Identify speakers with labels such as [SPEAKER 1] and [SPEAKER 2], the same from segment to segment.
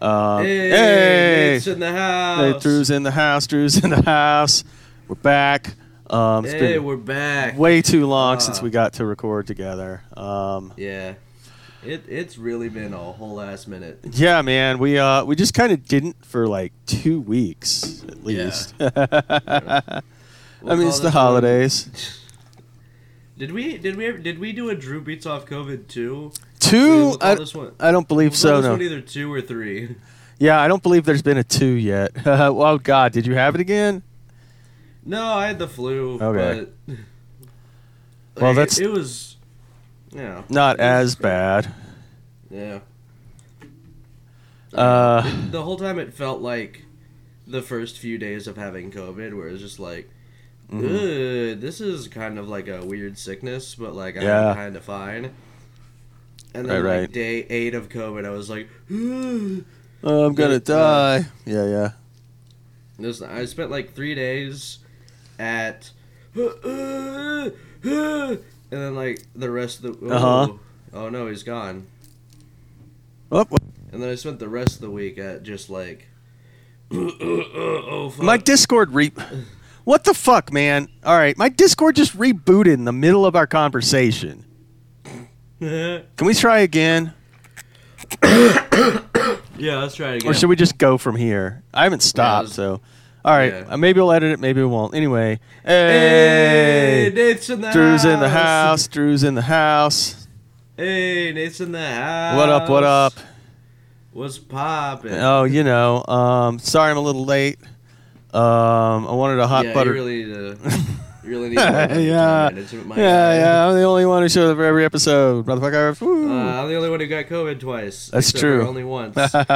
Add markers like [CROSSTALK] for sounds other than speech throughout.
[SPEAKER 1] Um,
[SPEAKER 2] Hey,
[SPEAKER 1] hey,
[SPEAKER 2] Nate's in the house.
[SPEAKER 1] Hey, Drew's in the house. Drew's in the house. We're back. Um, it's
[SPEAKER 2] Hey, we're back.
[SPEAKER 1] way too long since
[SPEAKER 2] Ah.
[SPEAKER 1] we got to record together. Um,
[SPEAKER 2] Yeah. It it's really been a whole last minute.
[SPEAKER 1] yeah, man, we uh we just kind of didn't for like two weeks at
[SPEAKER 2] Yeah.
[SPEAKER 1] least. [LAUGHS]
[SPEAKER 2] We'll
[SPEAKER 1] I mean, it's the holidays. [LAUGHS]
[SPEAKER 2] Did we did we ever, did we do a Drew beats off COVID two?
[SPEAKER 1] Two? I. I don't believe
[SPEAKER 2] we'll
[SPEAKER 1] so.
[SPEAKER 2] this
[SPEAKER 1] No.
[SPEAKER 2] one either two or three. [LAUGHS]
[SPEAKER 1] Yeah, I don't believe there's been a two yet. [LAUGHS] oh God, did you have it again?
[SPEAKER 2] No, I had the flu.
[SPEAKER 1] Okay.
[SPEAKER 2] But, [LAUGHS]
[SPEAKER 1] Well, that's-
[SPEAKER 2] it, was. Yeah.
[SPEAKER 1] Not as bad.
[SPEAKER 2] Yeah.
[SPEAKER 1] Uh,
[SPEAKER 2] It- the whole time it felt like the first few days of having COVID, where it was just like,
[SPEAKER 1] Mhm.
[SPEAKER 2] This is kind of like a weird sickness, but like
[SPEAKER 1] Yeah.
[SPEAKER 2] I'm kind of fine. And then
[SPEAKER 1] Right,
[SPEAKER 2] like
[SPEAKER 1] right.
[SPEAKER 2] day eight of COVID, I was like,
[SPEAKER 1] oh, I'm gonna
[SPEAKER 2] uh,
[SPEAKER 1] die. Yeah, yeah.
[SPEAKER 2] This, I spent like three days at, and then like the rest of the. Oh,
[SPEAKER 1] Uh-huh.
[SPEAKER 2] oh no, he's gone.
[SPEAKER 1] Oh,
[SPEAKER 2] And then I spent the rest of the week at just like. [COUGHS] oh fuck.
[SPEAKER 1] My Discord re. What the fuck, man? All right, my Discord just rebooted in the middle of our conversation. [LAUGHS] Can we try again,
[SPEAKER 2] yeah, let's try it again.
[SPEAKER 1] or should we just go from here? I haven't stopped,
[SPEAKER 2] let's-
[SPEAKER 1] so. All right,
[SPEAKER 2] yeah.
[SPEAKER 1] uh, maybe we'll edit it, maybe we won't. Anyway,
[SPEAKER 2] Hey,
[SPEAKER 1] hey,
[SPEAKER 2] Nate's in the
[SPEAKER 1] Drew's
[SPEAKER 2] house.
[SPEAKER 1] in the house. Drew's in the house.
[SPEAKER 2] Hey, Nate's in the house.
[SPEAKER 1] What up? What up?
[SPEAKER 2] What's poppin'?
[SPEAKER 1] Oh, you know. Um, sorry, I'm a little late. Um, I wanted a hot
[SPEAKER 2] yeah,
[SPEAKER 1] butter.
[SPEAKER 2] You really need to. [LAUGHS] You really need to. work on [LAUGHS] your
[SPEAKER 1] yeah,
[SPEAKER 2] management,
[SPEAKER 1] yeah, yeah. I'm the only one who shows up for every episode, motherfucker.
[SPEAKER 2] Uh, I'm the only one who got COVID twice.
[SPEAKER 1] That's true.
[SPEAKER 2] Only once. [LAUGHS] Except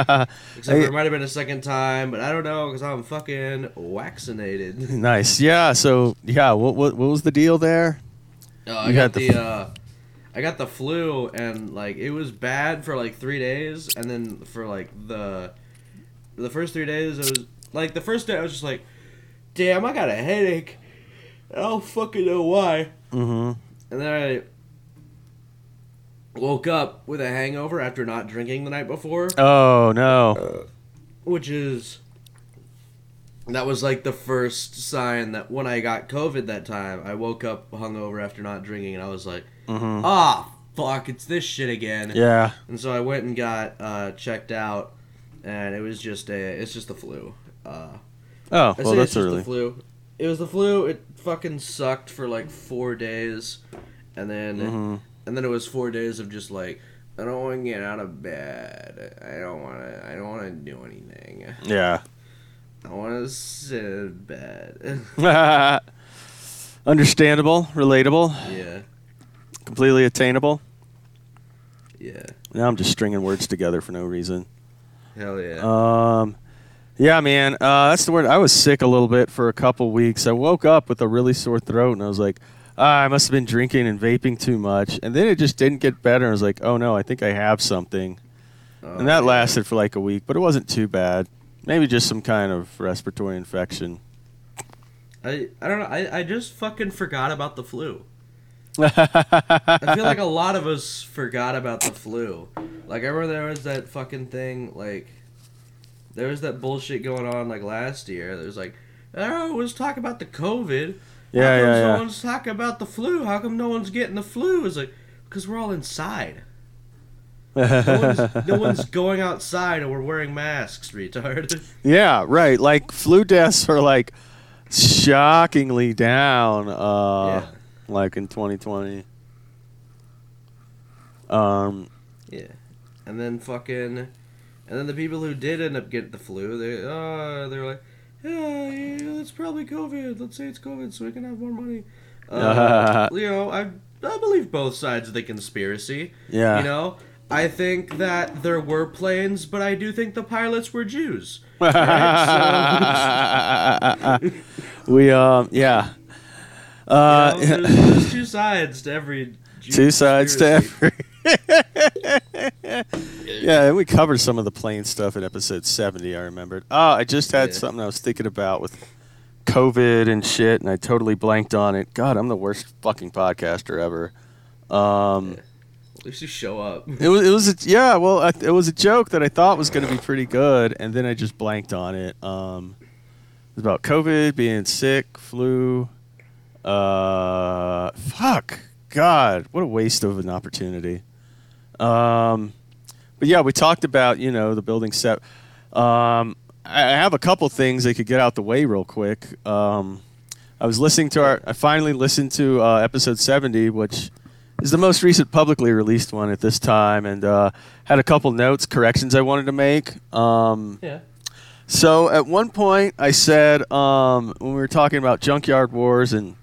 [SPEAKER 2] for it might have been a second time, but I don't know because I'm fucking vaccinated. [LAUGHS]
[SPEAKER 1] nice. Yeah. So yeah, what what, what was the deal there?
[SPEAKER 2] Uh, I
[SPEAKER 1] You
[SPEAKER 2] got
[SPEAKER 1] the
[SPEAKER 2] the. uh, I got the flu and like it was bad for like three days, and then for like the, the first three days it was like the first day I was just like, damn, I got a headache. I don't fucking know why.
[SPEAKER 1] Mm-hmm.
[SPEAKER 2] And then I woke up with a hangover after not drinking the night before.
[SPEAKER 1] Oh no.
[SPEAKER 2] which is that was like the first sign that when I got COVID that time, I woke up hungover after not drinking, and I was like,
[SPEAKER 1] Mm-hmm.
[SPEAKER 2] "Ah, fuck, it's this shit again."
[SPEAKER 1] Yeah.
[SPEAKER 2] And so I went and got uh, checked out, and it was just a, it's just the flu. Uh,
[SPEAKER 1] Oh well, that's early.
[SPEAKER 2] the flu. It was the flu. It fucking sucked for like four days, and then
[SPEAKER 1] hmm
[SPEAKER 2] and then it was four days of just like. I don't want to get out of bed. I don't want to. I don't want to do anything.
[SPEAKER 1] Yeah.
[SPEAKER 2] I want to sit in bed. [LAUGHS]
[SPEAKER 1] Understandable, relatable,
[SPEAKER 2] yeah,
[SPEAKER 1] completely attainable.
[SPEAKER 2] yeah,
[SPEAKER 1] Now I'm just stringing words together for no reason.
[SPEAKER 2] hell yeah.
[SPEAKER 1] Um, yeah, man, uh, that's the word. I was sick a little bit for a couple weeks. I woke up with a really sore throat, and I was like, ah, I must have been drinking and vaping too much. And then it just didn't get better. I was like, oh no, I think I have something.
[SPEAKER 2] Oh,
[SPEAKER 1] and that
[SPEAKER 2] yeah.
[SPEAKER 1] lasted for like a week, but it wasn't too bad. Maybe just some kind of respiratory infection.
[SPEAKER 2] I I don't know. I, I just fucking forgot about the flu. [LAUGHS] I feel like a lot of us forgot about the flu. Like I remember there was that fucking thing. Like there was that bullshit going on like last year. There was like, oh, let's talk about the COVID.
[SPEAKER 1] Yeah,
[SPEAKER 2] How come
[SPEAKER 1] yeah,
[SPEAKER 2] no
[SPEAKER 1] yeah.
[SPEAKER 2] one's talking about the flu? How come no one's getting the flu? It's like because we're all inside. No one's, no [LAUGHS] one's going outside and we're wearing masks, retard. [LAUGHS]
[SPEAKER 1] yeah, right. Like flu deaths are like shockingly down. Uh,
[SPEAKER 2] Yeah.
[SPEAKER 1] like in 2020. Um,
[SPEAKER 2] Yeah. And then fucking, and then the people who did end up getting the flu, they uh, they're like, yeah, yeah, it's probably COVID. Let's say it's COVID so we can have more money. Uh, [LAUGHS] you know, I I believe both sides of the conspiracy.
[SPEAKER 1] yeah.
[SPEAKER 2] You know, I think that there were planes, but I do think the pilots were Jews. [LAUGHS] [LAUGHS]
[SPEAKER 1] we um yeah. Uh,
[SPEAKER 2] You know, there's, there's two sides to every. Jew
[SPEAKER 1] two sides to every. Yeah, and we covered some of the plane stuff in episode seventy. I remembered. Oh, I just had
[SPEAKER 2] Yeah.
[SPEAKER 1] something I was thinking about with COVID and shit, and I totally blanked on it. God, I'm the worst fucking podcaster ever. Um,
[SPEAKER 2] At least you show up.
[SPEAKER 1] It was, it was a, yeah, well, I, it was a joke that I thought was going to be pretty good, and then I just blanked on it. Um, it was about COVID, being sick, flu. Uh, fuck, God, what a waste of an opportunity. Um, but yeah, we talked about you know the building set. Um, I have a couple things I could get out the way real quick. Um, I was listening to our. I finally listened to uh, episode seventy, which is the most recent publicly released one at this time, and uh, had a couple notes, corrections I wanted to make. Um,
[SPEAKER 2] Yeah.
[SPEAKER 1] so at one point, I said um, when we were talking about junkyard wars and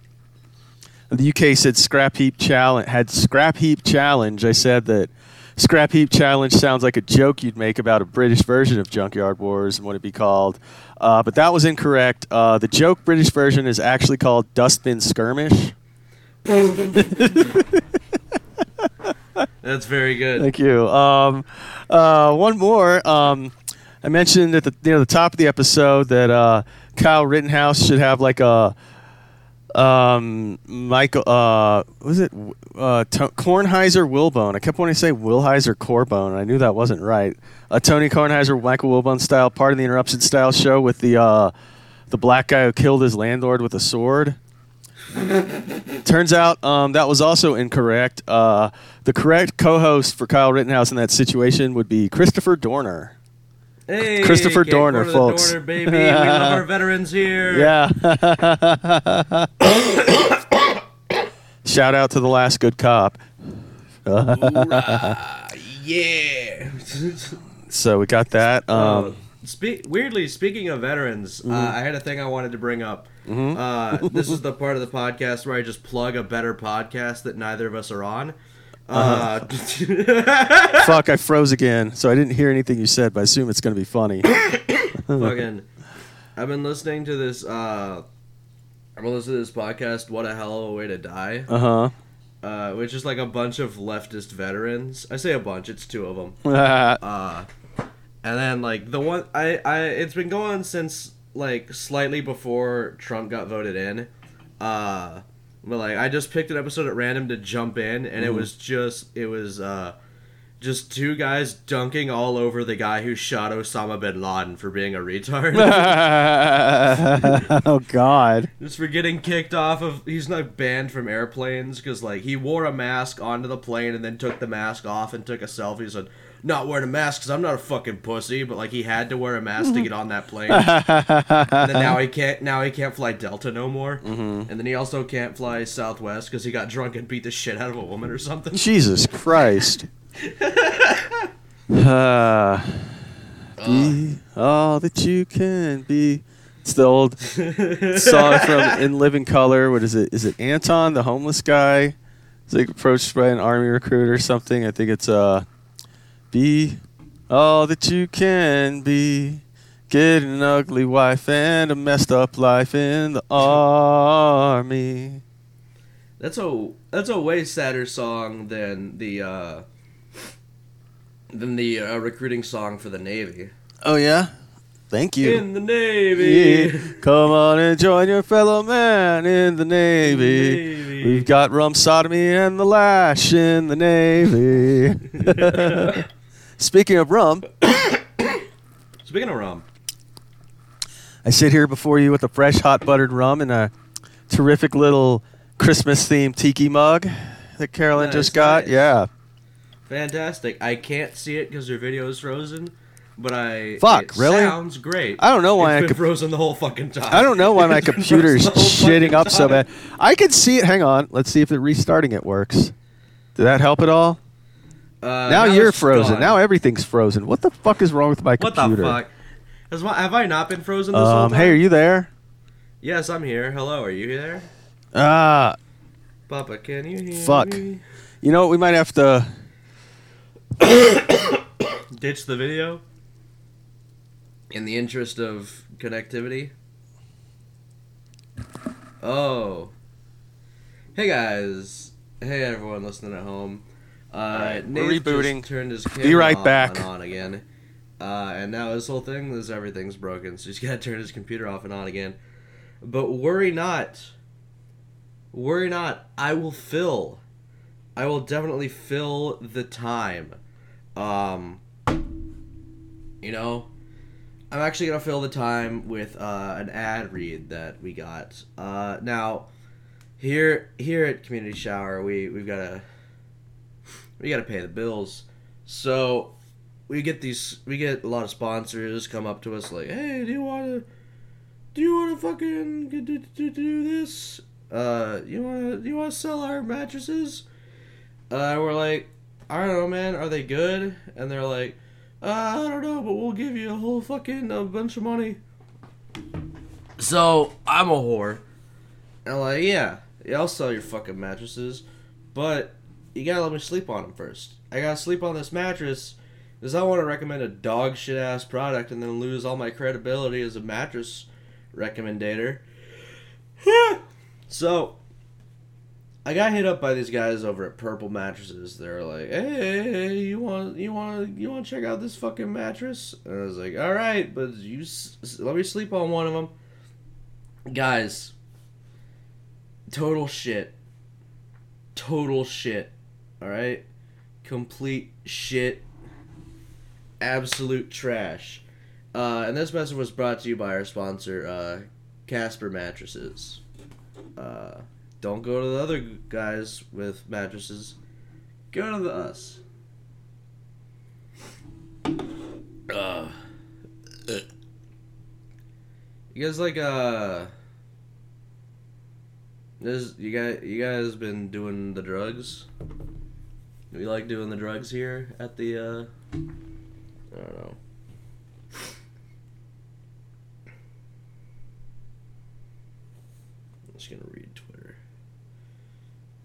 [SPEAKER 1] the UK said scrap heap challenge had scrap heap challenge. I said that scrap heap challenge sounds like a joke you'd make about a British version of junkyard wars and what it'd be called. Uh, but that was incorrect. Uh, the joke British version is actually called dustbin skirmish.
[SPEAKER 2] That's very good.
[SPEAKER 1] Thank you. Um, uh, one more. Um, I mentioned at the near the top of the episode that uh, Kyle Rittenhouse should have like a um, Michael. Uh, was it uh, to- Kornheiser Wilbon? I kept wanting to say Wilheiser Corbone, and I knew that wasn't right. A Tony Kornheiser Michael Wilbon style, part of the interruption style show with the uh, the black guy who killed his landlord with a sword. [LAUGHS] Turns out um, that was also incorrect. Uh, the correct co-host for Kyle Rittenhouse in that situation would be Christopher Dorner.
[SPEAKER 2] Hey,
[SPEAKER 1] Christopher Dorner, folks.
[SPEAKER 2] Dorner, baby. We love our [LAUGHS] veterans here.
[SPEAKER 1] Yeah. [COUGHS] Shout out to the last good cop.
[SPEAKER 2] Hoorah. yeah.
[SPEAKER 1] So we got that. Um,
[SPEAKER 2] Uh, spe- weirdly, speaking of veterans,
[SPEAKER 1] Mm-hmm.
[SPEAKER 2] uh, I had a thing I wanted to bring up. Uh, this is the part of the podcast where I just plug a better podcast that neither of us are on. Uh,
[SPEAKER 1] Uh-huh. [LAUGHS] fuck, I froze again, so I didn't hear anything you said, but I assume it's going to be funny. [COUGHS]
[SPEAKER 2] fucking, I've been listening to this. Uh, I've been listening to this podcast. What a hell of a way to die!
[SPEAKER 1] Uh huh.
[SPEAKER 2] Uh, which is like a bunch of leftist veterans. I say a bunch; it's two of them. [LAUGHS] Uh, and then like the one I I it's been going since like slightly before Trump got voted in. Uh, but like I just picked an episode at random to jump in, and it was just it was uh just two guys dunking all over the guy who shot Osama bin Laden for being a retard. [LAUGHS]
[SPEAKER 1] oh God.
[SPEAKER 2] Just for getting kicked off of, he's not banned from airplanes because like he wore a mask onto the plane and then took the mask off and took a selfie. Said, "Not wearing a mask because I'm not a fucking pussy," but like he had to wear a mask to get on that plane. [LAUGHS] and then now he can't. Now he can't fly Delta no more. And then he also can't fly Southwest because he got drunk and beat the shit out of a woman or something.
[SPEAKER 1] Jesus [LAUGHS] Christ. [LAUGHS] Uh, be all that you can be. It's the old song from In Living Color. What is it? Is it Anton, the homeless guy? He's like approached by an army recruit or something. I think it's uh, be all that you can be. Get an ugly wife and a messed up life in the army.
[SPEAKER 2] That's a that's a way sadder song than the uh, than the uh, recruiting song for the Navy.
[SPEAKER 1] Oh yeah, thank you.
[SPEAKER 2] In the Navy.
[SPEAKER 1] Yeah. Come on and join your fellow man in the Navy.
[SPEAKER 2] Navy.
[SPEAKER 1] We've got rum sodomy and the lash in the Navy. [LAUGHS] [LAUGHS] Speaking of rum, [COUGHS]
[SPEAKER 2] Speaking of rum,
[SPEAKER 1] I sit here before you with a fresh hot buttered rum and a terrific little Christmas themed tiki mug that Carolyn
[SPEAKER 2] Nice,
[SPEAKER 1] just got.
[SPEAKER 2] nice.
[SPEAKER 1] Yeah.
[SPEAKER 2] fantastic. I can't see it because your video is frozen, but I
[SPEAKER 1] Fuck,
[SPEAKER 2] it
[SPEAKER 1] really?
[SPEAKER 2] sounds great.
[SPEAKER 1] I don't know why
[SPEAKER 2] it's
[SPEAKER 1] I
[SPEAKER 2] been frozen the whole fucking time.
[SPEAKER 1] I don't know why my [LAUGHS] computer's
[SPEAKER 2] the
[SPEAKER 1] shitting up so bad. I can see it. Hang on. Let's see if it restarting it works. Did that help at all?
[SPEAKER 2] Uh,
[SPEAKER 1] now you're frozen.
[SPEAKER 2] gone.
[SPEAKER 1] Now everything's frozen. What the fuck is wrong with my computer?
[SPEAKER 2] what the fuck? My, have I not been frozen this whole
[SPEAKER 1] Um,
[SPEAKER 2] time?
[SPEAKER 1] hey, are you there?
[SPEAKER 2] Yes, I'm here. Hello, are you there?
[SPEAKER 1] Ah,
[SPEAKER 2] Papa, can you hear me?
[SPEAKER 1] Fuck.
[SPEAKER 2] me?
[SPEAKER 1] you know what? We might have to. [COUGHS]
[SPEAKER 2] Ditch the video in the interest of connectivity. Oh. Hey guys. Hey everyone listening at home. Uh,
[SPEAKER 1] Alright, we're
[SPEAKER 2] Nate just
[SPEAKER 1] rebooting.
[SPEAKER 2] Turned his
[SPEAKER 1] Be right
[SPEAKER 2] off
[SPEAKER 1] back.
[SPEAKER 2] and on again. Uh, and now his whole thing is everything's broken, so he's [LAUGHS] got to turn his computer off and on again. But worry not. Worry not. I will fill I will definitely fill the time. Um, you know, I'm actually gonna fill the time with uh, an ad read that we got. Uh, now, here here at Community Shower, we we've got to we got to pay the bills, so we get these we get a lot of sponsors come up to us like, hey, do you want to do you want to fucking do, do, do, this? Uh, you want to you want to sell our mattresses? Uh, we're like, I don't know, man. Are they good? And they're like, uh, I don't know, but we'll give you a whole fucking a bunch of money. So I'm a whore. And I'm like, yeah, yeah, I'll sell your fucking mattresses, but you gotta let me sleep on them first. I gotta sleep on this mattress because I want to recommend a dog shit ass product and then lose all my credibility as a mattress recommendator. [SIGHS] so I got hit up by these guys over at Purple Mattresses. They're like, "Hey, you want you want you want to check out this fucking mattress?" And I was like, "All right, but you let me sleep on one of them." Guys, total shit. Total shit. All right? Complete shit. Absolute trash. Uh, and this message was brought to you by our sponsor, uh, Casper Mattresses. Uh, don't go to the other guys with mattresses. Go to the us. Uh, you guys like uh this you guys you guys been doing the drugs? We like doing the drugs here at the uh I don't know. I'm just gonna read Twitter.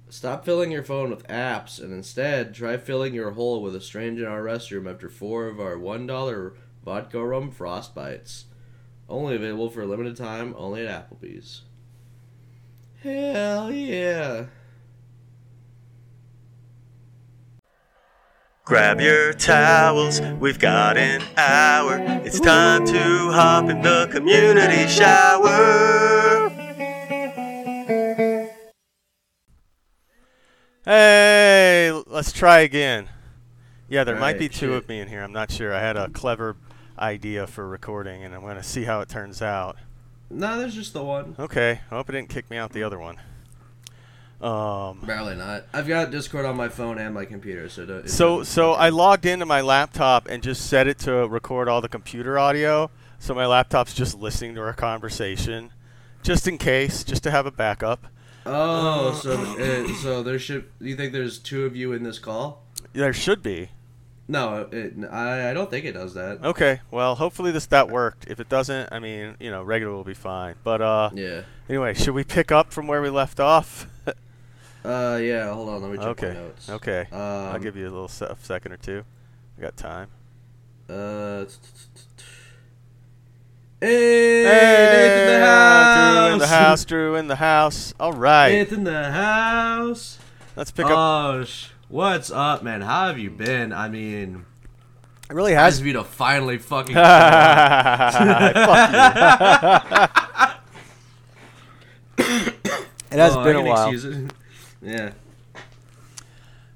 [SPEAKER 2] Stop filling your phone with apps and instead try filling your hole with a strange in our restroom after four of our one dollar vodka rum frost bites. Only available for a limited time, only at Applebee's. Hell yeah.
[SPEAKER 3] Grab your towels, we've got an hour. It's time to hop in the community shower.
[SPEAKER 1] Hey, let's try again. Yeah, there might be two
[SPEAKER 2] shit.
[SPEAKER 1] of me in here. I'm not sure. I had a clever idea for recording, and I'm going to see how it turns out.
[SPEAKER 2] No, there's just the one.
[SPEAKER 1] Okay, I hope it didn't kick me out the other one. Um,
[SPEAKER 2] Barely not. I've got Discord on my phone and my computer, so don't.
[SPEAKER 1] so so I logged into my laptop and just set it to record all the computer audio. So my laptop's just listening to our conversation, just in case, just to have a backup.
[SPEAKER 2] Oh, so uh, so there should. You think there's two of you in this call?
[SPEAKER 1] There should be.
[SPEAKER 2] No, it, I I don't think it does that.
[SPEAKER 1] Okay, well, hopefully this that worked. If it doesn't, I mean, you know, regular will be fine. But uh,
[SPEAKER 2] Yeah.
[SPEAKER 1] anyway, should we pick up from where we left off?
[SPEAKER 2] Uh, yeah. Hold on. Let me check
[SPEAKER 1] okay.
[SPEAKER 2] my notes.
[SPEAKER 1] Okay.
[SPEAKER 2] Um,
[SPEAKER 1] I'll give you a little se- second or two. I got time.
[SPEAKER 2] Uh. Hey, Nathan the house.
[SPEAKER 1] Drew in the house. Drew in the house. All right.
[SPEAKER 2] Nathan the house.
[SPEAKER 1] Let's pick up.
[SPEAKER 2] Oh, sh- what's up, man? How have you been? I mean,
[SPEAKER 1] It really
[SPEAKER 2] nice
[SPEAKER 1] has.
[SPEAKER 2] of you to finally fucking. [LAUGHS]
[SPEAKER 1] Fuck [LAUGHS] it has
[SPEAKER 2] Oh,
[SPEAKER 1] been a while.
[SPEAKER 2] Excuse it. yeah.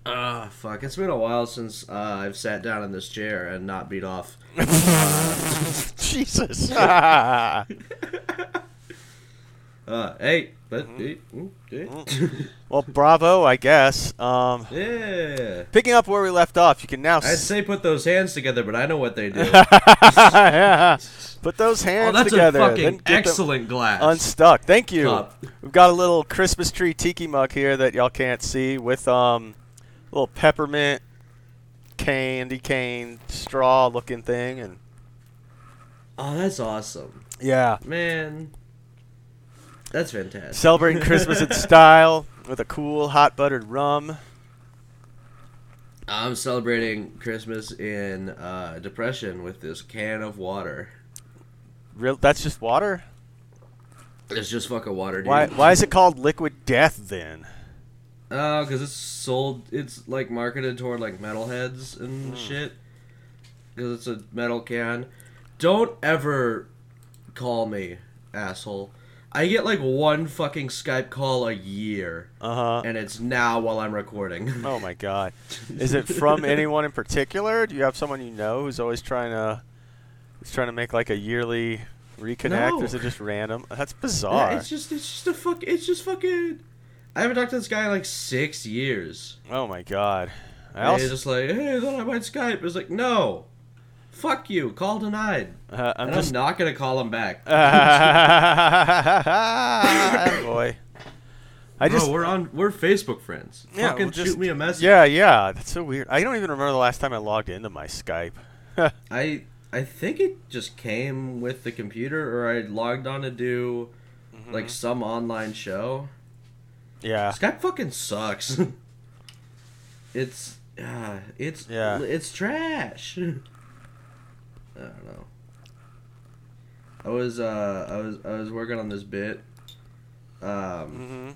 [SPEAKER 2] Ah, fuck. It's been a while since uh, I've sat down in this chair and not beat off. [LAUGHS]
[SPEAKER 1] Jesus. [LAUGHS] [LAUGHS]
[SPEAKER 2] Uh, hey, but
[SPEAKER 1] Mm-hmm.
[SPEAKER 2] eh, mm, eh. [LAUGHS]
[SPEAKER 1] well, bravo, I guess. Um,
[SPEAKER 2] yeah.
[SPEAKER 1] picking up where we left off, you can now.
[SPEAKER 2] I'd say put those hands together, but I know what they do. [LAUGHS]
[SPEAKER 1] yeah. Put those hands
[SPEAKER 2] oh, that's
[SPEAKER 1] together.
[SPEAKER 2] a fucking excellent glass.
[SPEAKER 1] Unstuck. Thank you.
[SPEAKER 2] Cup.
[SPEAKER 1] We've got a little Christmas tree tiki mug here that y'all can't see with um, a little peppermint candy cane straw looking thing, and
[SPEAKER 2] oh, that's awesome,
[SPEAKER 1] yeah,
[SPEAKER 2] man. That's fantastic.
[SPEAKER 1] celebrating Christmas in style with a cool hot buttered rum.
[SPEAKER 2] I'm celebrating Christmas in uh, depression with this can of water.
[SPEAKER 1] Real, that's just water.
[SPEAKER 2] It's just fucking water, dude.
[SPEAKER 1] Why? Why is it called liquid death then?
[SPEAKER 2] Oh, because it's sold. It's like marketed toward like metalheads and
[SPEAKER 1] Hmm.
[SPEAKER 2] shit. Because it's a metal can. Don't ever call me asshole. I get like one fucking Skype call a year,
[SPEAKER 1] Uh huh.
[SPEAKER 2] and it's now while I'm recording. [LAUGHS]
[SPEAKER 1] Oh my god. Is it from [LAUGHS] anyone in particular? Do you have someone you know who's always trying to who's trying to make like a yearly reconnect or is it just random? That's bizarre.
[SPEAKER 2] Yeah, it's just it's just a fuck. It's just fucking. I haven't talked to this guy in like six years.
[SPEAKER 1] oh my god. I also,
[SPEAKER 2] just like, hey, I thought I might Skype. It's like, no, fuck you. Call denied.
[SPEAKER 1] uh, I'm
[SPEAKER 2] and
[SPEAKER 1] just
[SPEAKER 2] I'm not gonna call him back. [LAUGHS]
[SPEAKER 1] boy. I just
[SPEAKER 2] Bro, we're on. We're Facebook friends.
[SPEAKER 1] Yeah,
[SPEAKER 2] Fucking
[SPEAKER 1] just-
[SPEAKER 2] shoot me a message.
[SPEAKER 1] Yeah, yeah, that's so weird. I don't even remember the last time I logged into my Skype. [LAUGHS]
[SPEAKER 2] I I think it just came with the computer, or I logged on to do
[SPEAKER 1] Mm-hmm.
[SPEAKER 2] like some online show.
[SPEAKER 1] Yeah.
[SPEAKER 2] Skype fucking sucks. [LAUGHS] it's uh, it's
[SPEAKER 1] Yeah.
[SPEAKER 2] it's trash. I don't know. I was uh I was I was working on this bit. Um,
[SPEAKER 1] hmm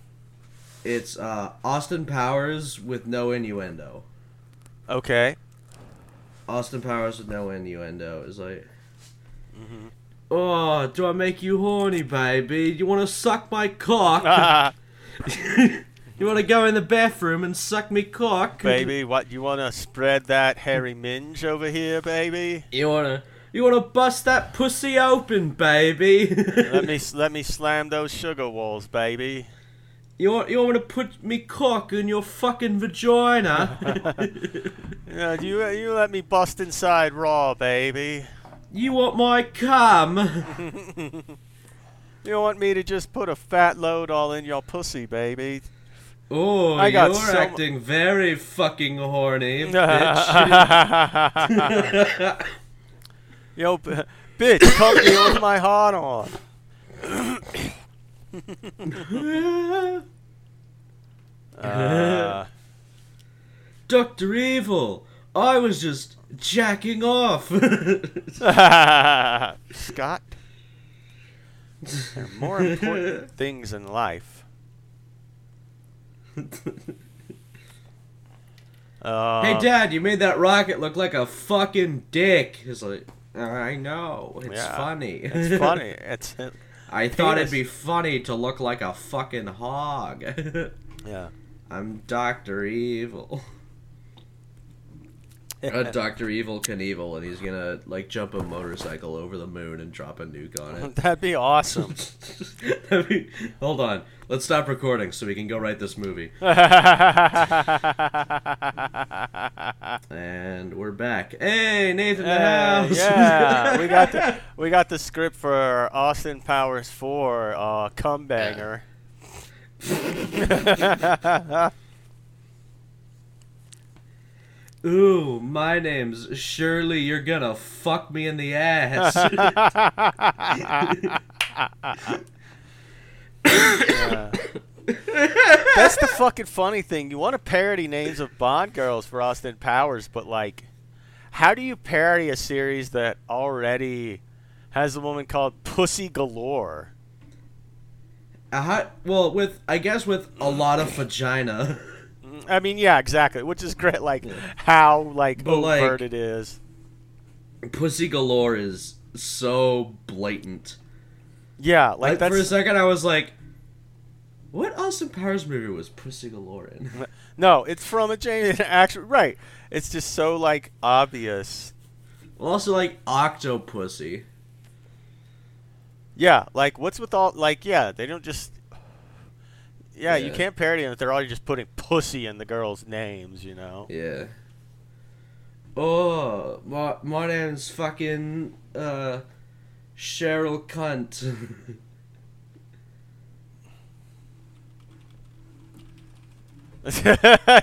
[SPEAKER 2] it's uh Austin Powers with no innuendo.
[SPEAKER 1] Okay.
[SPEAKER 2] Austin Powers with no innuendo is like.
[SPEAKER 1] hmm
[SPEAKER 2] Oh, do I make you horny, baby? You want to suck my cock? [LAUGHS] [LAUGHS] [LAUGHS] you want to go in the bathroom and suck me cock,
[SPEAKER 1] baby, what you want to spread that hairy minge over here, baby?
[SPEAKER 2] You wanna, you wanna bust that pussy open, baby? [LAUGHS]
[SPEAKER 1] let me let me slam those sugar walls, baby.
[SPEAKER 2] You want, you want me to put me cock in your fucking vagina? [LAUGHS]
[SPEAKER 1] Yeah, you you let me bust inside raw, baby.
[SPEAKER 2] you want my cum? [LAUGHS]
[SPEAKER 1] You want me to just put a fat load all in your pussy, baby?
[SPEAKER 2] Oh,
[SPEAKER 1] I got
[SPEAKER 2] you're
[SPEAKER 1] so-
[SPEAKER 2] acting very fucking horny, [LAUGHS] bitch.
[SPEAKER 1] Yo, b- bitch, come here with my heart on. [LAUGHS] Uh, [LAUGHS]
[SPEAKER 2] Doctor Evil, I was just jacking off.
[SPEAKER 1] Scott, there are more important things in life. Uh,
[SPEAKER 2] Hey, Dad, you made that rocket look like a fucking dick. He's like, I know. It's
[SPEAKER 1] Yeah,
[SPEAKER 2] funny.
[SPEAKER 1] It's funny. [LAUGHS] It's
[SPEAKER 2] I thought it'd be funny to look like a fucking hog. [LAUGHS]
[SPEAKER 1] yeah.
[SPEAKER 2] I'm Doctor Evil. [LAUGHS] [LAUGHS] Uh, Doctor Evil Knievel, and he's gonna like jump a motorcycle over the moon and drop a nuke on it. [LAUGHS]
[SPEAKER 1] That'd be awesome. [LAUGHS]
[SPEAKER 2] I mean, hold on, let's stop recording so we can go write this movie. And we're back. Hey, Nathan the
[SPEAKER 1] Uh,
[SPEAKER 2] house.
[SPEAKER 1] yeah, we got the we got the script for Austin Powers four, uh, cum banger.
[SPEAKER 2] Ooh, my name's Shirley. You're gonna fuck me in the ass. [LAUGHS]
[SPEAKER 1] Yeah. That's the fucking funny thing. You want to parody names of Bond girls for Austin Powers, but like, how do you parody a series that already has a woman called Pussy Galore?
[SPEAKER 2] uh, well, with I guess with a lot of vagina. [LAUGHS]
[SPEAKER 1] I mean, yeah, exactly. Which is great. Like how like
[SPEAKER 2] But, like-
[SPEAKER 1] overt it is.
[SPEAKER 2] Pussy galore is so blatant.
[SPEAKER 1] Yeah, like
[SPEAKER 2] Like,
[SPEAKER 1] that's
[SPEAKER 2] for a second, I was like, "What Austin Powers movie was Pussy galore in?" [LAUGHS]
[SPEAKER 1] no. It's from a James. [LAUGHS] Actually, right. It's just so like obvious.
[SPEAKER 2] Well, also like Octopussy.
[SPEAKER 1] Yeah, like what's with all like yeah, they don't just Yeah, you can't parody them if they're already just putting pussy in the girls' names, you know.
[SPEAKER 2] Yeah. Oh, my, my name's fucking uh, Cheryl Cunt.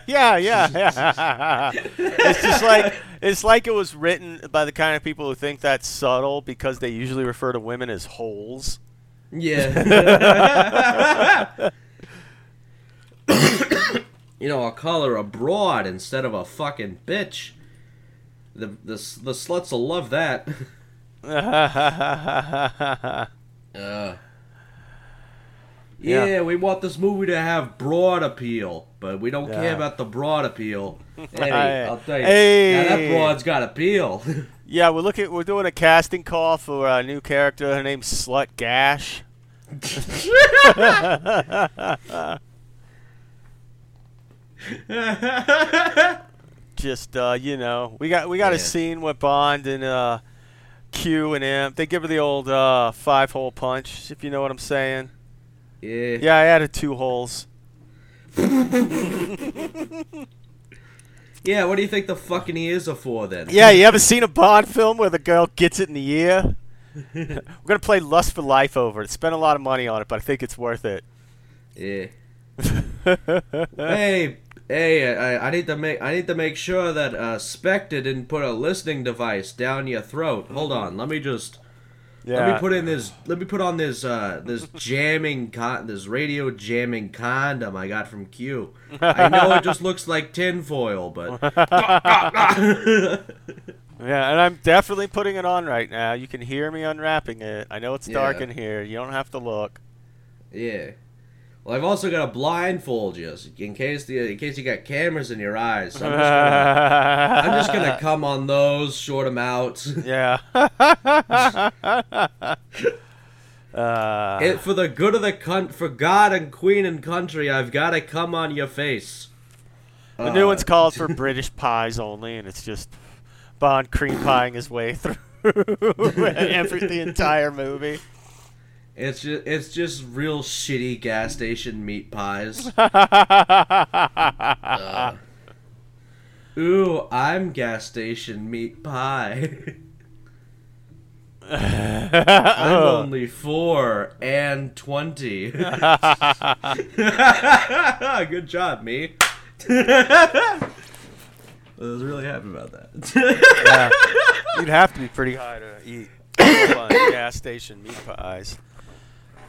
[SPEAKER 1] yeah, [LAUGHS] yeah, yeah. it's just like it's like it was written by the kind of people who think that's subtle because they usually refer to women as holes.
[SPEAKER 2] yeah. [LAUGHS] [LAUGHS] [COUGHS] you know, I'll call her a broad instead of a fucking bitch. The the the sluts will love that. [LAUGHS] Uh,
[SPEAKER 1] Yeah.
[SPEAKER 2] yeah, we want this movie to have broad appeal, but we don't
[SPEAKER 1] Yeah.
[SPEAKER 2] care about the broad appeal. [LAUGHS] Hey, I'll tell you,
[SPEAKER 1] Hey.
[SPEAKER 2] now that broad's got appeal. [LAUGHS]
[SPEAKER 1] yeah, we're looking. We're doing a casting call for a new character. Her name's Slut Gash. [LAUGHS] Just uh, you know, we got we got a scene with Bond and uh, Q and Imp. They give her the old uh, five hole punch, if you know what I'm saying.
[SPEAKER 2] yeah.
[SPEAKER 1] Yeah, I added two holes.
[SPEAKER 2] Yeah, what do you think the fucking ears are for then?
[SPEAKER 1] Yeah, you ever seen a Bond film where the girl gets it in the ear? [LAUGHS] We're gonna play Lust for Life over it. Spend a lot of money on it, but I think it's worth it.
[SPEAKER 2] Yeah. [LAUGHS] Hey, hey, I, I need to make I need to make sure that uh, Spectre didn't put a listening device down your throat. Hold on, let me just
[SPEAKER 1] yeah.
[SPEAKER 2] let me put in this let me put on this uh this jamming con this radio jamming condom I got from Q. I know it just looks like tinfoil, but [LAUGHS] [LAUGHS]
[SPEAKER 1] Yeah, and I'm definitely putting it on right now. You can hear me unwrapping it. I know it's dark
[SPEAKER 2] Yeah.
[SPEAKER 1] in here. You don't have to look.
[SPEAKER 2] yeah. Well, I've also got a blindfold you in case the in case you got cameras in your eyes. So I'm just gonna, I'm just gonna [LAUGHS] come on those, short them out. [LAUGHS]
[SPEAKER 1] yeah. [LAUGHS] uh,
[SPEAKER 2] It, for the good of the cunt, for God and Queen and country, I've got to come on your face.
[SPEAKER 1] the new
[SPEAKER 2] Uh,
[SPEAKER 1] one's called for British pies only, and it's just Bond cream pieing his way through every the entire movie.
[SPEAKER 2] It's just it's just real shitty gas station meat pies. [LAUGHS] Uh, ooh, I'm gas station meat pie. [LAUGHS] I'm only four and twenty. [LAUGHS] Good job, me. I was really happy about that.
[SPEAKER 1] Yeah. You'd have to be pretty high to eat fun [COUGHS] gas station meat pies.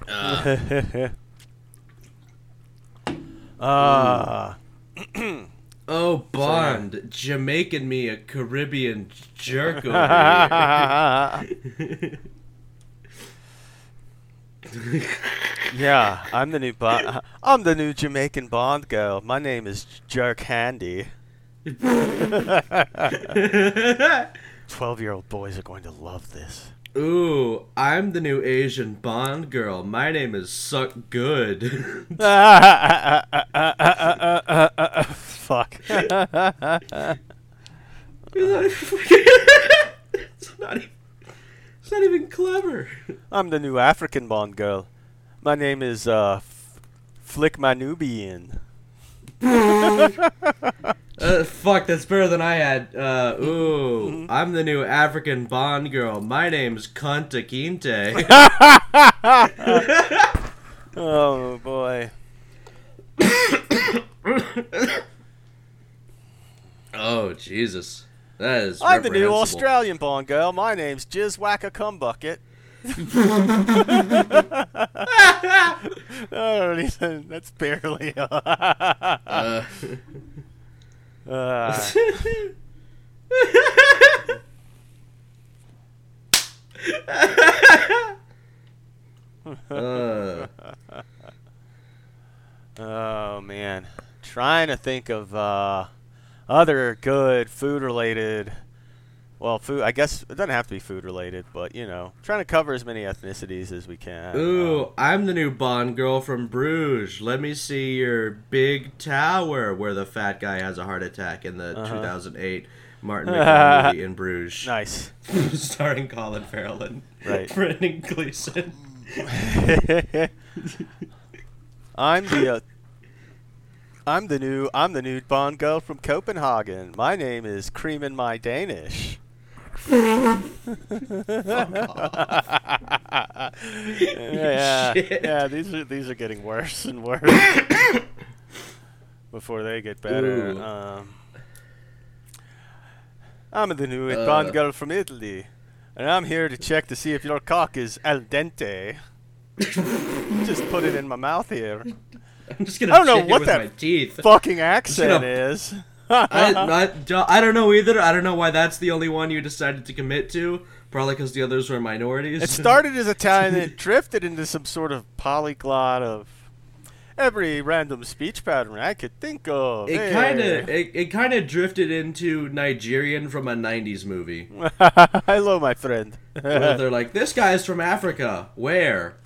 [SPEAKER 1] [LAUGHS] Ah.
[SPEAKER 2] oh, Bond, Jamaican me a Caribbean jerk over [LAUGHS] here.
[SPEAKER 1] yeah, I'm the new Bond. I'm the new Jamaican Bond girl. My name is Jerk Handy. [LAUGHS] Twelve-year-old boys are going to love this.
[SPEAKER 2] Ooh, I'm the new Asian Bond girl. My name is Suck Good. [LAUGHS] [LAUGHS]
[SPEAKER 1] Fuck.
[SPEAKER 2] it's, not even, it's not even clever.
[SPEAKER 1] I'm the new African Bond girl. My name is uh, F- Flick Manubian.
[SPEAKER 2] Uh, fuck, that's better than I had. Uh, ooh, I'm the new African Bond girl. My name's Kunta Kinte. [LAUGHS]
[SPEAKER 1] Oh boy. [COUGHS]
[SPEAKER 2] oh, Jesus. That is
[SPEAKER 1] I'm the new. Australian Bond girl. My name's Jizz Whacker Cumbucket. Don't [LAUGHS] even. That's barely.
[SPEAKER 2] Uh,
[SPEAKER 1] Uh,
[SPEAKER 2] uh,
[SPEAKER 1] oh man, trying to think of uh, other good food related. Well, food. I guess it doesn't have to be food related, but you know, trying to cover as many ethnicities as we can.
[SPEAKER 2] ooh,
[SPEAKER 1] Um,
[SPEAKER 2] I'm the new Bond girl from Bruges. Let me see your big tower where the fat guy has a heart attack in the
[SPEAKER 1] Uh-huh.
[SPEAKER 2] 2008 Martin [LAUGHS] McDonagh movie in Bruges. [LAUGHS]
[SPEAKER 1] nice.
[SPEAKER 2] Starring Colin Farrell and
[SPEAKER 1] Right. [LAUGHS]
[SPEAKER 2] Brendan Gleeson.
[SPEAKER 1] I'm the uh, I'm the new I'm the new Bond girl from Copenhagen. My name is Cream in My Danish. [LAUGHS] yeah,
[SPEAKER 2] Shit.
[SPEAKER 1] yeah. These are these are getting worse and worse [COUGHS] before they get better.
[SPEAKER 2] Ooh.
[SPEAKER 1] Um, I'm the new
[SPEAKER 2] Uh.
[SPEAKER 1] Bond girl from Italy, and I'm here to check to see if your cock is al dente. [LAUGHS] Just put it in my mouth here.
[SPEAKER 2] I'm just gonna
[SPEAKER 1] I don't know what that
[SPEAKER 2] teeth.
[SPEAKER 1] Fucking accent
[SPEAKER 2] gonna-
[SPEAKER 1] is.
[SPEAKER 2] I, [LAUGHS] I, don't- I don't know either. I don't know why that's the only one you decided to commit to. Probably because the others were minorities.
[SPEAKER 1] It [LAUGHS] started as Italian and it drifted into some sort of polyglot of every random speech pattern I could think of.
[SPEAKER 2] It
[SPEAKER 1] Hey.
[SPEAKER 2] kind of it, it kind of drifted into Nigerian from a '90s movie. [LAUGHS]
[SPEAKER 1] Hello, my friend.
[SPEAKER 2] They're like, "This guy's from Africa. Where?"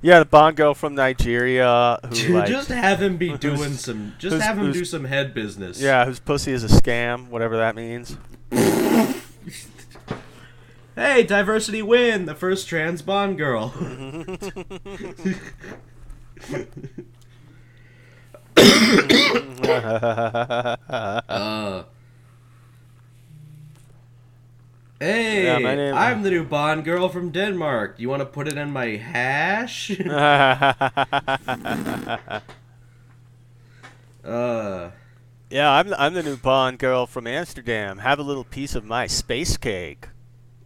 [SPEAKER 1] Yeah, the Bond girl from Nigeria who like
[SPEAKER 2] just have him be [LAUGHS] doing some. Just have him do some head business.
[SPEAKER 1] yeah, whose pussy is a scam, whatever that means. [LAUGHS]
[SPEAKER 2] Hey, diversity win! The first trans Bond girl. [LAUGHS] uh. Hey,
[SPEAKER 1] Yeah, name-
[SPEAKER 2] I'm the new Bond girl from Denmark. You want to put it in my hash? [LAUGHS] uh.
[SPEAKER 1] yeah, I'm I'm the new Bond girl from Amsterdam. Have a little piece of my space cake.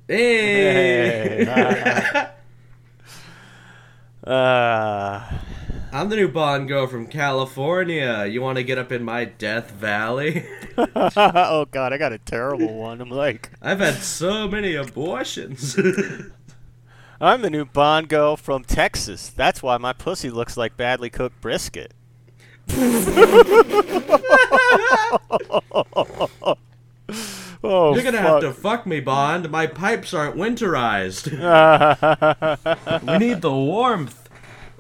[SPEAKER 2] Hey.
[SPEAKER 1] Hey. [LAUGHS] [LAUGHS] Uh,
[SPEAKER 2] I'm the new Bond girl from California. You want to get up in my Death Valley? [LAUGHS]
[SPEAKER 1] oh god, I got a terrible one. I'm like, [LAUGHS]
[SPEAKER 2] I've had so many abortions. [LAUGHS]
[SPEAKER 1] I'm the new Bond girl from Texas. That's why my pussy looks like badly cooked brisket. oh,
[SPEAKER 2] You're gonna have to fuck me, Bond. My pipes aren't winterized. we need the warmth,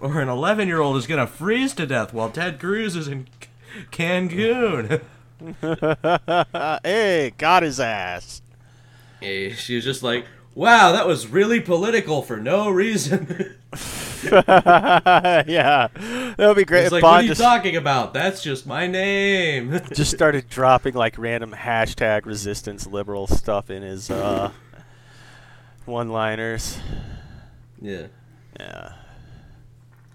[SPEAKER 2] or an 11 year old is gonna freeze to death while Ted Cruz is in C- Cancun. [LAUGHS]
[SPEAKER 1] hey, got his ass.
[SPEAKER 2] Eh, She was just like, wow, that was really political for no reason. [LAUGHS]
[SPEAKER 1] yeah, that would be great.
[SPEAKER 2] It's
[SPEAKER 1] if
[SPEAKER 2] like, what are you
[SPEAKER 1] just,
[SPEAKER 2] talking about? That's just my name. [LAUGHS]
[SPEAKER 1] just started dropping like random hashtag resistance liberal stuff in his uh, one-liners.
[SPEAKER 2] yeah.
[SPEAKER 1] Yeah.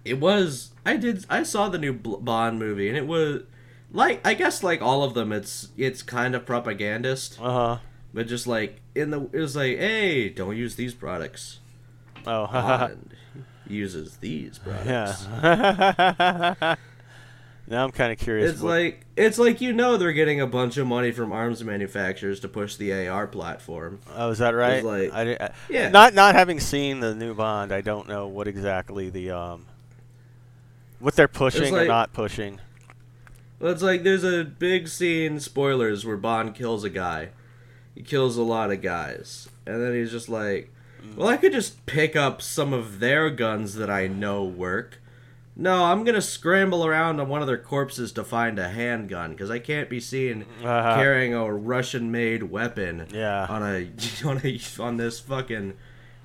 [SPEAKER 2] It was. I did. I saw the new Bond movie, and it was like I guess like all of them. It's it's kind of propagandist,
[SPEAKER 1] Uh huh.
[SPEAKER 2] but just like in the it was like, hey, don't use these products.
[SPEAKER 1] Oh. [LAUGHS]
[SPEAKER 2] Bond uses these products.
[SPEAKER 1] yeah. [LAUGHS] now I'm kind of curious.
[SPEAKER 2] It's
[SPEAKER 1] what-
[SPEAKER 2] like it's like you know they're getting a bunch of money from arms manufacturers to push the AR platform.
[SPEAKER 1] Oh, is that right?
[SPEAKER 2] like-
[SPEAKER 1] I, I-
[SPEAKER 2] Yeah.
[SPEAKER 1] Not not having seen the new Bond, I don't know what exactly the um what they're pushing or not pushing.
[SPEAKER 2] Well, it's like there's a big scene, spoilers, where Bond kills a guy. He kills a lot of guys. And then he's just like, well, I could just pick up some of their guns that I know work. No, I'm going to scramble around on one of their corpses to find a handgun because I can't be seen
[SPEAKER 1] Uh-huh.
[SPEAKER 2] carrying a Russian-made weapon
[SPEAKER 1] Yeah.
[SPEAKER 2] on a [LAUGHS] on a on this fucking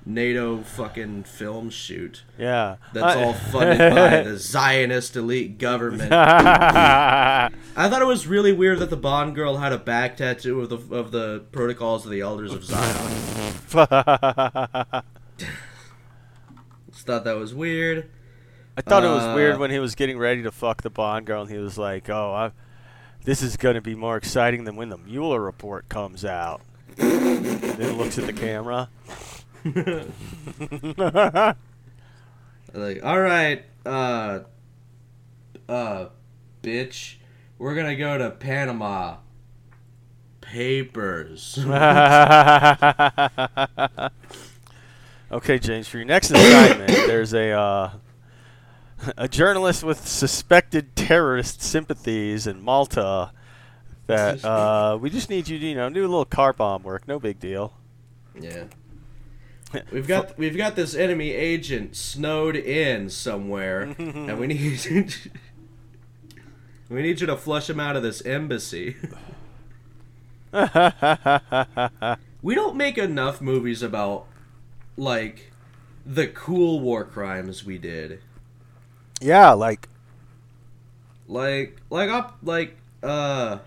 [SPEAKER 2] NATO fucking film shoot.
[SPEAKER 1] Yeah.
[SPEAKER 2] That's
[SPEAKER 1] I-
[SPEAKER 2] all funded by [LAUGHS] the Zionist elite government. [LAUGHS] I thought it was really weird that the Bond girl had a back tattoo of the of the protocols of the elders of Zion. Just thought that was weird.
[SPEAKER 1] I thought it was
[SPEAKER 2] Uh,
[SPEAKER 1] weird when he was getting ready to fuck the Bond girl, and he was like, "Oh, I, this is gonna be more exciting than when the Mueller report comes out." then looks at the camera. [LAUGHS]
[SPEAKER 2] Like, all right, uh, uh, bitch, we're gonna go to Panama. Papers. [LAUGHS]
[SPEAKER 1] okay, James, for your next assignment, there's a uh, a journalist with suspected terrorist sympathies in Malta that uh, we just need you to, you know, do a little car bomb work. No big deal.
[SPEAKER 2] Yeah. We've got we've got this enemy agent snowed in somewhere, and we need [LAUGHS] we need you to flush him out of this embassy. [LAUGHS] we don't make enough movies about like the cool war crimes we did.
[SPEAKER 1] yeah, like
[SPEAKER 2] Like like up like uh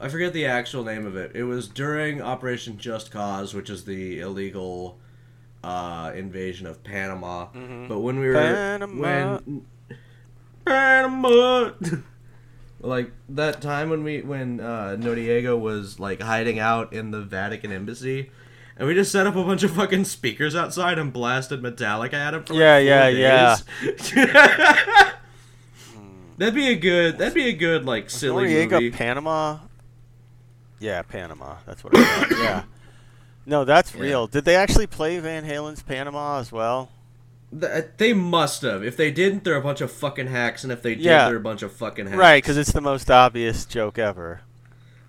[SPEAKER 2] I forget the actual name of it. It was during Operation Just Cause, which is the illegal uh invasion of Panama. But when we were
[SPEAKER 1] Panama.
[SPEAKER 2] when Panama [LAUGHS] like that time when we when uh Noriega was like hiding out in the Vatican embassy and we just set up a bunch of fucking speakers outside and blasted Metallica at him for like
[SPEAKER 1] Yeah, yeah,
[SPEAKER 2] days. [LAUGHS] That'd be a good. That'd be a good like silly
[SPEAKER 1] Noriega,
[SPEAKER 2] movie.
[SPEAKER 1] Panama. Yeah, Panama. That's what I thought. [COUGHS] yeah. No, that's
[SPEAKER 2] Yeah.
[SPEAKER 1] real. Did they actually play Van Halen's Panama as well?
[SPEAKER 2] Th- they must have. If they didn't, they're a bunch of fucking hacks, and if they did,
[SPEAKER 1] Yeah.
[SPEAKER 2] they're a bunch of fucking hacks.
[SPEAKER 1] Right, because it's the most obvious joke ever.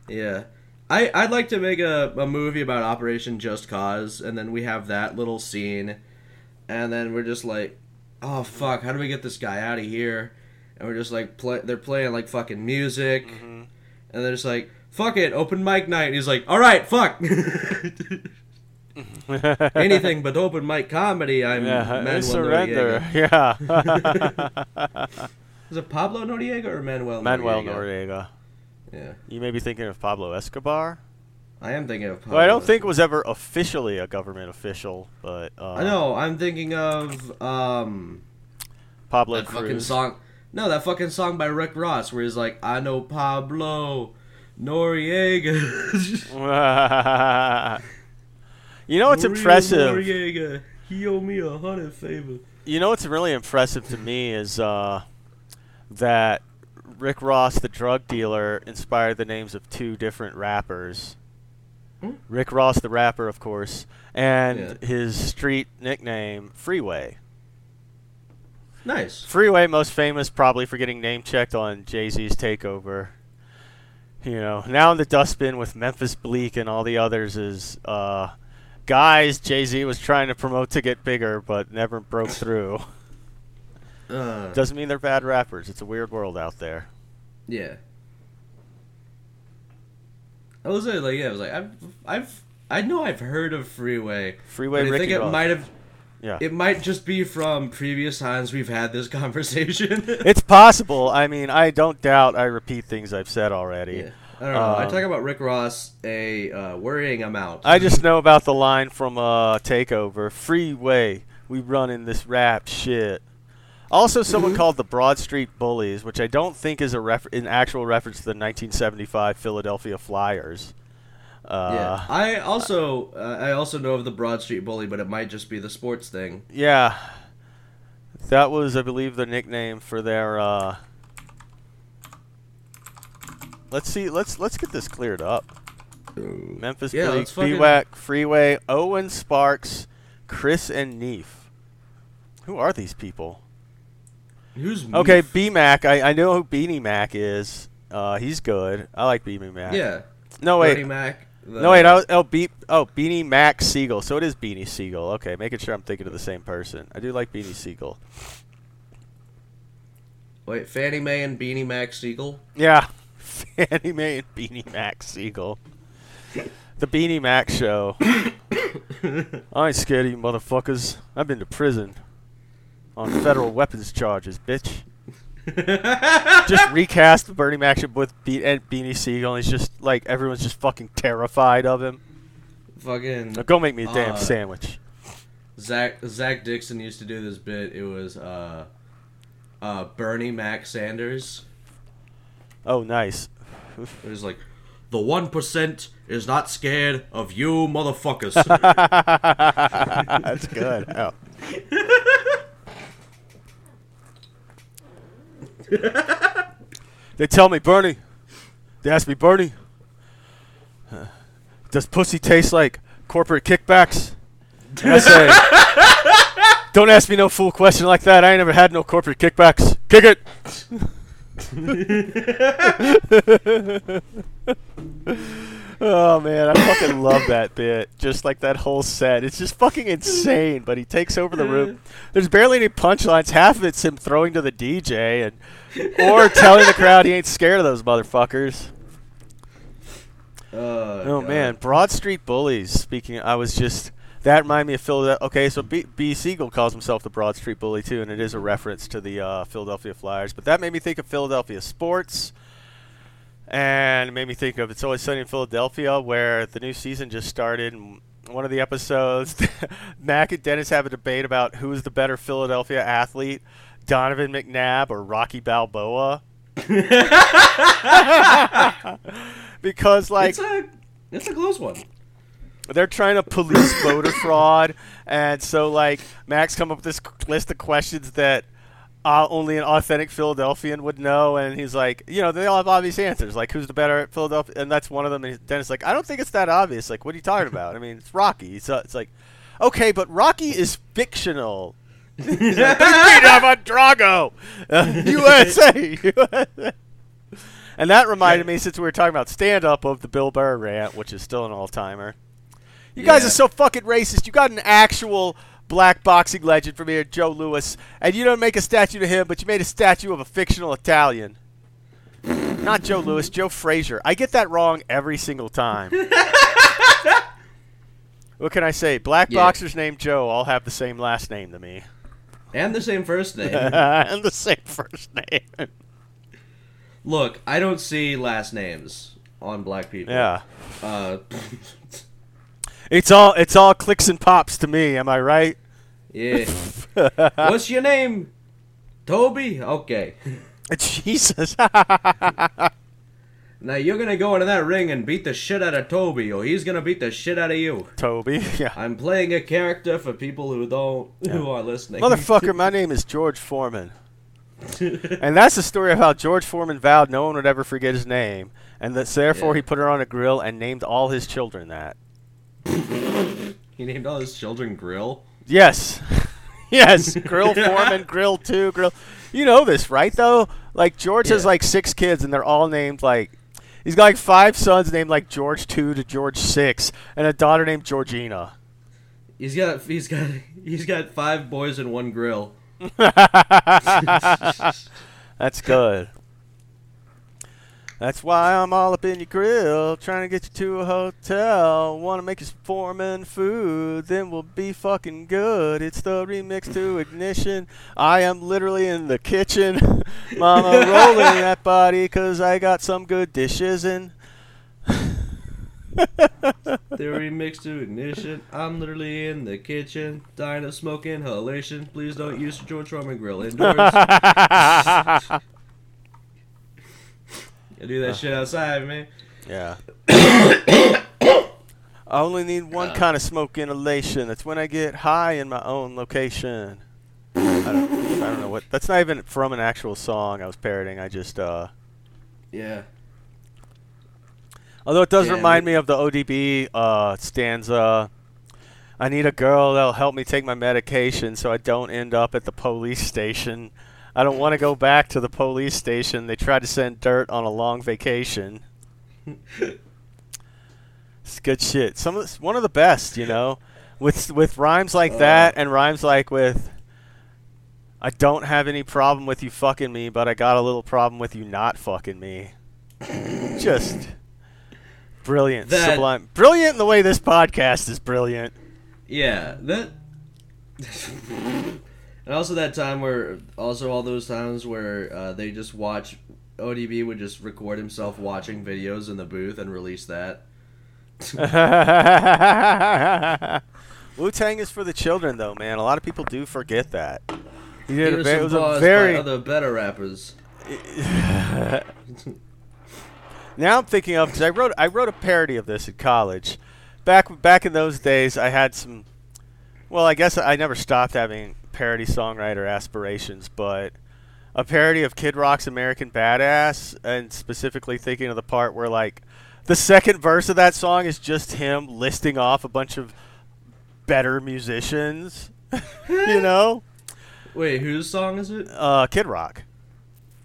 [SPEAKER 2] Yeah. I, I'd like to make a, a movie about Operation Just Cause, and then we have that little scene, and then we're just like, oh fuck, how do we get this guy out of here? And we're just like, play, they're playing like fucking music,
[SPEAKER 1] Mm-hmm.
[SPEAKER 2] and they're just like, fuck it, open mic night. And he's like, all right, fuck. [LAUGHS] Anything but open mic comedy. I'm
[SPEAKER 1] Yeah,
[SPEAKER 2] Manuel
[SPEAKER 1] surrender.
[SPEAKER 2] Noriega. [LAUGHS]
[SPEAKER 1] Yeah. [LAUGHS]
[SPEAKER 2] Is it Pablo Noriega or Manuel?
[SPEAKER 1] Manuel
[SPEAKER 2] Noriega?
[SPEAKER 1] Noriega.
[SPEAKER 2] Yeah,
[SPEAKER 1] You may be thinking of Pablo Escobar.
[SPEAKER 2] I am thinking of. Pablo
[SPEAKER 1] Well, I don't think it was ever officially a government official, but uh,
[SPEAKER 2] I know. I'm thinking of um
[SPEAKER 1] Pablo
[SPEAKER 2] that fucking song. No, that fucking song by Rick Ross where he's like, "I know Pablo Noriega." [LAUGHS]
[SPEAKER 1] you know what's
[SPEAKER 2] Mario
[SPEAKER 1] impressive?
[SPEAKER 2] Noriega, he owe me a hundred favor.
[SPEAKER 1] You know what's really impressive to me is uh, that Rick Ross, the drug dealer, inspired the names of two different rappers.
[SPEAKER 2] Hmm?
[SPEAKER 1] Rick Ross, the rapper, of course, and
[SPEAKER 2] Yeah.
[SPEAKER 1] his street nickname, Freeway.
[SPEAKER 2] Nice.
[SPEAKER 1] Freeway, most famous probably for getting name checked on Jay Z's Takeover. You know, now in the dustbin with Memphis Bleek and all the others is uh, guys Jay Z was trying to promote to get bigger, but never broke [LAUGHS] through.
[SPEAKER 2] Uh,
[SPEAKER 1] Doesn't mean they're bad rappers. It's a weird world out there.
[SPEAKER 2] yeah. I was like, yeah, I was like, I've, I've, I know I've heard of Freeway.
[SPEAKER 1] Freeway
[SPEAKER 2] I
[SPEAKER 1] Ricky
[SPEAKER 2] think it
[SPEAKER 1] Ross.
[SPEAKER 2] might have,
[SPEAKER 1] Yeah.
[SPEAKER 2] it might just be from previous times we've had this [LAUGHS] conversation.
[SPEAKER 1] it's possible. I mean, I don't doubt I repeat things I've said already.
[SPEAKER 2] yeah. I don't know. I
[SPEAKER 1] Um,
[SPEAKER 2] talk about Rick Ross a uh, worrying amount.
[SPEAKER 1] I just know about the line from uh, Takeover Freeway, we run in this rap shit. Also, someone
[SPEAKER 2] Mm-hmm.
[SPEAKER 1] called the Broad Street Bullies, which I don't think is a refer- an actual reference to the 1975 Philadelphia Flyers. Uh,
[SPEAKER 2] yeah. I also, uh, I also know of the Broad Street Bully, but it might just be the sports thing.
[SPEAKER 1] Yeah. That was, I believe, the nickname for their. Uh... Let's see. Let's let's get this cleared up. Memphis
[SPEAKER 2] Yeah, Bleek, fucking-
[SPEAKER 1] BWAC, Freeway, Owen Sparks, Chris and Neef. Who are these people?
[SPEAKER 2] Who's
[SPEAKER 1] Okay? B Mac. I, I know who Beanie Mac is. Uh, he's good. I like Beanie Mac.
[SPEAKER 2] Yeah.
[SPEAKER 1] No wait.
[SPEAKER 2] Bernie Mac. The-
[SPEAKER 1] No wait. I was, oh, oh, Be- oh Beanie Mac Sigel. So it is Beanie Sigel. Okay, making sure I'm thinking of the same person. I do like Beanie Sigel.
[SPEAKER 2] Wait, Fannie Mae and Beanie Mac Sigel.
[SPEAKER 1] Yeah, [LAUGHS] Fannie Mae and Beanie Mac Sigel. The Beanie Mac Show. [COUGHS] I ain't scared of you motherfuckers. I've been to prison on federal weapons charges, bitch. Just recast Bernie Mac with Be- and Beanie Sigel, and he's just like everyone's just fucking terrified of him.
[SPEAKER 2] Fucking
[SPEAKER 1] Now go make me a damn
[SPEAKER 2] Uh,
[SPEAKER 1] sandwich.
[SPEAKER 2] Zach Zach Dixon used to do this bit. It was uh, uh, Bernie Mac Sanders.
[SPEAKER 1] Oh, nice.
[SPEAKER 2] It was like, the one percent is not scared of you, motherfuckers. [LAUGHS]
[SPEAKER 1] That's good. Oh. [LAUGHS] [LAUGHS] they tell me, Bernie. They ask me, Bernie. uh, does pussy taste like corporate kickbacks? And I say, [LAUGHS] don't ask me no fool question like that. I ain't never had no corporate kickbacks. Kick it. [LAUGHS] Oh man, I fucking love that bit. Just like that whole set. It's just fucking insane, but he takes over the room. There's barely any punchlines. Half of it's him throwing to the DJ and or [LAUGHS] telling the crowd he ain't scared of those motherfuckers.
[SPEAKER 2] Uh,
[SPEAKER 1] Oh man, Broad Street Bullies. Speaking, I was just that reminded me of Philadelphia. Okay, so B, B. Sigel calls himself the Broad Street Bully too, and it is a reference to the uh, Philadelphia Flyers. But that made me think of Philadelphia sports, and it made me think of It's Always Sunny in Philadelphia, where the new season just started. And one of the episodes, [LAUGHS] Mac and Dennis have a debate about who is the better Philadelphia athlete, Donovan McNabb or Rocky Balboa. [LAUGHS] because like
[SPEAKER 2] it's a it's a close one.
[SPEAKER 1] they're trying to police voter fraud, and so like Max come up with this list of questions that uh, only an authentic Philadelphian would know, and he's like, you know, they all have obvious answers, like who's the better at Philadelphia, and that's one of them. And Dennis like, I don't think it's that obvious. Like, what are you talking about? I mean, it's Rocky. So it's like, okay, but Rocky is fictional. [LAUGHS] He's like, beat up on Drago, [LAUGHS] uh, USA, USA. And that reminded me, since we were talking about stand up, of the Bill Burr rant, which is still an all timer. You guys are so fucking racist. You got an actual black boxing legend from here, Joe Louis, and you don't make a statue to him, but you made a statue of a fictional Italian. Not Joe Louis, Joe Frazier. I get that wrong every single time. [LAUGHS] what can I say? Black
[SPEAKER 2] Yeah.
[SPEAKER 1] boxers named Joe all have the same last name to me.
[SPEAKER 2] And the same first [LAUGHS] name.
[SPEAKER 1] and the same first name.
[SPEAKER 2] Look, I don't see last names on black people.
[SPEAKER 1] yeah.
[SPEAKER 2] Uh, [LAUGHS]
[SPEAKER 1] It's all it's all clicks and pops to me, am I right?
[SPEAKER 2] yeah. [LAUGHS] What's your name? Toby? Okay. [LAUGHS]
[SPEAKER 1] Jesus. [LAUGHS]
[SPEAKER 2] Now you're gonna go into that ring and beat the shit out of Toby, or he's gonna beat the shit out of you.
[SPEAKER 1] Toby. Yeah.
[SPEAKER 2] I'm playing a character for people who don't, who are listening.
[SPEAKER 1] Motherfucker, my name is George Foreman. and that's the story of how George Foreman vowed no one would ever forget his name, and that therefore
[SPEAKER 2] Yeah.
[SPEAKER 1] he put her on a grill and named all his children that.
[SPEAKER 2] He named all his children Grill.
[SPEAKER 1] Yes. [LAUGHS] yes. Grill [LAUGHS] Foreman, Grill 2, Grill. You know this, right, though? Like, George has like six kids, and they're all named like. He's got like five sons named like George 2 to George 6, and a daughter named Georgina.
[SPEAKER 2] He's got he's got he's got five boys and one grill. [LAUGHS]
[SPEAKER 1] That's good. That's why I'm all up in your grill, trying to get you to a hotel. Want to make you some foreman food, then we'll be fucking good. It's the remix to Ignition. I am literally in the kitchen. [LAUGHS] Mama [LAUGHS] rolling that body, cause I got some good dishes and.
[SPEAKER 2] The remix to ignition. I'm literally in the kitchen, dying of smoke inhalation. Please don't use George Foreman grill indoors. I do that shit outside, man.
[SPEAKER 1] Yeah. [COUGHS] I only need one kind of smoke inhalation. That's when I get high in my own location. I don't, I don't know what. That's not even from an actual song I was parroting. I just, uh.
[SPEAKER 2] Yeah.
[SPEAKER 1] Although it does
[SPEAKER 2] Yeah,
[SPEAKER 1] remind
[SPEAKER 2] we-
[SPEAKER 1] me of the ODB uh, stanza. I need a girl that'll help me take my medication so I don't end up at the police station. I don't want to go back to the police station. They tried to send dirt on a long vacation. [LAUGHS] It's good shit. Some of one of the best, you know, with with rhymes like uh. that and rhymes like with. I don't have any problem with you fucking me, but I got a little problem with you not fucking me. [LAUGHS] Just brilliant,
[SPEAKER 2] That-
[SPEAKER 1] sublime, brilliant in the way this podcast is brilliant.
[SPEAKER 2] Yeah, that. [LAUGHS] and also that time where, also all those times where uh, they just watch, ODB would just record himself watching videos in the booth and release that. [LAUGHS]
[SPEAKER 1] Wu Tang is for the children, though, man. A lot of people do forget that. He
[SPEAKER 2] He
[SPEAKER 1] did a
[SPEAKER 2] was
[SPEAKER 1] it was a very.
[SPEAKER 2] by other better rappers. [LAUGHS]
[SPEAKER 1] now I'm thinking of because I wrote I wrote a parody of this in college. Back back in those days, I had some. Well, I guess I never stopped having parody songwriter aspirations, but a parody of Kid Rock's American Badass, and specifically thinking of the part where like the second verse of that song is just him listing off a bunch of better musicians. [LAUGHS] you know,
[SPEAKER 2] Wait, whose song is it?
[SPEAKER 1] uh, Kid Rock.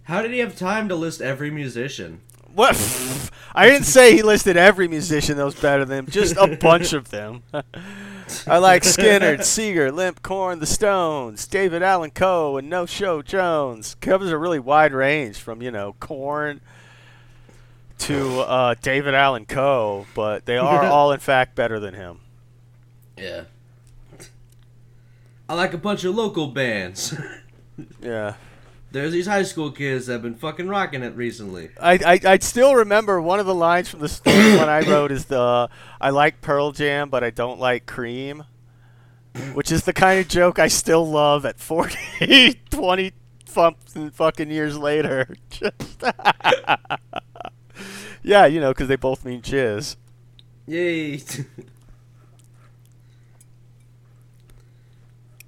[SPEAKER 2] How did he have time to list every musician?
[SPEAKER 1] What? [LAUGHS] I didn't say he listed every musician that was better than him, just a bunch of them. [LAUGHS] I like Skynyrd, [LAUGHS] Seger, Limp Korn, The Stones, David Allan Coe, and No Show Jones. Covers a really wide range from, you know, Korn to uh, David Allan Coe, but they are [LAUGHS] all, in fact, better than him.
[SPEAKER 2] Yeah. I like a bunch of local bands. [LAUGHS]
[SPEAKER 1] Yeah.
[SPEAKER 2] There's these high school kids that have been fucking rocking it recently.
[SPEAKER 1] I, I I still remember one of the lines from the story [COUGHS] one I wrote is the I like Pearl Jam but I don't like cream, which is the kind of joke I still love at 40, [LAUGHS] 20 something fucking years later. [LAUGHS] Just [LAUGHS] yeah, you know, because they both mean jizz.
[SPEAKER 2] Yay!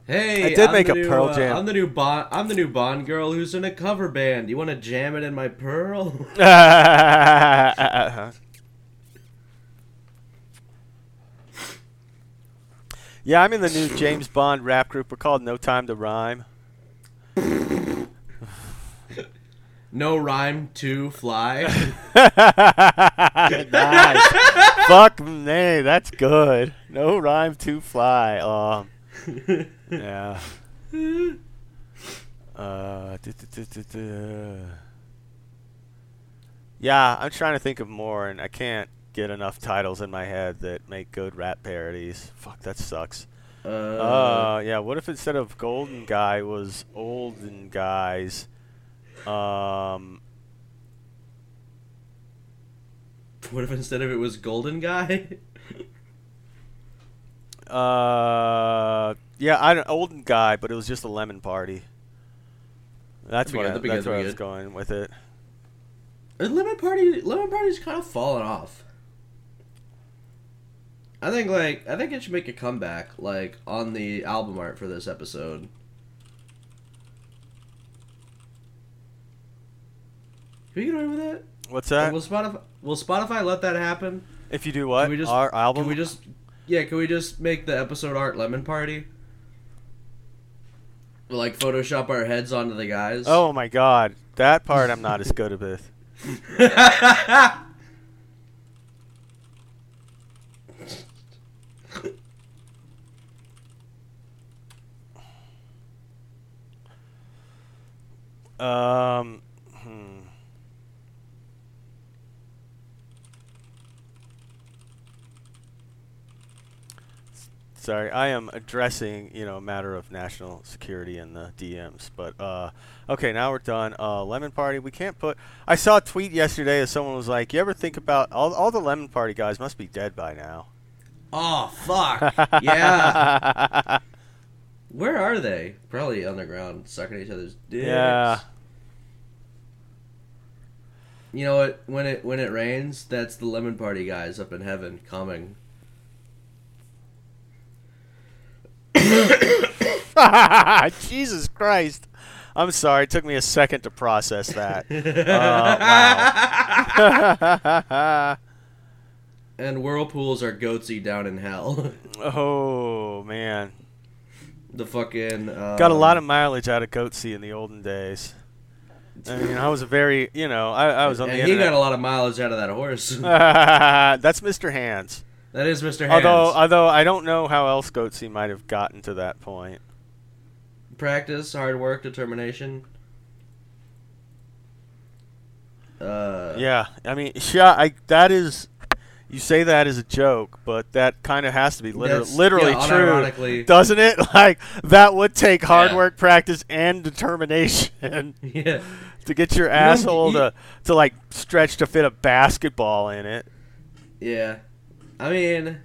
[SPEAKER 2] Hey,
[SPEAKER 1] I did
[SPEAKER 2] I'm
[SPEAKER 1] make a
[SPEAKER 2] new,
[SPEAKER 1] Pearl
[SPEAKER 2] uh,
[SPEAKER 1] Jam.
[SPEAKER 2] I'm the new Bond. I'm the new Bond girl who's in a cover band. You want to jam it in my Pearl? [LAUGHS]
[SPEAKER 1] yeah, I'm in the new James Bond rap group. We're called No Time to Rhyme. [LAUGHS]
[SPEAKER 2] no rhyme to fly. [LAUGHS]
[SPEAKER 1] nice. Fuck me, that's good. No rhyme to fly. Um, yeah. Uh, duh, duh, duh, duh, duh. Yeah, I'm trying to think of more, and I can't get enough titles in my head that make good rap parodies. Fuck, that sucks.
[SPEAKER 2] Uh,
[SPEAKER 1] Uh, yeah. What if instead of Golden Guy was Olden Guys? Um, [LAUGHS]
[SPEAKER 2] what if instead of it was Golden Guy? [LAUGHS]
[SPEAKER 1] uh, yeah, I'm an Olden Guy, but it was just a lemon party. That's what I, that's where I was going with it.
[SPEAKER 2] Lemon Party, Lemon Party's kind of fallen off. I think like I think it should make a comeback like on the album art for this episode. Can we get away with that?
[SPEAKER 1] What's that?
[SPEAKER 2] Will Spotify will Spotify let that happen?
[SPEAKER 1] if you do what?
[SPEAKER 2] Can we just
[SPEAKER 1] Our album?
[SPEAKER 2] Can we just yeah? Can we just make the episode art Lemon Party? Like Photoshop our heads onto the guys.
[SPEAKER 1] Oh my god, that part I'm not as good with. [LAUGHS] Um, hmm. Sorry, I am addressing, you know, a matter of national security in the DMs. But uh, okay, now we're done. Uh, Lemon Party. We can't put. I saw a tweet yesterday as someone was like, "You ever think about all all the Lemon Party guys must be dead by now."
[SPEAKER 2] oh fuck yeah. [LAUGHS] Where are they? Probably on the ground, sucking each other's dicks.
[SPEAKER 1] Yeah.
[SPEAKER 2] You know what? When it when it rains, that's the lemon party guys up in heaven coming. [LAUGHS]
[SPEAKER 1] Jesus Christ. I'm sorry. It took me a second to process that. Uh, [LAUGHS] wow.
[SPEAKER 2] and whirlpools are goatse down in hell. [LAUGHS]
[SPEAKER 1] oh man,
[SPEAKER 2] the fucking uh,
[SPEAKER 1] got a lot of mileage out of Goatse in the olden days. I mean, I was a very, you know, I, I was on
[SPEAKER 2] and
[SPEAKER 1] the
[SPEAKER 2] he
[SPEAKER 1] internet.
[SPEAKER 2] got a lot of mileage out of that horse.
[SPEAKER 1] That's Mr. Hands.
[SPEAKER 2] That is Mr. Hands.
[SPEAKER 1] Although, although I don't know how else Goatse might have gotten to that point.
[SPEAKER 2] Practice, hard work, determination. Uh,
[SPEAKER 1] Yeah, I mean, yeah, I that is. You say that as a joke, but that kind of has to be liter- literally
[SPEAKER 2] yeah,
[SPEAKER 1] true, doesn't it? [LAUGHS] Like that would take hard
[SPEAKER 2] Yeah.
[SPEAKER 1] work, practice, and determination [LAUGHS]
[SPEAKER 2] Yeah. [LAUGHS]
[SPEAKER 1] to get your
[SPEAKER 2] know,
[SPEAKER 1] asshole
[SPEAKER 2] you-
[SPEAKER 1] to to like stretch to fit a basketball in it.
[SPEAKER 2] Yeah. I mean,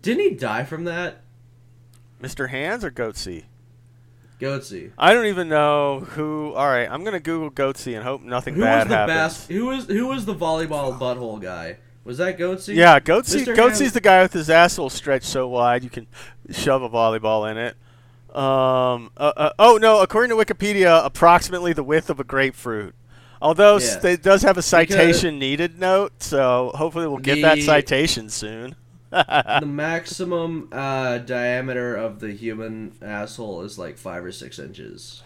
[SPEAKER 2] didn't he die from that?
[SPEAKER 1] Mr. Hands or Goatse?
[SPEAKER 2] Goatse.
[SPEAKER 1] I don't even know who. All right, I'm gonna Google Goatse and hope nothing
[SPEAKER 2] Who
[SPEAKER 1] bad
[SPEAKER 2] was the
[SPEAKER 1] happens.
[SPEAKER 2] bas- Who was who was the volleyball butthole guy? Was that Goatse?
[SPEAKER 1] Yeah, Goatse.
[SPEAKER 2] Mr.
[SPEAKER 1] Goatse's
[SPEAKER 2] Hands-
[SPEAKER 1] the guy with his asshole stretched so wide you can shove a volleyball in it. Um. Uh, uh, oh no! According to Wikipedia, approximately the width of a grapefruit. Although
[SPEAKER 2] Yeah.
[SPEAKER 1] it does have a citation needed note, so hopefully we'll get that citation soon. [LAUGHS]
[SPEAKER 2] the maximum uh, diameter of the human asshole is like five or six inches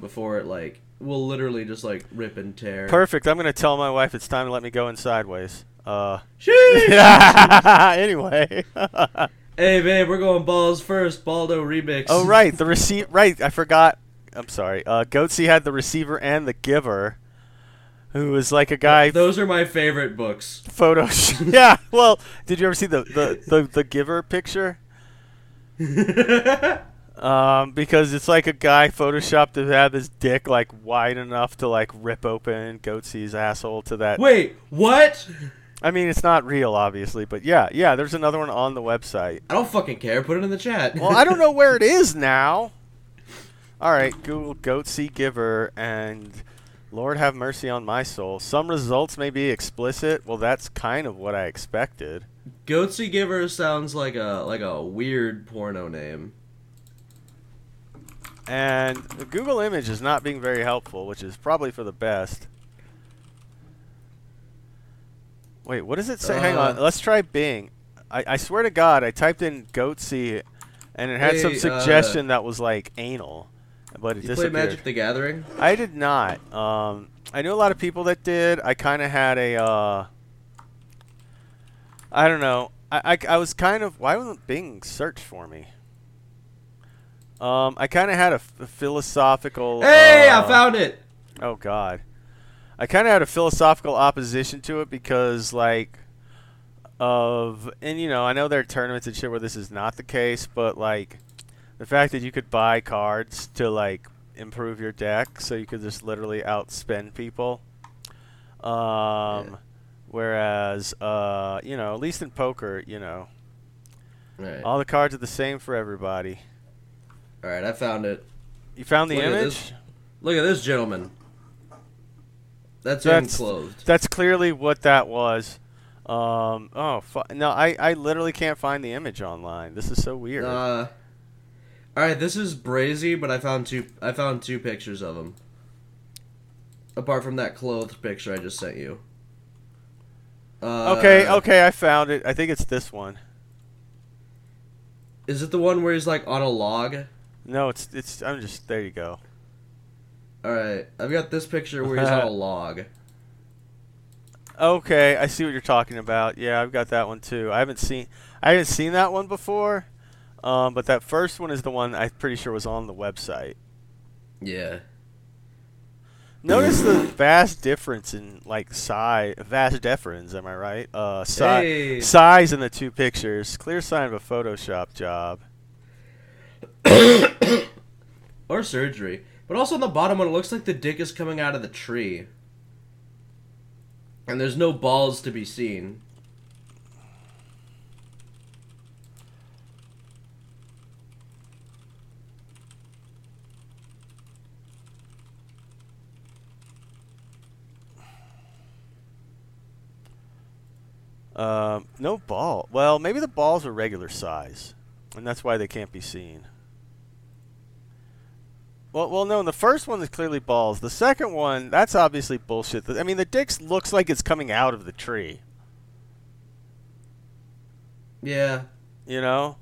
[SPEAKER 2] before it like will literally just like rip and tear.
[SPEAKER 1] Perfect. I'm gonna tell my wife it's time to let me go in sideways. Uh.
[SPEAKER 2] Sheesh! [LAUGHS]
[SPEAKER 1] anyway. [LAUGHS]
[SPEAKER 2] hey babe, we're going balls first. Baldo remix.
[SPEAKER 1] oh right, the receive. Right, I forgot. I'm sorry. Uh, Goatse had the receiver and the giver, who was like a guy.
[SPEAKER 2] Those are my favorite books.
[SPEAKER 1] photo. [LAUGHS] [LAUGHS] yeah. Well, did you ever see the the the, the giver picture? [LAUGHS] Um, because it's like a guy photoshopped to have his dick like wide enough to like rip open Goatse's asshole to that.
[SPEAKER 2] Wait, what?
[SPEAKER 1] I mean, it's not real, obviously, but yeah, yeah. There's another one on the website.
[SPEAKER 2] I don't fucking care. Put it in the chat.
[SPEAKER 1] Well, I don't know where it is now. All right, Google Goatse giver and Lord have mercy on my soul. Some results may be explicit. Well, that's kind of what I expected.
[SPEAKER 2] Goatse Giver sounds like a like a weird porno name.
[SPEAKER 1] And the Google image is not being very helpful, which is probably for the best. Wait, what does it say? Hang on,
[SPEAKER 2] Uh,
[SPEAKER 1] let's try Bing. I, I swear to God, I typed in goatse, and it had some
[SPEAKER 2] Hey, uh,
[SPEAKER 1] suggestion that was like anal, but it
[SPEAKER 2] You play
[SPEAKER 1] disappeared.
[SPEAKER 2] Magic the Gathering?
[SPEAKER 1] I did not. Um, I knew a lot of people that did. I kind of had a. Uh, I don't know. I I, I, I was kind of why wasn't Bing search for me? Um, I kind of had a philosophical.
[SPEAKER 2] Hey, I
[SPEAKER 1] uh,
[SPEAKER 2] found it.
[SPEAKER 1] Oh God, I kind of had a philosophical opposition to it because like of and you know I know there are tournaments and shit where this is not the case, but like the fact that you could buy cards to like improve your deck, so you could just literally outspend people. Um, whereas uh, you know at least in poker, you know
[SPEAKER 2] Right.
[SPEAKER 1] all the cards are the same for everybody.
[SPEAKER 2] All right, I found it.
[SPEAKER 1] You found the
[SPEAKER 2] Look at
[SPEAKER 1] image.
[SPEAKER 2] this. Look at this gentleman. That's,
[SPEAKER 1] That's-
[SPEAKER 2] enclosed.
[SPEAKER 1] That's clearly what that was. Um, oh, fu- no, I, I literally can't find the image online. This is so weird.
[SPEAKER 2] Uh, all right, this is Brazy, but I found two. I found two pictures of him. Apart from that clothed picture I just sent you. Uh,
[SPEAKER 1] okay, okay, I found it. I think it's this one.
[SPEAKER 2] Is it the one where he's like on a log?
[SPEAKER 1] No, it's it's. I'm just there. You go.
[SPEAKER 2] All right, I've got this picture where he's on a [LAUGHS] log.
[SPEAKER 1] Okay, I see what you're talking about. Yeah, I've got that one too. I haven't seen I haven't seen that one before, um, but that first one is the one I'm pretty sure was on the website.
[SPEAKER 2] Yeah.
[SPEAKER 1] Notice the [LAUGHS] vast difference in like size, vast difference. Am I right? Uh, si-
[SPEAKER 2] Hey.
[SPEAKER 1] size in the two pictures. Clear sign of a Photoshop job. [COUGHS]
[SPEAKER 2] Or surgery. But also on the bottom one, it looks like the dick is coming out of the tree. And there's no balls to be seen.
[SPEAKER 1] Um, no ball. Well, maybe the balls are regular size, and that's why they can't be seen. Well, well, no. The first one is clearly balls. The second one, that's obviously bullshit. I mean, the dick looks like it's coming out of the tree.
[SPEAKER 2] Yeah.
[SPEAKER 1] You know,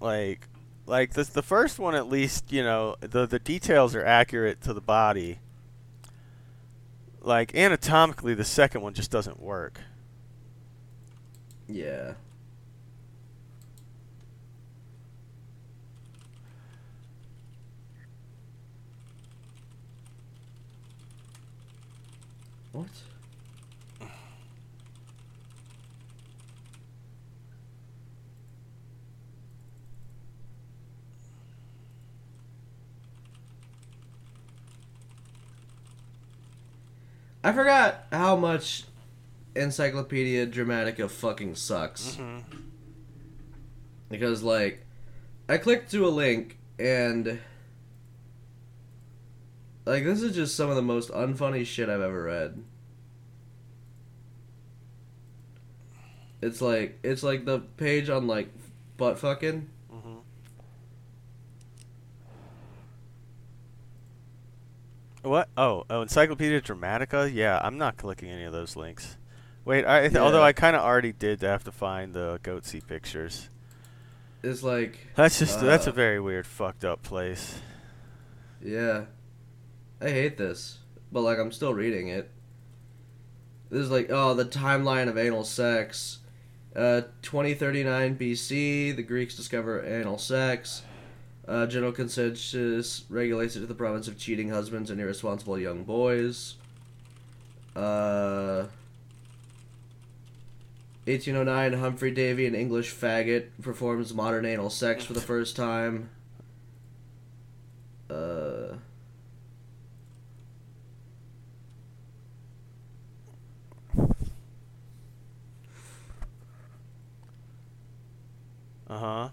[SPEAKER 1] like, like this. The first one, at least, you know, the the details are accurate to the body. Like anatomically, the second one just doesn't work.
[SPEAKER 2] Yeah. What? I forgot how much Encyclopedia Dramatica fucking sucks. Mm-hmm. Because, like, I clicked to a link and. Like, this is just some of the most unfunny shit I've ever read. It's like, it's like the page on, like, butt fucking. Mm-hmm.
[SPEAKER 1] What? Oh, oh, Encyclopedia Dramatica. Yeah, I'm not clicking any of those links. Wait, I, th-
[SPEAKER 2] Yeah.
[SPEAKER 1] although I kind of already did to have to find the goatse pictures.
[SPEAKER 2] It's like,
[SPEAKER 1] That's just that's a
[SPEAKER 2] Uh.
[SPEAKER 1] very weird, fucked up place.
[SPEAKER 2] yeah. I hate this. But, like, I'm still reading it. This is like, oh, the timeline of anal sex. Uh, 2039 BC, the Greeks discover anal sex. Uh, general consensus regulates it to the province of cheating husbands and irresponsible young boys. Uh, 1809, Humphrey Davy, an English faggot, performs modern anal sex for the first time. Uh,
[SPEAKER 1] Uh huh.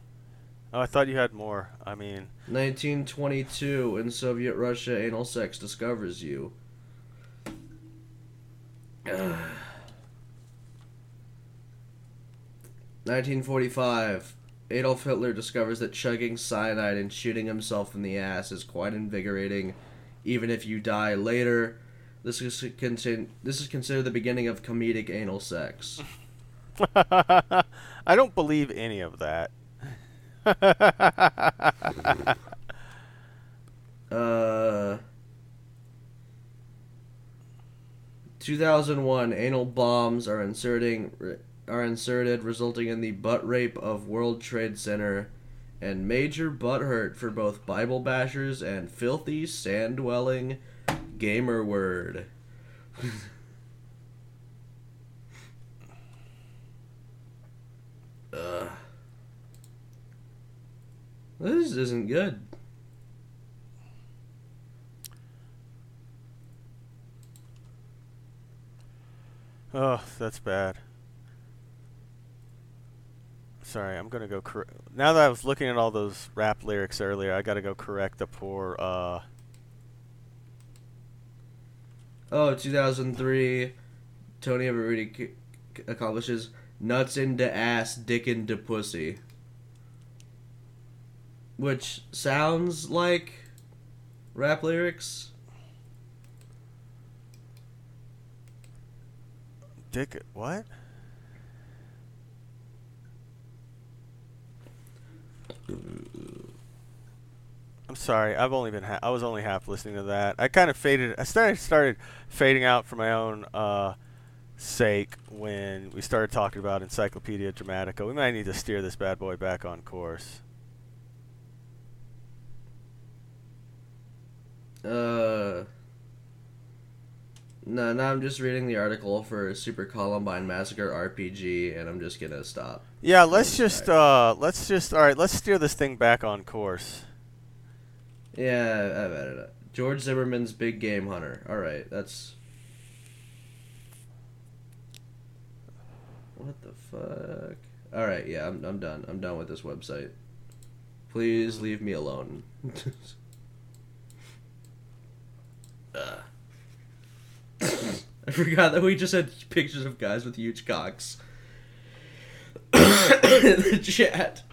[SPEAKER 1] Oh, I thought you had more. I mean,
[SPEAKER 2] 1922, in Soviet Russia, anal sex discovers you. [SIGHS] [SIGHS] Nineteen forty-five. Adolf Hitler discovers that chugging cyanide and shooting himself in the ass is quite invigorating, even if you die later. This is This is considered the beginning of comedic anal sex. [LAUGHS]
[SPEAKER 1] I don't believe any of that. [LAUGHS]
[SPEAKER 2] Uh, 2001 anal bombs are inserting are inserted, resulting in the butt rape of World Trade Center and major butt hurt for both Bible bashers and filthy sand dwelling gamer word. [LAUGHS] Ugh. This isn't good.
[SPEAKER 1] Oh, that's bad. Sorry, I'm gonna go. Cor- now that I was looking at all those rap lyrics earlier, I gotta go correct the poor. Uh,
[SPEAKER 2] Oh, 2003. Tony Eveready c- accomplishes nuts into ass, dick into pussy. Which sounds like rap lyrics.
[SPEAKER 1] Dick. What? I'm sorry. I've only been. Ha- I was only half listening to that. I kind of faded. I started started fading out for my own uh, sake when we started talking about Encyclopedia Dramatica. We might need to steer this bad boy back on course.
[SPEAKER 2] Uh. No, no, I'm just reading the article for Super Columbine Massacre RPG, and I'm just gonna stop.
[SPEAKER 1] Yeah, let's just uh, let's just all right. Let's steer this thing back on course.
[SPEAKER 2] Yeah, I've added it. George Zimmerman's Big Game Hunter. All right, that's. What the fuck? All right, yeah, I'm I'm done. I'm done with this website. Please leave me alone. [LAUGHS] [COUGHS] I forgot that we just had pictures of guys with huge cocks in [COUGHS] [COUGHS] the chat.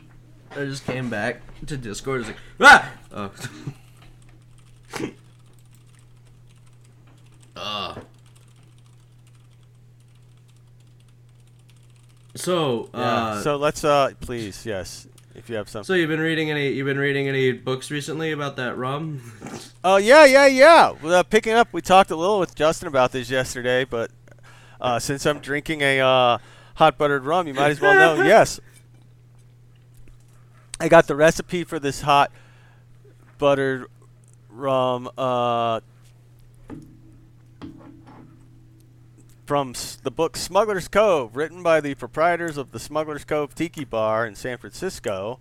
[SPEAKER 2] I just came back to Discord. Like, ah! Oh. [LAUGHS] Ah. So,
[SPEAKER 1] Yeah.
[SPEAKER 2] uh, so,
[SPEAKER 1] let's uh, please, yes, if you have something.
[SPEAKER 2] So you've been reading any? You've been reading any books recently about that rum? [LAUGHS]
[SPEAKER 1] Oh yeah, yeah, yeah. Well, uh, picking up, we talked a little with Justin about this yesterday, but uh, since I'm drinking a uh, hot buttered rum, you might as well know. [LAUGHS] yes, I got the recipe for this hot buttered rum uh, from the book Smuggler's Cove, written by the proprietors of the Smuggler's Cove Tiki Bar in San Francisco.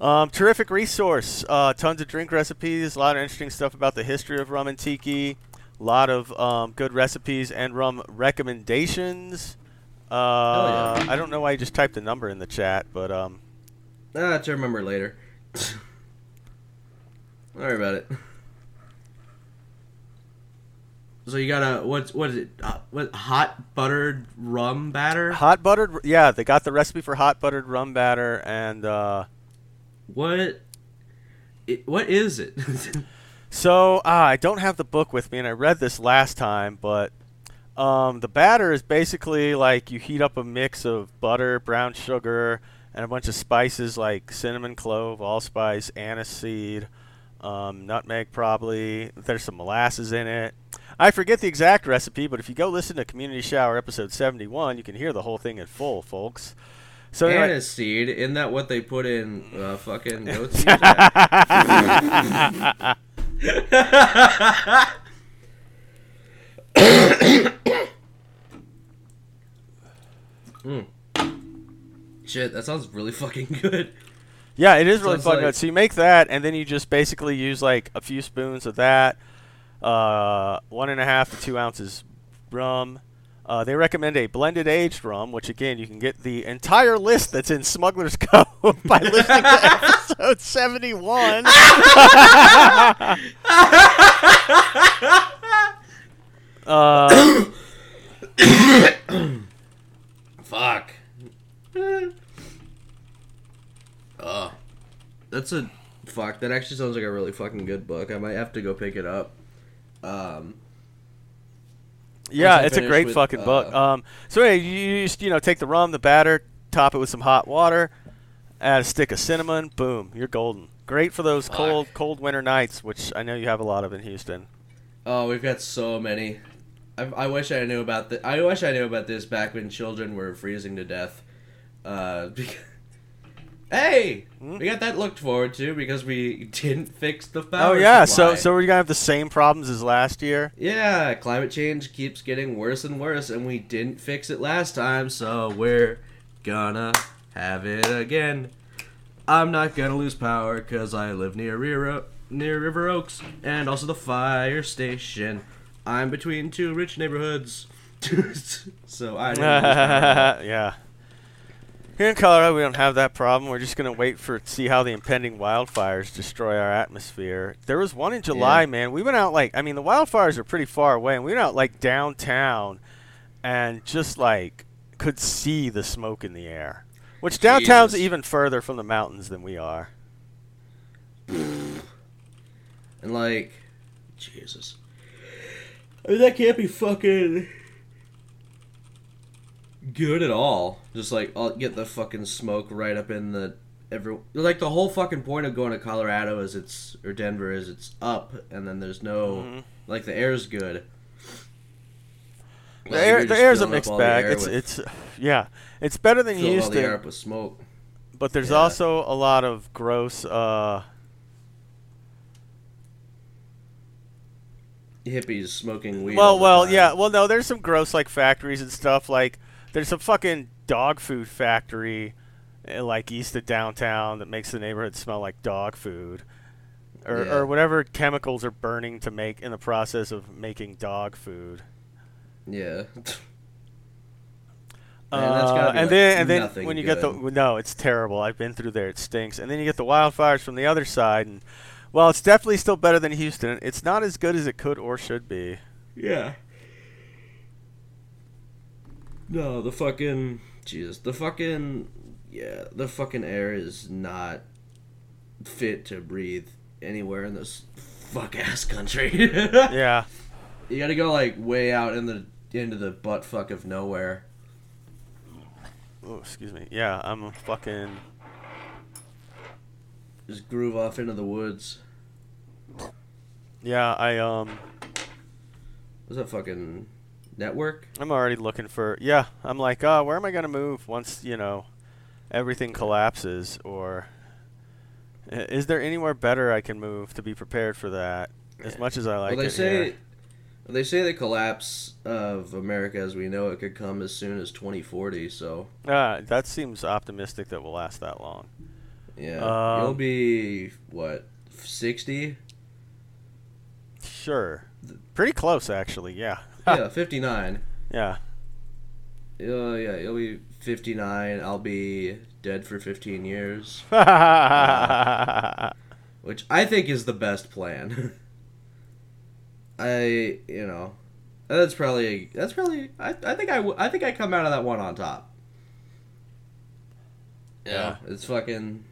[SPEAKER 1] Um, terrific resource. Uh, tons of drink recipes. A lot of interesting stuff about the history of rum and tiki. A lot of um, good recipes and rum recommendations. Uh,
[SPEAKER 2] yeah.
[SPEAKER 1] I don't know why you just typed the number in the chat, but um,
[SPEAKER 2] ah, to remember later. [LAUGHS] Don't worry about it. So you got a what's what is it? Uh, what hot buttered rum batter?
[SPEAKER 1] hot buttered. Yeah, they got the recipe for hot buttered rum batter, and uh,
[SPEAKER 2] What? It, what is it? [LAUGHS]
[SPEAKER 1] So ah, I don't have the book with me, and I read this last time, but um, the batter is basically like you heat up a mix of butter, brown sugar, and a bunch of spices like cinnamon, clove, allspice, anise seed, um, nutmeg, probably. There's some molasses in it. I forget the exact recipe, but if you go listen to Community Shower episode 71, you can hear the whole thing in full, folks. So
[SPEAKER 2] Anise seed. Isn't that what they put in uh, fucking [LAUGHS] goat's seed? [LAUGHS] [LAUGHS] Mm. Shit, that sounds really [LAUGHS] fucking good.
[SPEAKER 1] Yeah, it is really
[SPEAKER 2] Sounds
[SPEAKER 1] fucking
[SPEAKER 2] like-
[SPEAKER 1] good. So you make that, and then you just basically use like a few spoons of that, uh, one and a half to two ounces rum. Uh, they recommend a blended aged rum, which again you can get the entire list that's in Smuggler's [LAUGHS] Cove by [LAUGHS] listening to episode seventy-one. uh, [COUGHS]
[SPEAKER 2] Fuck. [LAUGHS] Oh. That's a fuck. That actually sounds like a really fucking good book. I might have to go pick it up. Um,
[SPEAKER 1] Yeah, it's a great
[SPEAKER 2] with,
[SPEAKER 1] fucking book.
[SPEAKER 2] uh,
[SPEAKER 1] Um, so anyway, you you just you know take the rum, the batter, top it with some hot water, add a stick of cinnamon, boom, you're golden. Great for those
[SPEAKER 2] Fuck.
[SPEAKER 1] cold cold winter nights, which I know you have a lot of in Houston.
[SPEAKER 2] oh, we've got so many. I, I wish I knew about the. I wish I knew about this back when children were freezing to death. Uh, [LAUGHS] because, hey,
[SPEAKER 1] Hmm?
[SPEAKER 2] we got that looked forward to because we didn't fix the power.
[SPEAKER 1] Oh yeah,
[SPEAKER 2] supply.
[SPEAKER 1] so so we're gonna have the same problems as last year.
[SPEAKER 2] Yeah, climate change keeps getting worse and worse, and we didn't fix it last time, so we're gonna have it again. I'm not gonna lose power because I live near River, near River Oaks and also the fire station. I'm between two rich neighborhoods, [LAUGHS] so I. Didn't lose power. [LAUGHS]
[SPEAKER 1] yeah. Here in Colorado, we don't have that problem. We're just gonna wait for see how the impending wildfires destroy our atmosphere. There was one in July,
[SPEAKER 2] Yeah.
[SPEAKER 1] man. We went out like I mean, the wildfires are pretty far away, and we went out like downtown, and just like could see the smoke in the air. Which downtown's
[SPEAKER 2] Jesus.
[SPEAKER 1] even further from the mountains than we are.
[SPEAKER 2] and like, Jesus. I mean, that can't be fucking good at all. Just like, I'll get the fucking smoke right up in the every. Like the whole fucking point of going to Colorado is it's or Denver is it's up, and then there's no
[SPEAKER 1] Mhm.
[SPEAKER 2] like the air's good.
[SPEAKER 1] The air, the air's a mixed bag. It's
[SPEAKER 2] with-
[SPEAKER 1] it's yeah, it's better than
[SPEAKER 2] filling all the air up with smoke.
[SPEAKER 1] but there's
[SPEAKER 2] Yeah.
[SPEAKER 1] also a lot of gross. uh
[SPEAKER 2] Hippies smoking weed.
[SPEAKER 1] Well, well, yeah. Well, no, there's some gross like factories and stuff. Like there's a fucking dog food factory, uh, like east of downtown, that makes the neighborhood smell like dog food, or
[SPEAKER 2] Yeah.
[SPEAKER 1] or whatever chemicals are burning to make in the process of making dog food.
[SPEAKER 2] Yeah. [LAUGHS] Man, that's gotta
[SPEAKER 1] Uh, and
[SPEAKER 2] like,
[SPEAKER 1] then and then when you get the no, it's terrible. I've been through there. It stinks. And then you get the wildfires from the other side, and well, it's definitely still better than Houston. It's not as good as it could or should be.
[SPEAKER 2] Yeah. No, the fucking Jesus, the fucking yeah, the fucking air is not fit to breathe anywhere in this fuck ass country. [LAUGHS]
[SPEAKER 1] Yeah.
[SPEAKER 2] You got to go like way out in the into the butt fuck of nowhere.
[SPEAKER 1] Oh, excuse me. Yeah, I'm a fucking.
[SPEAKER 2] Just groove off into the woods.
[SPEAKER 1] Yeah, I um.
[SPEAKER 2] Was that fucking network?
[SPEAKER 1] I'm already looking for. Yeah, I'm like, oh, where am I gonna move once you know everything collapses? Or is there anywhere better I can move to be prepared for that? As much as I like
[SPEAKER 2] well, they
[SPEAKER 1] it
[SPEAKER 2] say
[SPEAKER 1] here.
[SPEAKER 2] they say the collapse of America as we know it could come as soon as 2040. So
[SPEAKER 1] Ah, that seems optimistic that will last that long.
[SPEAKER 2] yeah,
[SPEAKER 1] Um,
[SPEAKER 2] you'll be what 60?
[SPEAKER 1] Sure, pretty close actually. Yeah. [LAUGHS]
[SPEAKER 2] yeah, 59.
[SPEAKER 1] Yeah.
[SPEAKER 2] Uh, yeah, you'll be 59. I'll be dead for 15 years, [LAUGHS] which I think is the best plan. [LAUGHS] I, you know, that's probably that's probably I, I think I I think I come out of that one on top. Yeah, it's fucking.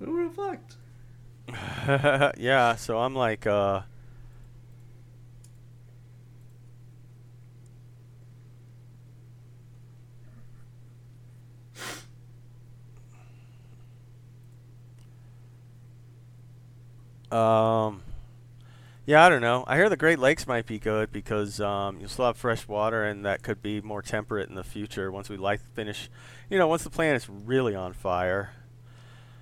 [SPEAKER 2] We're fucked. [LAUGHS]
[SPEAKER 1] yeah, so I'm like, uh. Um, yeah, I don't know. I hear the Great Lakes might be good because um, you'll still have fresh water, and that could be more temperate in the future once we light finish. You know, once the planet's really on fire.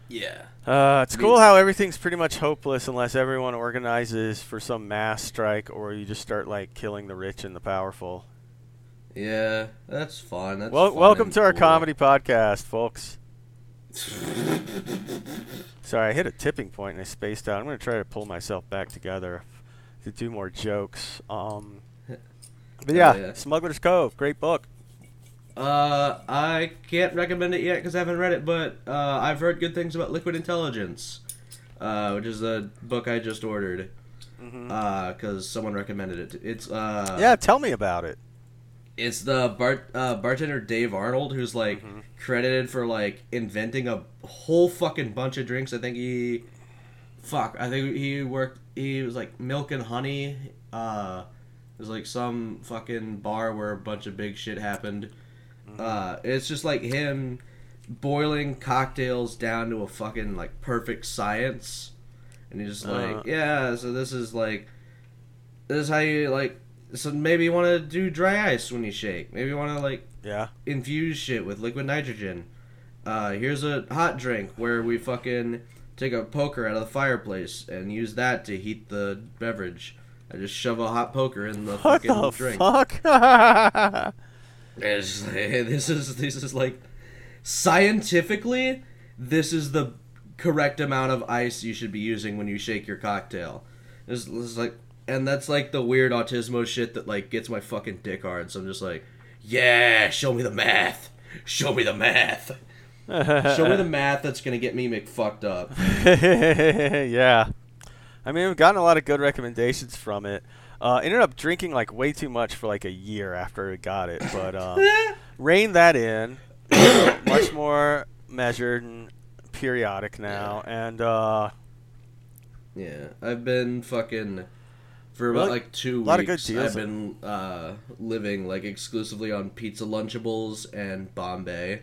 [SPEAKER 2] Yeah.
[SPEAKER 1] Uh, it's
[SPEAKER 2] I mean-
[SPEAKER 1] cool how everything's pretty much hopeless unless everyone organizes for some mass strike or you just start like killing the rich and the powerful.
[SPEAKER 2] Yeah, that's fun. That's
[SPEAKER 1] well,
[SPEAKER 2] fun
[SPEAKER 1] welcome to our comedy podcast, folks. [LAUGHS] Sorry, I hit a tipping point and I spaced out. I'm gonna try to pull myself back together to do more jokes. Um, [LAUGHS] but yeah,
[SPEAKER 2] yeah.
[SPEAKER 1] Smuggler's Cove, great book.
[SPEAKER 2] Uh, I can't recommend it yet because I haven't read it, but uh, I've heard good things about Liquid Intelligence, uh, which is a book I just ordered because someone recommended it. It's uh,
[SPEAKER 1] yeah, tell me about it.
[SPEAKER 2] it's the bar- uh, bartender Dave Arnold who's like
[SPEAKER 1] Mm-hmm.
[SPEAKER 2] credited for like inventing a whole fucking bunch of drinks. I think he, fuck, I think he worked. He was like Milk and Honey. Uh, it was like some fucking bar where a bunch of big shit happened. Uh, it's just like him boiling cocktails down to a fucking like perfect science. and he's just
[SPEAKER 4] Uh-huh.
[SPEAKER 2] like, yeah. So this is like, this is how you like. So maybe you want to do dry ice when you shake. Maybe you want to like
[SPEAKER 1] Yeah.
[SPEAKER 2] infuse shit with liquid nitrogen. Uh, here's a hot drink where we fucking take a poker out of the fireplace and use that to heat the beverage. I just shove a hot poker in the
[SPEAKER 1] What
[SPEAKER 2] fucking
[SPEAKER 1] the
[SPEAKER 2] drink.
[SPEAKER 1] fuck? [LAUGHS]
[SPEAKER 2] It's [LAUGHS] this is this is like scientifically, this is the correct amount of ice you should be using when you shake your cocktail. This, this is like, and that's like the weird autismo shit that like gets my fucking dick hard. So I'm just like, yeah, show me the math. Show me the math. Show me the [LAUGHS] math that's gonna get me McFucked up. [LAUGHS]
[SPEAKER 1] yeah. I mean, we've gotten a lot of good recommendations from it. Uh, ended up drinking like way too much for like a year after I got it, but [LAUGHS] um, reined that in. much more measured and periodic now, and uh,
[SPEAKER 2] Yeah, I've been fucking for about like two weeks.
[SPEAKER 1] lot of good deals.
[SPEAKER 2] I've been uh, living like exclusively on pizza Lunchables and Bombay.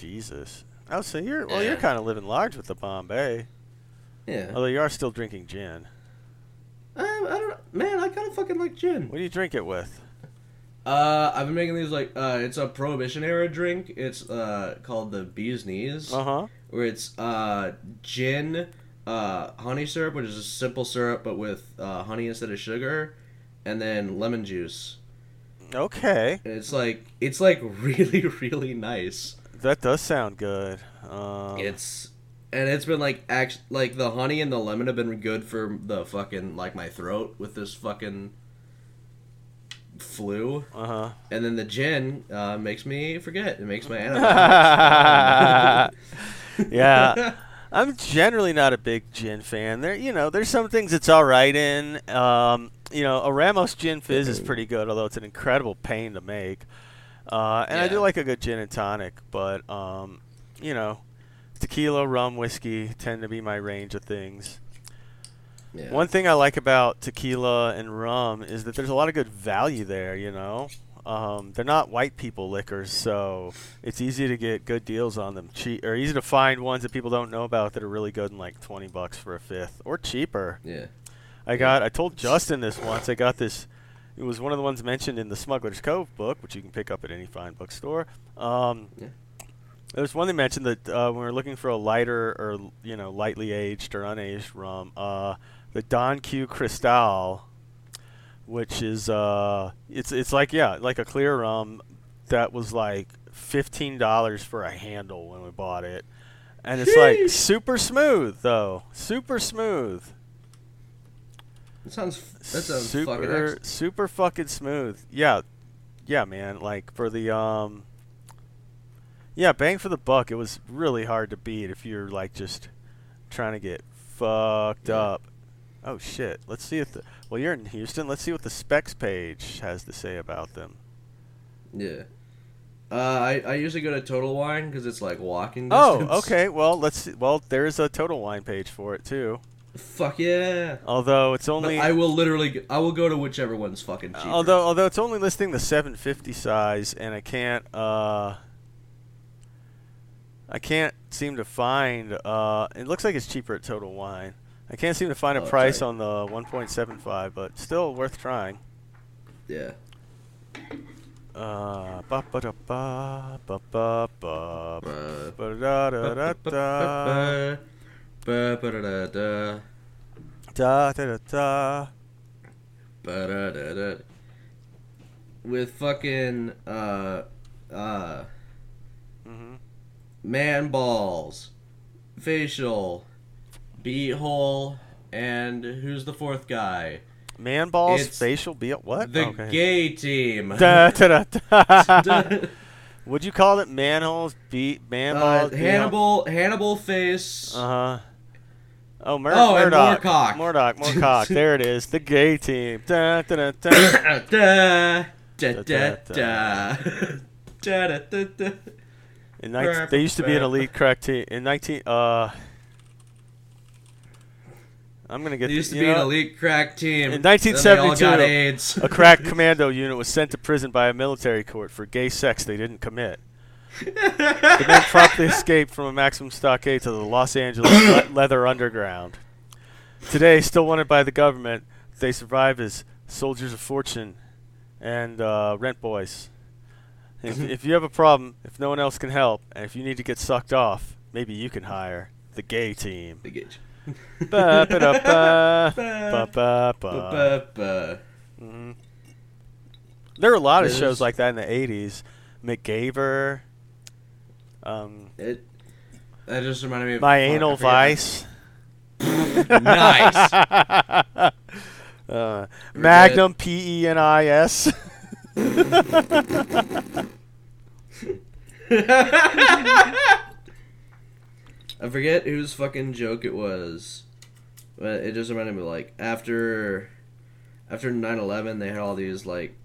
[SPEAKER 1] Jesus. Oh, so you're well, you're kind of living large with the Bombay,
[SPEAKER 2] Yeah,
[SPEAKER 1] although you are still drinking gin.
[SPEAKER 2] I, I don't know, man. I kind of fucking like gin.
[SPEAKER 1] What do you drink it with?
[SPEAKER 2] Uh, I've been making these like uh, it's a Prohibition era drink. It's uh called the Bee's Knees,
[SPEAKER 1] Uh huh.
[SPEAKER 2] where it's uh gin, uh honey syrup, which is a simple syrup but with uh, honey instead of sugar, and then lemon juice.
[SPEAKER 1] Okay,
[SPEAKER 2] And it's like it's like [LAUGHS] really really nice.
[SPEAKER 1] that does sound good. Um,
[SPEAKER 2] It's and it's been like act like the honey and the lemon have been good for the fucking like my throat with this fucking flu,
[SPEAKER 1] uh huh.
[SPEAKER 2] and then the gin uh, makes me forget. It makes my [LAUGHS] antibiotics. [LAUGHS]
[SPEAKER 1] yeah. I'm generally not a big gin fan. There, you know, there's some things it's all right in. Um, you know, a Ramos gin fizz is pretty good, although it's an incredible pain to make. Uh, and I do like a good gin and tonic, but um, you know, tequila, rum, whiskey tend to be my range of things.
[SPEAKER 2] yeah.
[SPEAKER 1] One thing I like about tequila and rum is that there's a lot of good value there. You know, um, they're not white people liquors, so it's easy to get good deals on them. Cheap or easy to find ones that people don't know about that are really good in like 20 bucks for a fifth or cheaper.
[SPEAKER 2] yeah.
[SPEAKER 1] I got. I told Justin this once. I got this. It was one of the ones mentioned in the Smuggler's Cove book, which you can pick up at any fine bookstore. Um,
[SPEAKER 2] Yeah.
[SPEAKER 1] There's one they mentioned that uh, when we are looking for a lighter or you know lightly aged or unaged rum, uh, the Don Q Cristal, which is uh, it's it's like yeah, like a clear rum that was like fifteen dollars for a handle when we bought it, and it's like super smooth though, super smooth.
[SPEAKER 2] That sounds that sounds
[SPEAKER 1] super
[SPEAKER 2] fucking
[SPEAKER 1] super fucking smooth. Yeah, yeah, man. Like for the um, yeah, bang for the buck. It was really hard to beat if you're like just trying to get fucked
[SPEAKER 2] Yeah.
[SPEAKER 1] up. Oh shit. Let's see if the well you're in Houston. Let's see what the Spec's page has to say about them.
[SPEAKER 2] Yeah. Uh, I, I usually go to Total Wine because it's like walking
[SPEAKER 1] Oh, [LAUGHS] okay. Well, let's see. Well, there's a Total Wine page for it too.
[SPEAKER 2] Fuck yeah.
[SPEAKER 1] Although it's only
[SPEAKER 2] I will literally I will go to whichever one's fucking cheaper.
[SPEAKER 1] Although although it's only listing the 750 size, and I can't uh, I can't seem to find. Uh, it looks like it's cheaper at Total Wine. I can't seem to find a
[SPEAKER 2] Oh,
[SPEAKER 1] price
[SPEAKER 2] sorry.
[SPEAKER 1] on the 1.75, but still worth trying.
[SPEAKER 2] yeah.
[SPEAKER 1] Uh, ba ba da ba ba ba ba ba da da da da
[SPEAKER 2] Ba-ba-da-da-da.
[SPEAKER 1] da da da da.
[SPEAKER 2] Ba-da-da-da. With fucking uh uh. Man balls, facial, beehole, and who's the fourth guy?
[SPEAKER 1] Man balls,
[SPEAKER 2] It's
[SPEAKER 1] facial, be what?
[SPEAKER 2] The
[SPEAKER 1] okay.
[SPEAKER 2] gay team.
[SPEAKER 1] Da, da, da.
[SPEAKER 2] Uh, [LAUGHS]
[SPEAKER 1] Would you call it manholes? Beat man balls?
[SPEAKER 2] Hannibal, Hannibal face.
[SPEAKER 1] Uh huh. Oh, Mur-
[SPEAKER 2] Oh, and
[SPEAKER 1] Murdock.
[SPEAKER 2] Moorcock.
[SPEAKER 1] Murdock. Moorcock. [LAUGHS] there it is. The gay team. [COUGHS] Da. da, da, da,
[SPEAKER 2] Da, da, da,
[SPEAKER 1] da,
[SPEAKER 2] da,
[SPEAKER 1] da,
[SPEAKER 2] da.
[SPEAKER 1] In 19, they used to be an elite crack team. In 19. Uh. I'm gonna get.
[SPEAKER 2] There used
[SPEAKER 1] the,
[SPEAKER 2] to be an elite crack team.
[SPEAKER 1] In
[SPEAKER 2] Then they all
[SPEAKER 1] 1972,
[SPEAKER 2] got
[SPEAKER 1] A crack [LAUGHS] commando unit was sent to prison by a military court for gay sex they didn't commit. [LAUGHS] The men promptly escaped from a maximum stockade to the Los Angeles [COUGHS] leather underground. Today, still wanted by the government. They survive as soldiers of fortune and uh, rent boys. If, if you have a problem, if no one else can help, and if you need to get sucked off, maybe you can hire the gay team.
[SPEAKER 2] The gauge.
[SPEAKER 1] Ba, ba, da, ba, [LAUGHS] ba, ba, ba.
[SPEAKER 2] Ba-ba-ba.
[SPEAKER 1] There were a lot of
[SPEAKER 2] There's-
[SPEAKER 1] shows like that in the '80s. MacGyver, um,
[SPEAKER 2] It. That just reminded me of
[SPEAKER 1] My Anal Vice, [LAUGHS]
[SPEAKER 2] nice. [LAUGHS]
[SPEAKER 1] uh, Magnum P E N I S.
[SPEAKER 2] I forget whose fucking joke it was, but it just reminded me like after after 9/11 they had all these like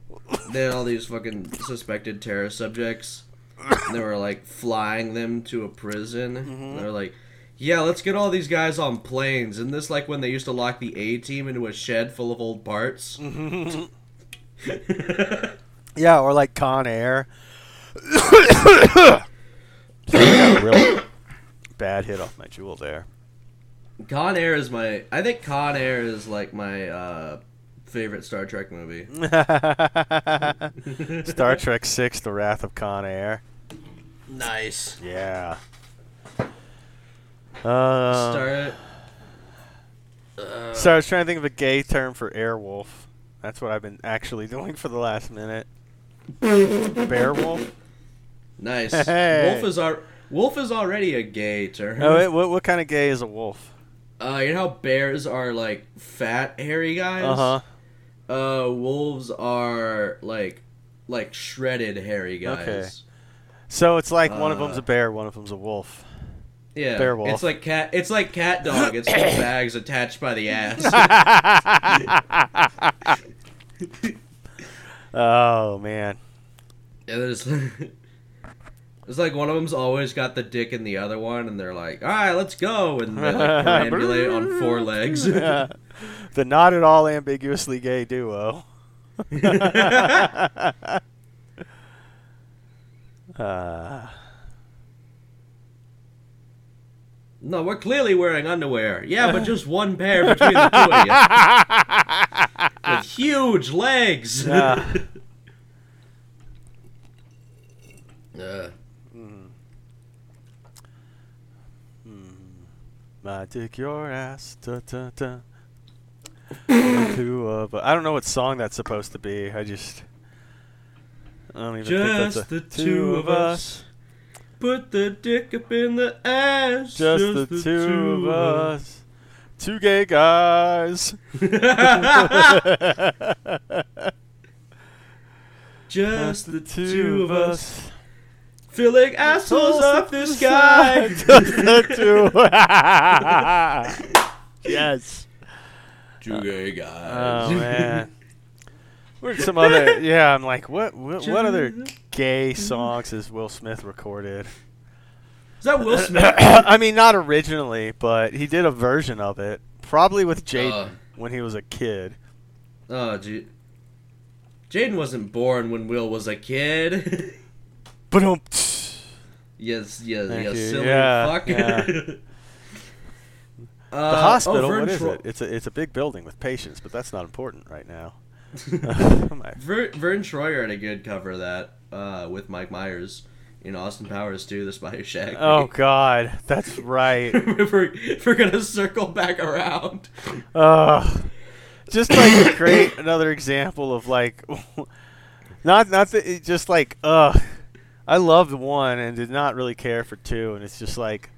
[SPEAKER 2] they had all these fucking suspected terrorist subjects. And they were like flying them to a prison. And they're like, "Yeah, let's get all these guys on planes." And this like when they used to lock the A team into a shed full of old parts. Mm-hmm. [LAUGHS] [LAUGHS]
[SPEAKER 1] Yeah, or like Con Air. [COUGHS] Sorry, I got a real [COUGHS] bad hit off my Juul there.
[SPEAKER 2] Con Air is my. I think Con Air is like my uh, favorite Star Trek movie. [LAUGHS] [LAUGHS]
[SPEAKER 1] Star Trek Six: The Wrath of Con Air.
[SPEAKER 2] Nice.
[SPEAKER 1] Yeah. Uh,
[SPEAKER 2] Start. Uh,
[SPEAKER 1] so I was trying to think of a gay term for airwolf. That's what I've been actually [LAUGHS] doing for the last minute. [LAUGHS] Bearwolf?
[SPEAKER 2] nice. [LAUGHS]
[SPEAKER 1] Hey.
[SPEAKER 2] Wolf is our. Wolf is already a gay term.
[SPEAKER 1] Oh, wait, what, what kind of gay is a wolf?
[SPEAKER 2] Uh, you know how bears are like fat, hairy guys.
[SPEAKER 1] Uh huh.
[SPEAKER 2] Uh, wolves are like, like shredded, hairy guys.
[SPEAKER 1] Okay. So it's like one of them's
[SPEAKER 2] Uh,
[SPEAKER 1] a bear, one of them's a wolf.
[SPEAKER 2] Yeah.
[SPEAKER 1] Bear wolf.
[SPEAKER 2] It's like cat. It's like cat dog. It's two [COUGHS] bags attached by the ass. [LAUGHS]
[SPEAKER 1] oh man.
[SPEAKER 2] Yeah, there's. [LAUGHS] It's like one of them's always got the dick in the other one, and they're like, "All right, let's go," and they like [LAUGHS] perambulate on four legs.
[SPEAKER 1] Yeah. the not at all ambiguously gay duo. uh,
[SPEAKER 2] no, we're clearly wearing underwear. Yeah, but [LAUGHS] just one pair between the two of you, [LAUGHS] with huge legs.
[SPEAKER 1] Yeah. [LAUGHS]
[SPEAKER 2] Uh,
[SPEAKER 1] my dick, your ass. Da, da, da. Two of I don't know what song that's supposed to be. I just. I don't even think that's
[SPEAKER 2] just
[SPEAKER 1] a,
[SPEAKER 2] the two of us. Put the dick up in the ass.
[SPEAKER 1] Just, the, two, of us. Two gay guys. [LAUGHS]
[SPEAKER 2] Just the two of us. Filling assholes up the sky. [LAUGHS]
[SPEAKER 1] Just the two. [LAUGHS] yes.
[SPEAKER 2] Two gay guys.
[SPEAKER 1] Oh man. What some other? [LAUGHS] Yeah, I'm like, what? What, what other gay [LAUGHS] songs has Will Smith recorded?
[SPEAKER 2] Is that Will [LAUGHS] Smith?
[SPEAKER 1] I mean, not originally, but he did a version of it, probably with Jaden
[SPEAKER 2] Uh.
[SPEAKER 1] when he was a kid.
[SPEAKER 2] Oh, gee. Jaden wasn't born when Will was a kid.
[SPEAKER 1] But um,
[SPEAKER 2] yes, yes,
[SPEAKER 1] Thank
[SPEAKER 2] yes,
[SPEAKER 1] you.
[SPEAKER 2] silly
[SPEAKER 1] Yeah,
[SPEAKER 2] fuck.
[SPEAKER 1] yeah.
[SPEAKER 2] Uh,
[SPEAKER 1] the hospital.
[SPEAKER 2] oh,
[SPEAKER 1] what is
[SPEAKER 2] Tro-
[SPEAKER 1] it? It's a it's a big building with patients, but that's not important right now. [LAUGHS] My-
[SPEAKER 2] Ver- Vern Troyer had a good cover of that uh, with Mike Myers in Austin Powers too, The Spider Shack.
[SPEAKER 1] oh [LAUGHS] God, that's right. [LAUGHS]
[SPEAKER 2] if, we're, if we're gonna circle back around.
[SPEAKER 1] Uh, just like a great another example of like, not not that it just like uh, I loved one and did not really care for two, and it's just like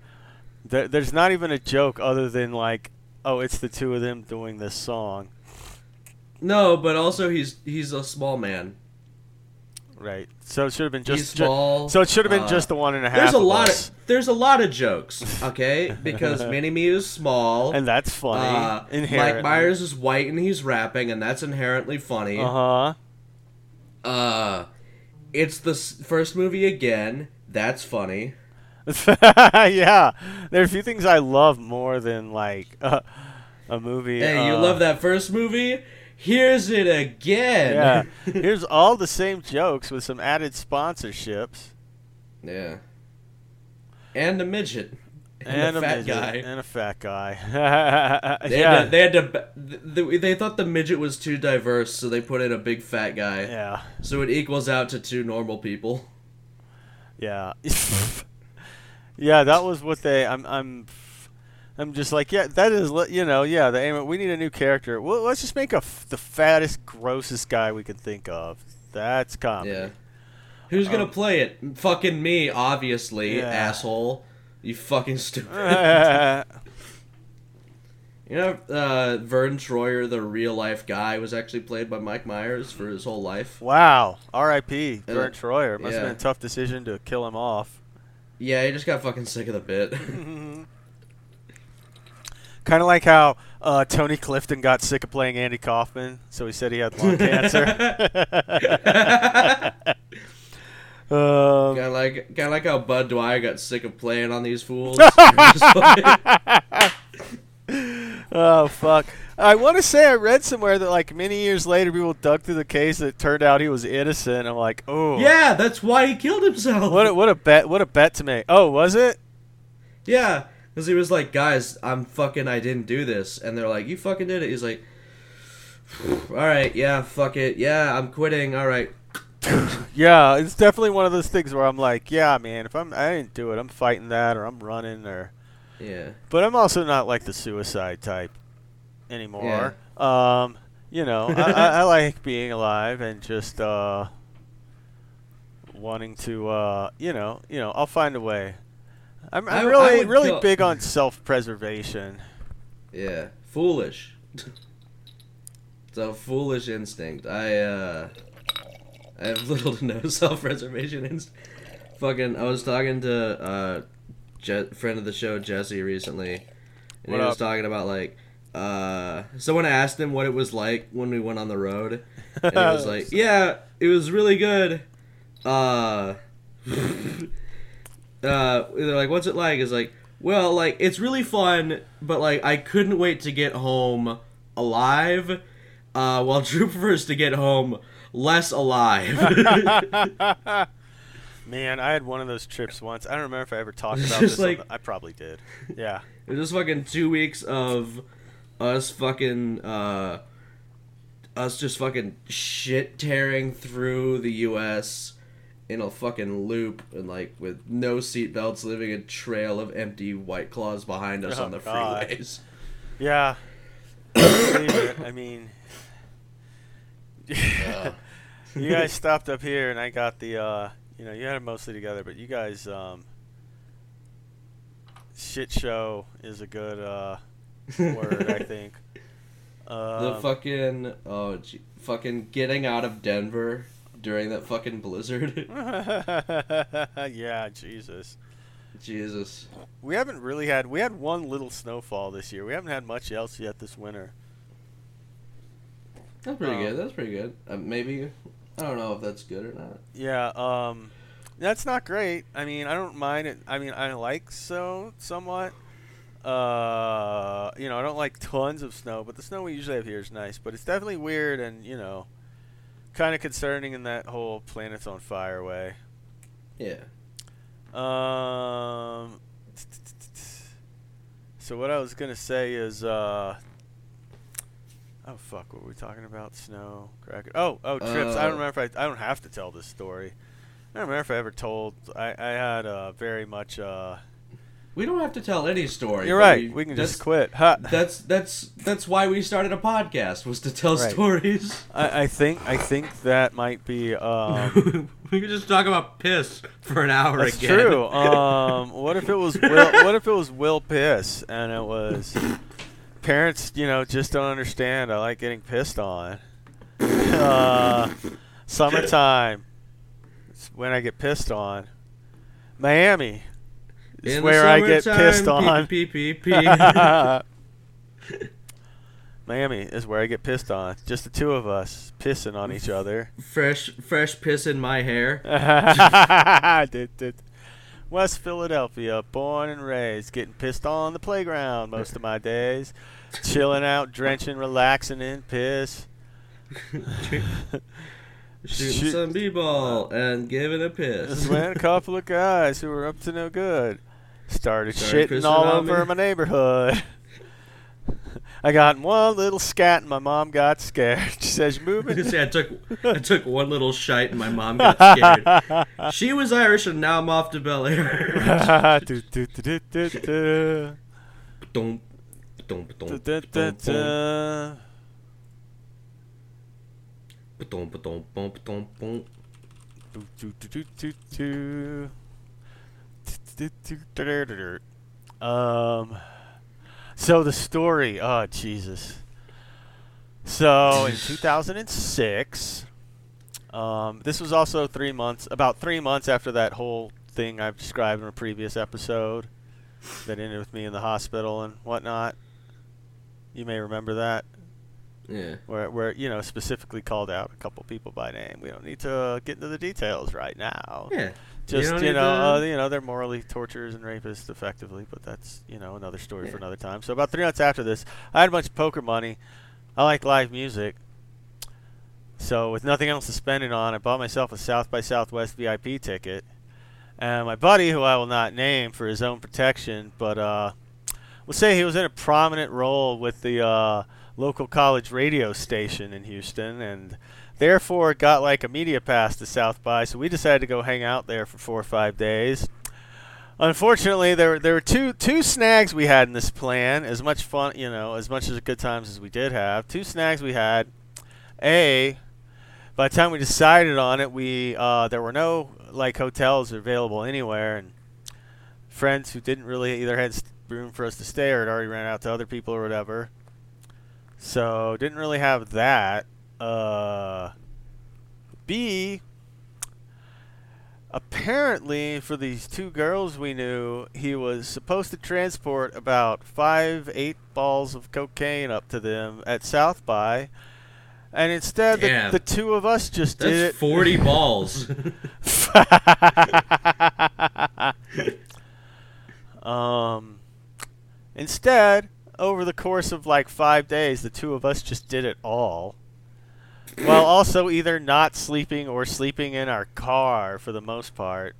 [SPEAKER 1] there, there's not even a joke other than like, oh, it's the two of them doing this song,
[SPEAKER 2] No, but also he's he's a small man.
[SPEAKER 1] right? So it should have been just
[SPEAKER 2] he's
[SPEAKER 1] ju-
[SPEAKER 2] small.
[SPEAKER 1] so it should have been
[SPEAKER 2] uh,
[SPEAKER 1] just the one and a half.
[SPEAKER 2] There's a
[SPEAKER 1] of
[SPEAKER 2] lot
[SPEAKER 1] us.
[SPEAKER 2] of there's a lot of jokes, okay? [LAUGHS] Because Mini Me is small.
[SPEAKER 1] and that's funny.
[SPEAKER 2] uh. Mike Myers is white and he's rapping, and that's inherently funny.
[SPEAKER 1] Uh huh.
[SPEAKER 2] Uh, it's the first movie again. That's funny. [LAUGHS]
[SPEAKER 1] yeah, there are a few things I love more than like [LAUGHS] uh, a movie.
[SPEAKER 2] Hey, you
[SPEAKER 1] uh,
[SPEAKER 2] love that first movie? Here's it again.
[SPEAKER 1] Yeah, [LAUGHS] here's all the same jokes with some added sponsorships.
[SPEAKER 2] yeah. And a midget. And, a fat
[SPEAKER 1] midget,
[SPEAKER 2] guy.
[SPEAKER 1] and a fat guy. [LAUGHS]
[SPEAKER 2] They,
[SPEAKER 1] yeah,
[SPEAKER 2] had to, they had to. They, they thought the midget was too diverse, so they put in a big fat guy.
[SPEAKER 1] yeah,
[SPEAKER 2] So it equals out to two normal people.
[SPEAKER 1] yeah, [LAUGHS] yeah. That was what they. I'm, I'm, I'm just like, yeah, that is, you know, yeah. The aim. We need a new character. Well, let's just make a f- the fattest, grossest guy we can think of. That's comedy.
[SPEAKER 2] Yeah. Who's gonna
[SPEAKER 1] Um,
[SPEAKER 2] play it? Fucking me, obviously,
[SPEAKER 1] Yeah.
[SPEAKER 2] asshole. You fucking stupid. [LAUGHS] [LAUGHS] You know, uh, Vern Troyer, the real life guy, was actually played by Mike Myers for his whole life.
[SPEAKER 1] wow. R.I.P.
[SPEAKER 2] Uh,
[SPEAKER 1] Vern Troyer. Must have been a tough decision to kill him off.
[SPEAKER 2] Yeah, he just got fucking sick of the bit. [LAUGHS]
[SPEAKER 1] Kind of like how uh, Tony Clifton got sick of playing Andy Kaufman, so he said he had lung cancer. [LAUGHS] um,
[SPEAKER 2] kind of like, kind of like how Bud Dwyer got sick of playing on these fools. [LAUGHS] [LAUGHS]
[SPEAKER 1] Oh fuck! I want to say I read somewhere that like many years later, people dug through the case it turned out he was innocent. I'm like, oh,
[SPEAKER 2] yeah, that's why he killed himself.
[SPEAKER 1] What a, what a bet! What a bet to make. Oh, was it?
[SPEAKER 2] Yeah, because he was like, guys, I'm fucking, I didn't do this. And they're like, you fucking did it. He's like, all right, yeah, fuck it. Yeah, I'm quitting. All right. [LAUGHS]
[SPEAKER 1] Yeah, it's definitely one of those things where I'm like, yeah, man, if I'm I didn't do it, I'm fighting that or I'm running or.
[SPEAKER 2] Yeah.
[SPEAKER 1] But I'm also not like the suicide type anymore. Um, you know, I, I, I [LAUGHS] like being alive and just uh, wanting to, uh, you know, you know, I'll find a way. I'm,
[SPEAKER 2] I-
[SPEAKER 1] I'm
[SPEAKER 2] I
[SPEAKER 1] really,
[SPEAKER 2] would
[SPEAKER 1] really
[SPEAKER 2] kill-
[SPEAKER 1] big on [LAUGHS] self-preservation.
[SPEAKER 2] Yeah. Foolish. [LAUGHS] it's a foolish instinct. I, uh. I have little to no [LAUGHS] self preservation instinct. Fucking, I was talking to, uh, Je- friend of the show, Jesse, recently. And
[SPEAKER 1] What
[SPEAKER 2] he was talking about, like, uh, someone asked him what it was like when we went on the road. And he was like, yeah, it was really good. Uh, uh, they're like, what's it like? It's like, well, like, it's really fun, but, like, I couldn't wait to get home alive, uh, while [LAUGHS] Drew prefers to get home less alive. [LAUGHS]
[SPEAKER 1] Man, I had one of those trips once. I don't remember if I ever talked about [LAUGHS] this.
[SPEAKER 2] like-
[SPEAKER 1] the- I probably did. Yeah.
[SPEAKER 2] It was just fucking two weeks of us fucking uh us just fucking shit tearing through the US in a fucking loop and like with no seatbelts leaving a trail of empty white claws behind us
[SPEAKER 1] Oh,
[SPEAKER 2] on the
[SPEAKER 1] God.
[SPEAKER 2] freeways.
[SPEAKER 1] Yeah. I believe it. I mean, [LAUGHS] you guys stopped up here, and I got the. uh You know, you had it mostly together, but you guys. um Shit show is a good uh word, I [LAUGHS] think.
[SPEAKER 2] the
[SPEAKER 1] Um,
[SPEAKER 2] fucking oh gee, fucking getting out of Denver during that fucking blizzard. [LAUGHS] [LAUGHS]
[SPEAKER 1] yeah, Jesus.
[SPEAKER 2] Jesus.
[SPEAKER 1] We haven't really had. We had one little snowfall this year. We haven't had much else yet this winter.
[SPEAKER 2] That's pretty
[SPEAKER 1] Um,
[SPEAKER 2] good. That's pretty good. Uh, maybe I don't know if that's good or not.
[SPEAKER 1] Yeah, um, that's not great. I mean, I don't mind it. I mean, I like so somewhat. Uh, you know, I don't like tons of snow, but the snow we usually have here is nice. But it's definitely weird and you know, kind of concerning in that whole planet's on fire way.
[SPEAKER 2] Yeah.
[SPEAKER 1] Um, so what I was gonna say is, uh, oh fuck, what were we talking about? Snow, cracker. Oh, oh, trips. I
[SPEAKER 2] Uh,
[SPEAKER 1] don't remember if I. I don't have to tell this story. I don't remember if I ever told. I I had uh, very much. Uh,
[SPEAKER 2] We don't have to tell any story.
[SPEAKER 1] you're right. We can just quit. Ha.
[SPEAKER 2] That's that's that's why we started a podcast was to tell
[SPEAKER 1] Right.
[SPEAKER 2] stories.
[SPEAKER 1] I, I think I think that might be. Um, [LAUGHS]
[SPEAKER 2] we could just talk about piss for an hour
[SPEAKER 1] That's
[SPEAKER 2] again.
[SPEAKER 1] true. Um, what if it was Will? [LAUGHS] What if it was Will Piss and it was parents? You know, just don't understand. I like getting pissed on. Uh, summertime. It's when I get pissed on. Miami.
[SPEAKER 2] In
[SPEAKER 1] where I get pissed on. [LAUGHS] Miami is where I get pissed on. Just the two of us pissing on each other.
[SPEAKER 2] fresh fresh piss in my hair. [LAUGHS]
[SPEAKER 1] West Philadelphia, born and raised, getting pissed on the playground most of my days, chilling out, drenching, relaxing in piss. [LAUGHS]
[SPEAKER 2] Shooting
[SPEAKER 1] Shoot-
[SPEAKER 2] some b-ball and giving a piss.
[SPEAKER 1] Just when a couple of guys who were up to no good Started
[SPEAKER 2] Started
[SPEAKER 1] shitting all over my neighborhood. [LAUGHS] I got one little scat and my mom got scared. [LAUGHS] She says, "You [LAUGHS] moving?"
[SPEAKER 2] Because I took I took one little shite and my mom got scared. she was Irish and now I'm off to Bel Air.
[SPEAKER 1] Do, do, do, do, do, do.
[SPEAKER 2] Dum, dum,
[SPEAKER 1] Da,
[SPEAKER 2] dum,
[SPEAKER 1] da, da,
[SPEAKER 2] dum,
[SPEAKER 1] da.
[SPEAKER 2] dum, dum, dum, dum, dum.
[SPEAKER 1] Do, do, do, do, do, do. Do, do, do, do, do, do. Um, so the story, oh Jesus. So in [LAUGHS] 2006, um, this was also three months, about three months after that whole thing I've described in a previous episode that ended with me in the hospital and whatnot. You may remember that
[SPEAKER 2] Yeah.
[SPEAKER 1] where where you know specifically called out a couple people by name. We don't need to get into the details right now.
[SPEAKER 2] Yeah.
[SPEAKER 1] Just you,
[SPEAKER 2] need
[SPEAKER 1] know, uh, you know, they're morally torturers and rapists effectively, but that's you know another story for another time. So about three months after this, I had a bunch of poker money. I like live music. So with nothing else to spend it on, I bought myself a South by Southwest VIP ticket. And my buddy, who I will not name for his own protection, but uh, we'll say he was in a prominent role with the uh, local college radio station in Houston, and therefore got like a media pass to South by. So we decided to go hang out there for four or five days. Unfortunately, there there were two two snags we had in this plan. As much fun, you know, as much as good times as we did have, two snags we had. A, by the time we decided on it, we uh, there were no like hotels available anywhere, and friends who didn't really either had room for us to stay or had already ran out to other people or whatever. So didn't really have that. Uh, B, apparently for these two girls we knew, he was supposed to transport about five, eight balls of cocaine up to them at South by. And instead, the, the two of us just did it.
[SPEAKER 2] 40 [LAUGHS] balls.
[SPEAKER 1] um, instead, over the course of like five days, the two of us just did it all. While [LAUGHS] also either not sleeping or sleeping in our car for the most part.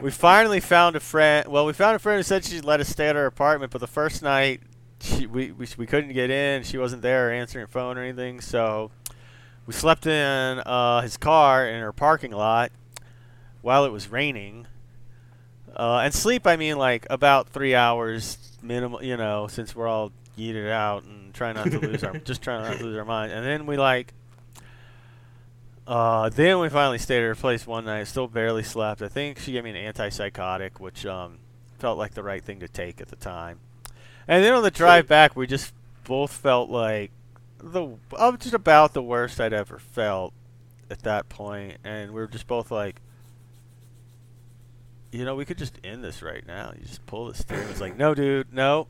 [SPEAKER 1] We finally found a friend. Well, we found a friend who said she'd let us stay at her apartment, but the first night she, we, we, we couldn't get in. She wasn't there or answering her phone or anything, so we slept in uh, his car in her parking lot while it was raining. Uh, and sleep, I mean, like about three hours minimal, You know, since we're all yeeted out and trying not to lose our, [LAUGHS] just trying not to lose our mind. And then we like, uh, then we finally stayed at her place one night. Still barely slept. I think she gave me an antipsychotic, which um, felt like the right thing to take at the time. And then on the drive back, we just both felt like the uh, just about the worst I'd ever felt at that point. point, and we were just both like, you know, we could just end this right now. You just pull the steering. It's like, no, dude, no.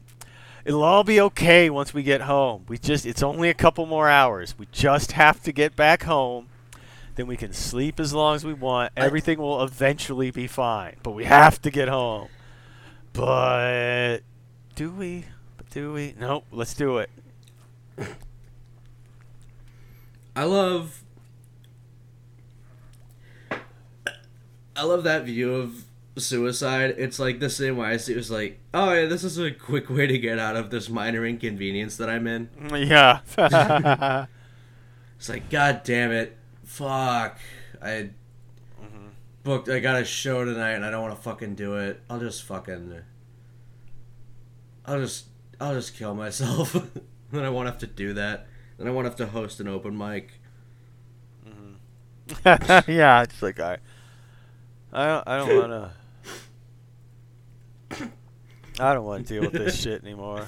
[SPEAKER 1] It'll all be okay once we get home. We just, it's only a couple more hours. We just have to get back home. Then we can sleep as long as we want.
[SPEAKER 2] I-
[SPEAKER 1] Everything will eventually be fine. But we have to get home. But do we? But do we? Nope. Let's do it.
[SPEAKER 2] I love. I love that view of suicide. It's like the same way I see it was like, oh yeah, this is a quick way to get out of this minor inconvenience that I'm in. [LAUGHS]
[SPEAKER 1] Yeah. [LAUGHS]
[SPEAKER 2] It's like, god damn it, fuck, I
[SPEAKER 1] Mm-hmm.
[SPEAKER 2] booked. I got a show tonight, and I don't want to fucking do it. I'll just fucking. I'll just, I'll just kill [LAUGHS] myself. then I won't have to do that. Then I won't have to host an open mic. [LAUGHS]
[SPEAKER 1] yeah, it's like I, I don't, I don't want to. I don't want to deal with this [LAUGHS] shit anymore.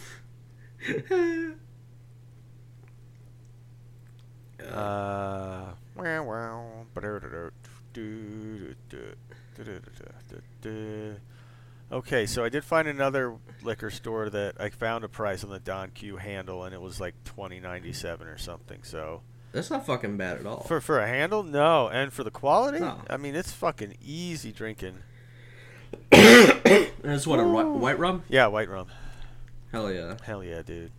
[SPEAKER 1] Uh, okay, so I did find another liquor store that I found a price on the Don Q handle, and it was like twenty ninety seven or something. So
[SPEAKER 2] that's not fucking bad at all.
[SPEAKER 1] For for a handle, no, and for the quality,
[SPEAKER 2] no.
[SPEAKER 1] I mean, it's fucking easy drinking. [COUGHS]
[SPEAKER 2] that's what Ooh. a white rum.
[SPEAKER 1] Yeah, white rum.
[SPEAKER 2] Hell yeah.
[SPEAKER 1] Hell yeah, dude.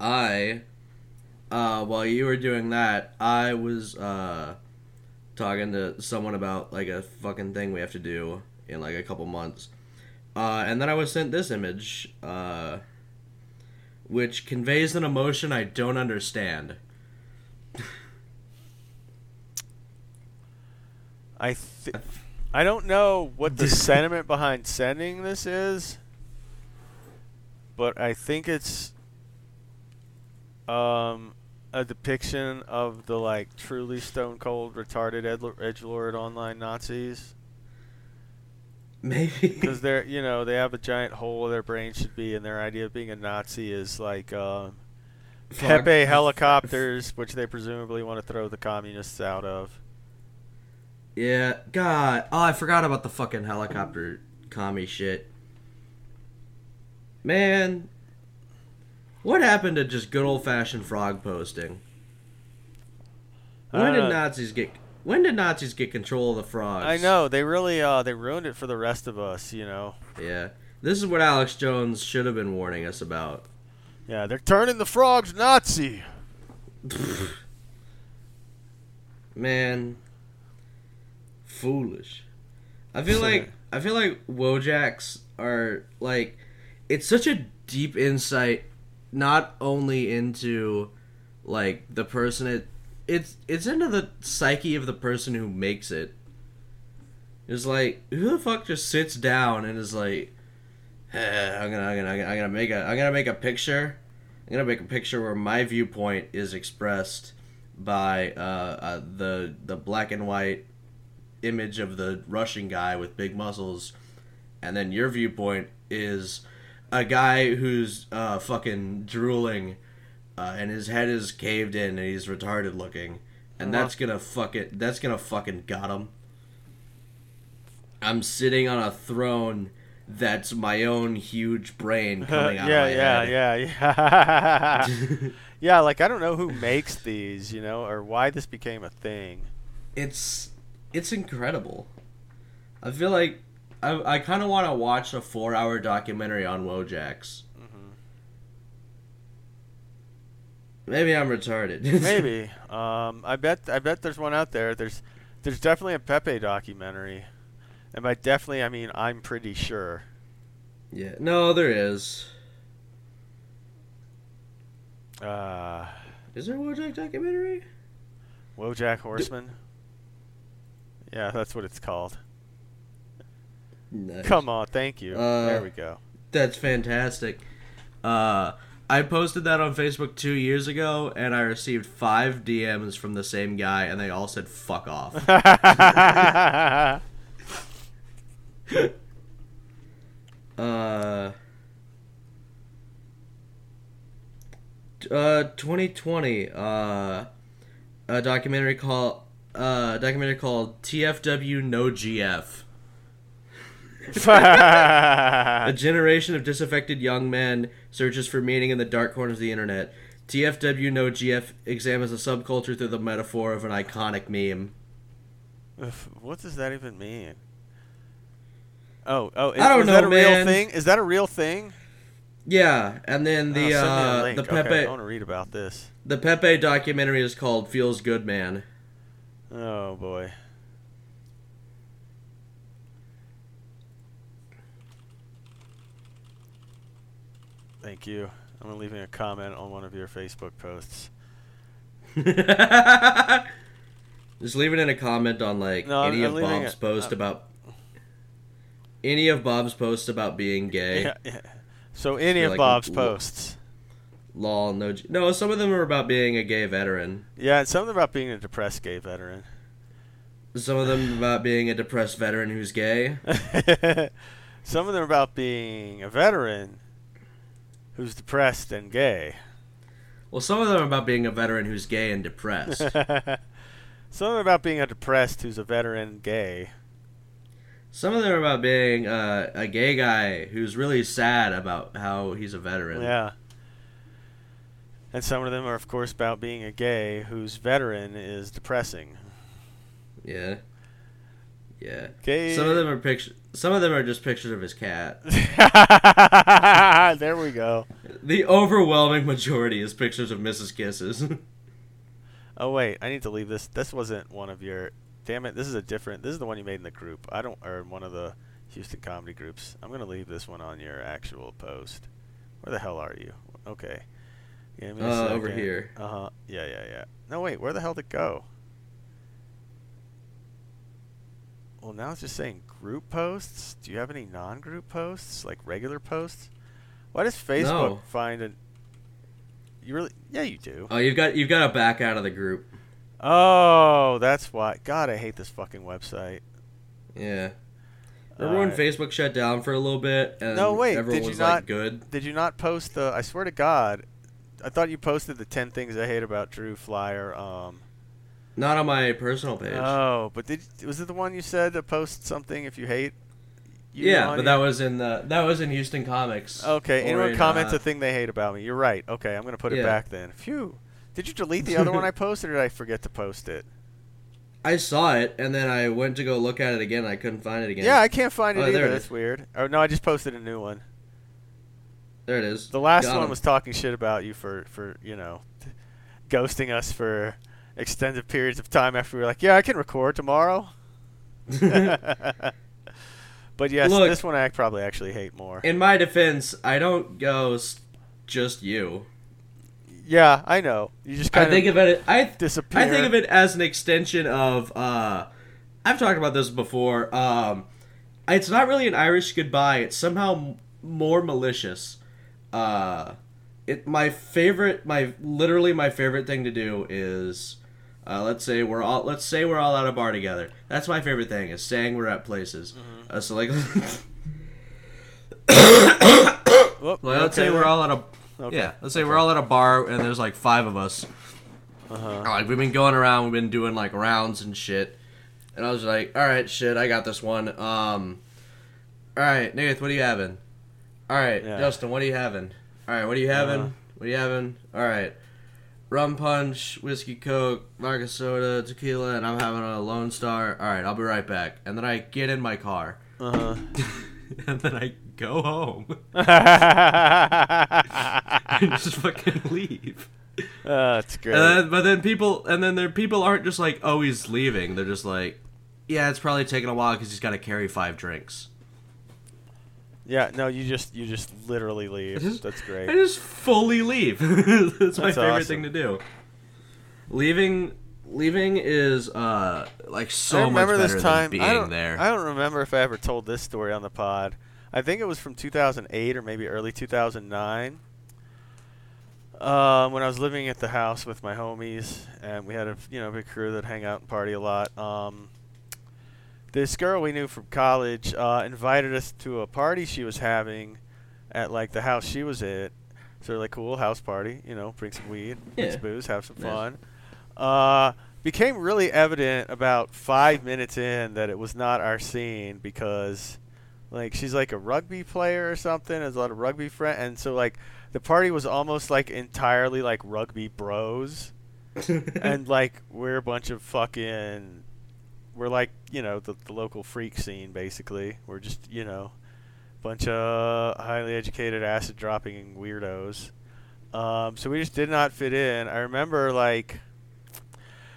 [SPEAKER 2] I uh, while you were doing that, I was uh, talking to someone about like a fucking thing we have to do in like a couple months, Uh, and then I was sent this image, uh, which conveys an emotion I don't understand.
[SPEAKER 1] I th- I don't know what the [LAUGHS] sentiment behind sending this is, but I think it's um a depiction of the like truly stone cold retarded edge lord online Nazis
[SPEAKER 2] Maybe
[SPEAKER 1] because they're you know they have a giant hole where their brain should be, and their idea of being a Nazi is like uh, Pepe helicopters, which they presumably want to throw the communists out of.
[SPEAKER 2] Yeah, God. Oh, I forgot about the fucking helicopter commie shit. Man, what happened to just good old fashioned frog posting? When did
[SPEAKER 1] Uh,
[SPEAKER 2] Nazis get? When did Nazis get control of the frogs?
[SPEAKER 1] I know they really uh they ruined it for the rest of us, you know.
[SPEAKER 2] Yeah, this is what Alex Jones should have been warning us about.
[SPEAKER 1] Yeah, they're turning the frogs Nazi. [LAUGHS]
[SPEAKER 2] Man, foolish. I feel [LAUGHS] like I feel like Wojaks are like it's such a deep insight not only into like the person it it's it's into the psyche of the person who makes it. It's like who the fuck just sits down and is like [SIGHS] "Eh, I'm gonna I'm gonna I'm gonna make a I'm gonna make a picture. I'm gonna make a picture where my viewpoint is expressed by uh, uh, the the black and white image of the Russian guy with big muscles, and then your viewpoint is a guy who's uh, fucking drooling, uh, and his head is caved in, and he's retarded looking, and
[SPEAKER 1] Uh-huh.
[SPEAKER 2] that's gonna fuck it. That's gonna fucking got him. I'm sitting on a throne that's my own huge brain [LAUGHS] coming out
[SPEAKER 1] yeah,
[SPEAKER 2] of my
[SPEAKER 1] yeah,
[SPEAKER 2] head.
[SPEAKER 1] yeah, yeah. [LAUGHS] yeah, like I don't know who makes these, you know, or why this became a thing.
[SPEAKER 2] it's it's incredible. I feel like I, I kind of want to watch a four hour documentary on Wojaks. Maybe I'm retarded.
[SPEAKER 1] Maybe. [LAUGHS] um, I bet. I bet there's one out there. There's, there's definitely a Pepe documentary, and by definitely I mean I'm pretty sure.
[SPEAKER 2] yeah. No, there is.
[SPEAKER 1] Uh,
[SPEAKER 2] Is there a Wojak documentary?
[SPEAKER 1] Wojak Horseman. Yeah, that's what it's called.
[SPEAKER 2] Nice.
[SPEAKER 1] Come on, thank you.
[SPEAKER 2] Uh,
[SPEAKER 1] there we go.
[SPEAKER 2] That's fantastic. Uh, I posted that on Facebook two years ago, and I received five DMs from the same guy, and they all said "fuck off." [LAUGHS] Uh, uh, 2020. Uh, a documentary called uh, documentary called TFW No GF. [LAUGHS] A generation of disaffected young men searches for meaning in the dark corners of the internet. TFW No GF examines a subculture through the metaphor of an iconic meme.
[SPEAKER 1] what does that even mean? Oh, oh, is,
[SPEAKER 2] I don't
[SPEAKER 1] is that
[SPEAKER 2] know,
[SPEAKER 1] a real thing? Is that a real thing?
[SPEAKER 2] Yeah, and then the
[SPEAKER 1] Oh, send me a
[SPEAKER 2] uh,
[SPEAKER 1] link.
[SPEAKER 2] the
[SPEAKER 1] Okay,
[SPEAKER 2] Pepe
[SPEAKER 1] I want to read about this.
[SPEAKER 2] the Pepe documentary is called "Feels Good Man."
[SPEAKER 1] Oh boy. Thank you. I'm leaving a comment on one of your Facebook posts. [LAUGHS]
[SPEAKER 2] Just leave it in a comment on like
[SPEAKER 1] No, I'm-
[SPEAKER 2] any
[SPEAKER 1] I'm
[SPEAKER 2] of Bob's
[SPEAKER 1] it-
[SPEAKER 2] posts
[SPEAKER 1] uh,
[SPEAKER 2] about any of Bob's posts about being gay.
[SPEAKER 1] Yeah, yeah. So any of
[SPEAKER 2] like,
[SPEAKER 1] Bob's
[SPEAKER 2] "Wh-
[SPEAKER 1] posts.
[SPEAKER 2] Lol, no, no. Some of them are about being a gay veteran.
[SPEAKER 1] Yeah, and something about being a depressed gay veteran.
[SPEAKER 2] Some of them about being a depressed veteran who's gay. [LAUGHS]
[SPEAKER 1] Some of them about being a veteran who's depressed and gay.
[SPEAKER 2] Well, some of them are about being a veteran who's gay and depressed. [LAUGHS]
[SPEAKER 1] Some of them are about being a depressed who's a veteran gay.
[SPEAKER 2] some of them are about being uh, a gay guy who's really sad about how he's a veteran.
[SPEAKER 1] Yeah. And some of them are, of course, about being a gay whose veteran is depressing.
[SPEAKER 2] Yeah. Yeah.
[SPEAKER 1] Gay.
[SPEAKER 2] Some of them are pictures. Some of them are just pictures of his cat. [LAUGHS]
[SPEAKER 1] there we go.
[SPEAKER 2] The overwhelming majority is pictures of Mrs. Kisses. [LAUGHS]
[SPEAKER 1] Oh wait, I need to leave this. This wasn't one of your. Damn it! This is a different. This is the one you made in the group. I don't or in one of the Houston comedy groups. I'm gonna leave this one on your actual post. Where the hell are you? Okay. Give me
[SPEAKER 2] Uh, over here.
[SPEAKER 1] Uh huh. Yeah, yeah, yeah. No, wait. Where the hell did it go? Well, now it's just saying group posts. Do you have any non-group posts, like regular posts? Why does Facebook
[SPEAKER 2] No.
[SPEAKER 1] find it? You really? Yeah, you do.
[SPEAKER 2] Oh, you've got you've got to back out of the group.
[SPEAKER 1] Oh, that's why. God, I hate this fucking website.
[SPEAKER 2] Yeah. Remember when. Facebook shut down for a little bit and
[SPEAKER 1] No, wait,
[SPEAKER 2] everyone
[SPEAKER 1] did you
[SPEAKER 2] was
[SPEAKER 1] not-
[SPEAKER 2] like good?
[SPEAKER 1] Did you not post the? I swear to God, I thought you posted the ten things I hate about Drew flyer. Um.
[SPEAKER 2] Not on my personal page.
[SPEAKER 1] Oh, but did was it the one you said to post something if you hate? you
[SPEAKER 2] yeah, but
[SPEAKER 1] your-
[SPEAKER 2] that was in the that was in Houston Comics.
[SPEAKER 1] Okay, anyone
[SPEAKER 2] in,
[SPEAKER 1] comments
[SPEAKER 2] uh,
[SPEAKER 1] a thing they hate about me. You're right. Okay, I'm gonna put it
[SPEAKER 2] Yeah.
[SPEAKER 1] back then. Phew. Did you delete the other one [LAUGHS] I posted, or did I forget to post it?
[SPEAKER 2] I saw it and then I went to go look at it again. and I couldn't find it again.
[SPEAKER 1] Yeah, I can't find it
[SPEAKER 2] Oh,
[SPEAKER 1] either.
[SPEAKER 2] it
[SPEAKER 1] That's weird. Oh no, I just posted a new one.
[SPEAKER 2] there it is.
[SPEAKER 1] The last
[SPEAKER 2] Got
[SPEAKER 1] one
[SPEAKER 2] him.
[SPEAKER 1] was talking shit about you for for you know, ghosting us for extended periods of time after we were like, yeah, I can record tomorrow. [LAUGHS] [LAUGHS] but yes,
[SPEAKER 2] Look-
[SPEAKER 1] this one I probably actually hate more.
[SPEAKER 2] In my defense, I don't ghost just you.
[SPEAKER 1] Yeah, I know. You just kind I
[SPEAKER 2] think
[SPEAKER 1] of
[SPEAKER 2] it. I
[SPEAKER 1] disappear.
[SPEAKER 2] I think of it as an extension of. uh I've talked about this before. Um, it's not really an Irish goodbye. It's somehow m- more malicious. Uh, it my favorite, my literally my favorite thing to do is, uh, let's say we're all let's say we're all at a bar together. That's my favorite thing is saying we're at places.
[SPEAKER 1] Mm-hmm.
[SPEAKER 2] Uh, so like, [COUGHS] let's
[SPEAKER 1] okay
[SPEAKER 2] say we're all at a
[SPEAKER 1] Okay.
[SPEAKER 2] yeah. Let's say we're all at a bar and there's like five of us.
[SPEAKER 1] Uh-huh.
[SPEAKER 2] Like we've been going around, we've been doing like rounds and shit. And I was like, all right, shit, I got this one. Um, all right, Nath, what are you having? All right,
[SPEAKER 1] Yeah.
[SPEAKER 2] Justin, what are you having? All right, what are you having?
[SPEAKER 1] Uh-huh.
[SPEAKER 2] What are you having? All right, rum punch, whiskey coke, vodka soda, tequila, and I'm having a Lone Star. All right, I'll be right back. And then I get in my car,
[SPEAKER 1] Uh-huh. [LAUGHS]
[SPEAKER 2] and then I go home [LAUGHS] and just fucking leave.
[SPEAKER 1] that's great.
[SPEAKER 2] And then, but then people, and then there people aren't just like, oh, he's leaving. They're just like, yeah, it's probably taking a while because he's got to carry five drinks.
[SPEAKER 1] Yeah, no, you just you just literally leave.
[SPEAKER 2] Just-
[SPEAKER 1] That's great.
[SPEAKER 2] I just fully leave. [LAUGHS] That's my favorite
[SPEAKER 1] awesome.
[SPEAKER 2] thing to do. Leaving, leaving is uh like so
[SPEAKER 1] I
[SPEAKER 2] much
[SPEAKER 1] remember
[SPEAKER 2] better
[SPEAKER 1] this time.
[SPEAKER 2] than being
[SPEAKER 1] I don't,
[SPEAKER 2] there.
[SPEAKER 1] I don't remember if I ever told this story on the pod. I think it was from 2008 or maybe early 2009. Um, when I was living at the house with my homies, and we had a you know big crew that hang out and party a lot. Um, this girl we knew from college uh, invited us to a party she was having at like the house she was at. So we're like, cool house party, you know, bring some weed, bring some booze, have some
[SPEAKER 2] Nice.
[SPEAKER 1] fun. Uh, became really evident about five minutes in that it was not our scene because, like, she's like a rugby player or something. Has a lot of rugby friends, and so like the party was almost like entirely like rugby bros, [LAUGHS] and like we're a bunch of fucking, we're like you know the the local freak scene basically. We're just you know, a bunch of highly educated acid dropping weirdos. Um, so we just did not fit in. I remember like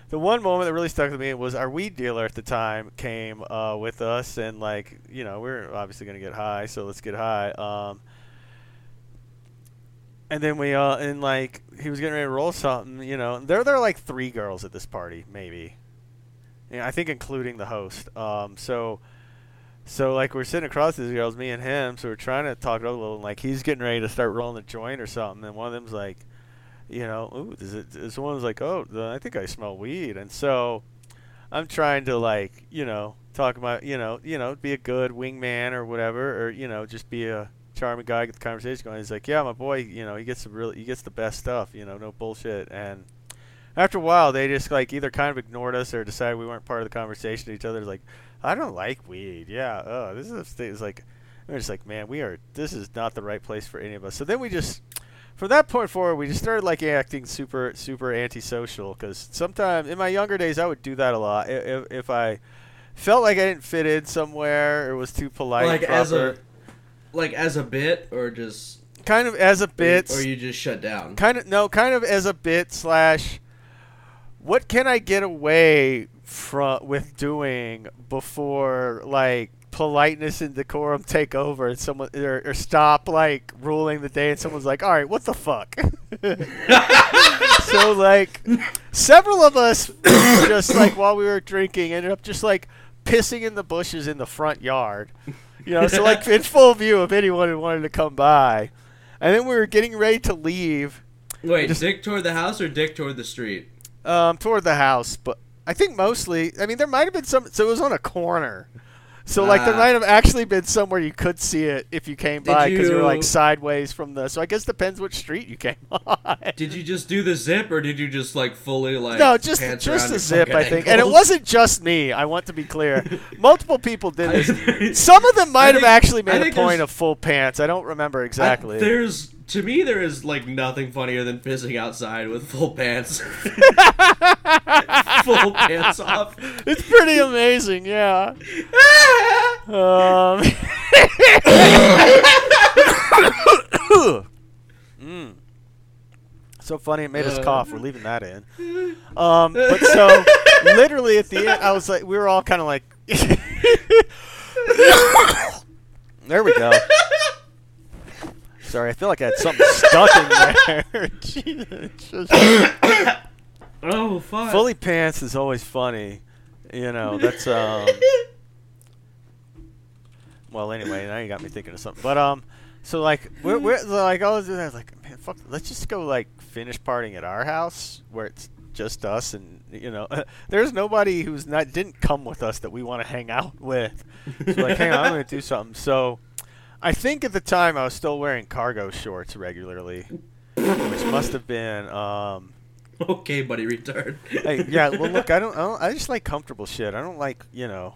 [SPEAKER 1] the one moment that really stuck with me was our weed dealer at the time came uh, with us and like you know we are obviously gonna get high, so let's get high. Um, and then we uh and like he was getting ready to roll something, you know. There there are like three girls at this party, maybe. Yeah, I think including the host. Um, so so like we're sitting across these girls, me and him. So we're trying to talk it a little. And, like he's getting ready to start rolling a joint or something, and one of them's like, you know, ooh? This one's like, oh, the, I think I smell weed, and so I'm trying to like, you know, talk about, you know, you know, be a good wingman or whatever, or you know, just be a charming guy, get the conversation going. He's like, yeah, my boy, you know, he gets the real, he gets the best stuff, you know, no bullshit, and. After a while, they just like either kind of ignored us or decided we weren't part of the conversation. To each other, like, I don't like weed. Yeah, oh, this is it's like we're just like, man, we are. This is not the right place for any of us. So then we just, from that point forward, we just started like acting super, super antisocial. Because sometimes in my younger days, I would do that a lot. If, if I felt like I didn't fit in somewhere or was too polite,
[SPEAKER 2] like as a, like as a bit, or just
[SPEAKER 1] kind of as a bit,
[SPEAKER 2] or you just shut down.
[SPEAKER 1] kind of no, kind of as a bit slash. What can I get away from with doing before like politeness and decorum take over and someone or, or stop like ruling the day and someone's like all right what the fuck? [LAUGHS] So like several of us [COUGHS] just like while we were drinking ended up just like pissing in the bushes in the front yard you know so like in full view of anyone who wanted to come by. And then we were getting ready to leave.
[SPEAKER 2] Wait,
[SPEAKER 1] Just-
[SPEAKER 2] dick toward the house or dick toward the street?
[SPEAKER 1] Um, toward the house, but I think mostly. I mean, there might have been some. So it was on a corner. So like there
[SPEAKER 2] Ah.
[SPEAKER 1] might have actually been somewhere you could see it if you came by because you were like sideways from the. So I guess depends which street you came [LAUGHS] on.
[SPEAKER 2] Did you just do the zip or did you just like fully like
[SPEAKER 1] no, just just
[SPEAKER 2] your
[SPEAKER 1] zip, I think, and it wasn't just me. I want to be clear. [LAUGHS] Multiple people did this. [LAUGHS] Some of them might have actually made a point of full pants. I don't remember
[SPEAKER 2] I-
[SPEAKER 1] exactly.
[SPEAKER 2] there's to me there is like nothing funnier than pissing outside with full pants. [LAUGHS] [LAUGHS] full pants off.
[SPEAKER 1] it's pretty amazing, yeah. [LAUGHS] Um, mm. So funny it made us
[SPEAKER 2] Uh.
[SPEAKER 1] cough. We're leaving that in. Um, but so literally at the end, I was like, we were all kind of like, there we go. Sorry, I feel like I had something stuck in there. Jesus, [LAUGHS] just-
[SPEAKER 2] oh fuck.
[SPEAKER 1] fully pants is always funny. You know, that's um. Well, anyway, now you got me thinking of something. But um, so like we're, we're like I was, I was like, man, fuck, let's just go like finish partying at our house where it's just us and you know, [LAUGHS] there's nobody who's not didn't come with us that we want to hang out with. So like, hang on, I'm gonna do something. So. I think at the time I was still wearing cargo shorts regularly, which must have been um, [LAUGHS]
[SPEAKER 2] Okay, buddy, retard.
[SPEAKER 1] hey, yeah. Well, look, I don't, I don't. I just like comfortable shit. I don't like, you know,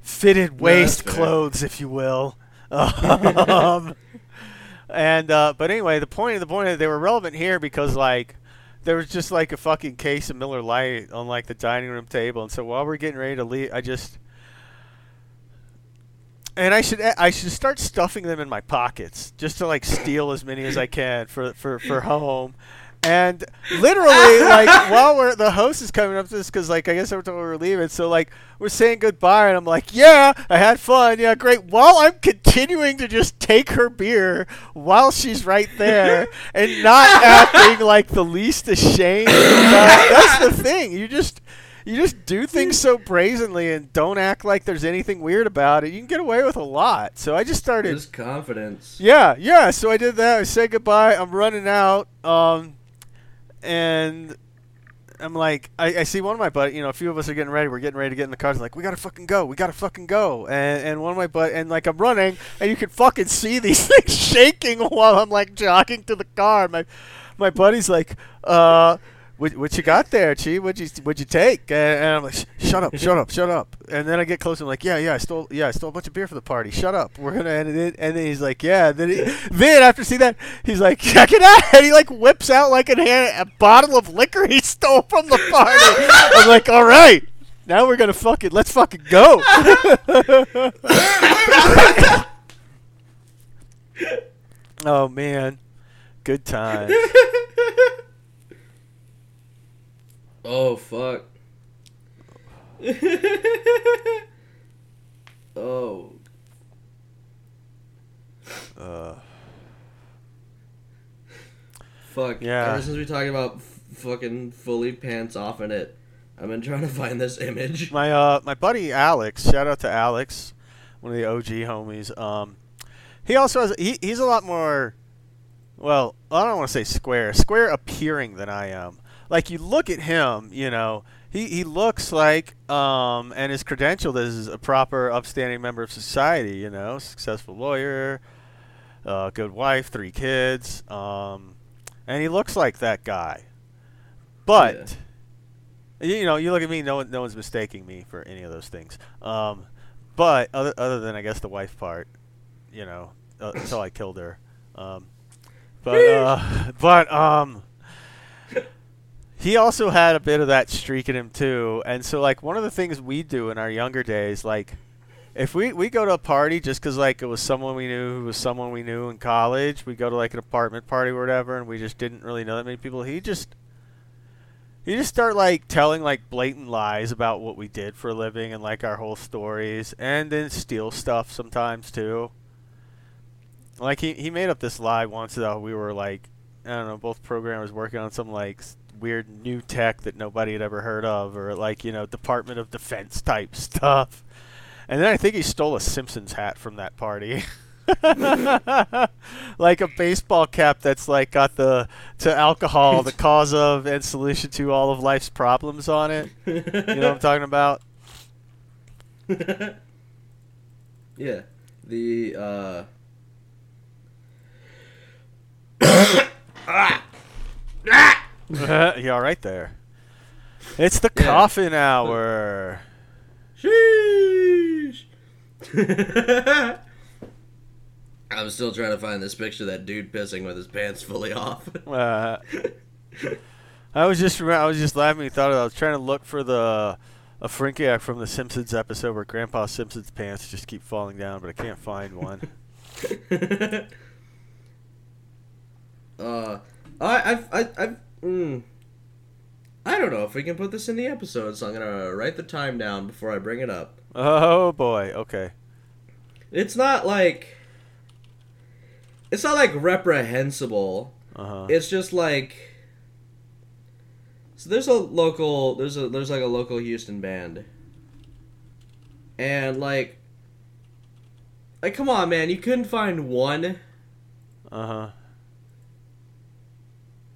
[SPEAKER 1] fitted waist
[SPEAKER 2] fair.
[SPEAKER 1] clothes, if you will. Um, and uh, but anyway, the point of the point is they were relevant here because like there was just like a fucking case of Miller Lite on like the dining room table, and so while we're getting ready to leave, I just. And I should I should start stuffing them in my pockets just to like steal as many as I can for for, for home. And literally, like [LAUGHS] while we're the host is coming up to this because like I guess every time we were leaving, so like we're saying goodbye, and I'm like, yeah, I had fun, yeah, great. While I'm continuing to just take her beer while she's right there and not [LAUGHS] acting like the least ashamed. That's the thing. You just you just do things so brazenly and don't act like there's anything weird about it. You can get away with a lot. So I just started.
[SPEAKER 2] Just confidence.
[SPEAKER 1] Yeah, yeah. So I did that. I said goodbye. I'm running out. Um, and I'm like, I, I see one of my buddies. You know, a few of us are getting ready. We're getting ready to get in the cars. Like, we gotta fucking go. We gotta fucking go. And and one of my bud and like I'm running, and you can fucking see these [LAUGHS] things shaking [LAUGHS] while I'm like jogging to the car. My my buddy's like, uh. What, what you got there, Chi? What'd you what'd you take? And, and I'm like, shut up, shut up, shut up. And then I get close. I'm like, yeah, yeah, I stole, yeah, I stole a bunch of beer for the party. Shut up. We're gonna end it. And then he's like, yeah. Then, he, then after seeing that, he's like, [LAUGHS] check it out. And he like whips out like a, hand, a bottle of liquor he stole from the party. [LAUGHS] I'm like, all right, now we're gonna fuck it. let's fucking go. [LAUGHS] oh man, good times.
[SPEAKER 2] Oh fuck. [LAUGHS] oh.
[SPEAKER 1] Uh,
[SPEAKER 2] Fuck.
[SPEAKER 1] Yeah.
[SPEAKER 2] Ever since we talked about f- fucking fully pants off in it, I've been trying to find this image.
[SPEAKER 1] My uh, my buddy Alex, shout out to Alex, one of the OG homies. Um, he also has he, he's a lot more, well, I don't want to say square, square appearing than I am. Like you look at him, you know, he he looks like um, and is credentialed as a proper, upstanding member of society. You know, successful lawyer, uh, good wife, three kids, um, and he looks like that guy. But. You you know, you look at me. No one, no one's mistaking me for any of those things. Um, but other, other than I guess the wife part, you know, uh, until I killed her. Um, but uh, [LAUGHS] but um, he also had a bit of that streak in him too. And so like one of the things we do in our younger days, like if we we go to a party just because like it was someone we knew who was someone we knew in college, we go to like an apartment party or whatever, and we just didn't really know that many people. He just he just start like telling like blatant lies about what we did for a living and like our whole stories, and then steal stuff sometimes too. Like he he made up this lie once that we were like I don't know both programmers working on some like weird new tech that nobody had ever heard of, or like you know Department of Defense type [LAUGHS] stuff. And then I think he stole a Simpsons hat from that party. [LAUGHS] like a baseball cap that's like got the to alcohol the [LAUGHS] cause of and solution to all of life's problems on it. You know what I'm talking about?
[SPEAKER 2] yeah. The uh [COUGHS] [COUGHS] [COUGHS] [LAUGHS]
[SPEAKER 1] you all right there? It's the
[SPEAKER 2] Yeah.
[SPEAKER 1] coffin hour.
[SPEAKER 2] Sheesh. [LAUGHS] I'm still trying to find this picture of that dude pissing with his pants fully off. [LAUGHS]
[SPEAKER 1] Uh, I was just remem- I was just laughing. And thought of, I was trying to look for the a Frinkiac from the Simpsons episode where Grandpa Simpson's pants just keep falling down, but I can't find one.
[SPEAKER 2] uh, I, I've, I, I've, mm, I don't know if we can put this in the episode, so I'm gonna write the time down before I bring it up.
[SPEAKER 1] oh boy. Okay.
[SPEAKER 2] It's not like, it's not like reprehensible.
[SPEAKER 1] Uh huh.
[SPEAKER 2] It's just like, so there's a local, there's a, there's like a local Houston band, and like, like come on, man, you couldn't find one.
[SPEAKER 1] Uh huh.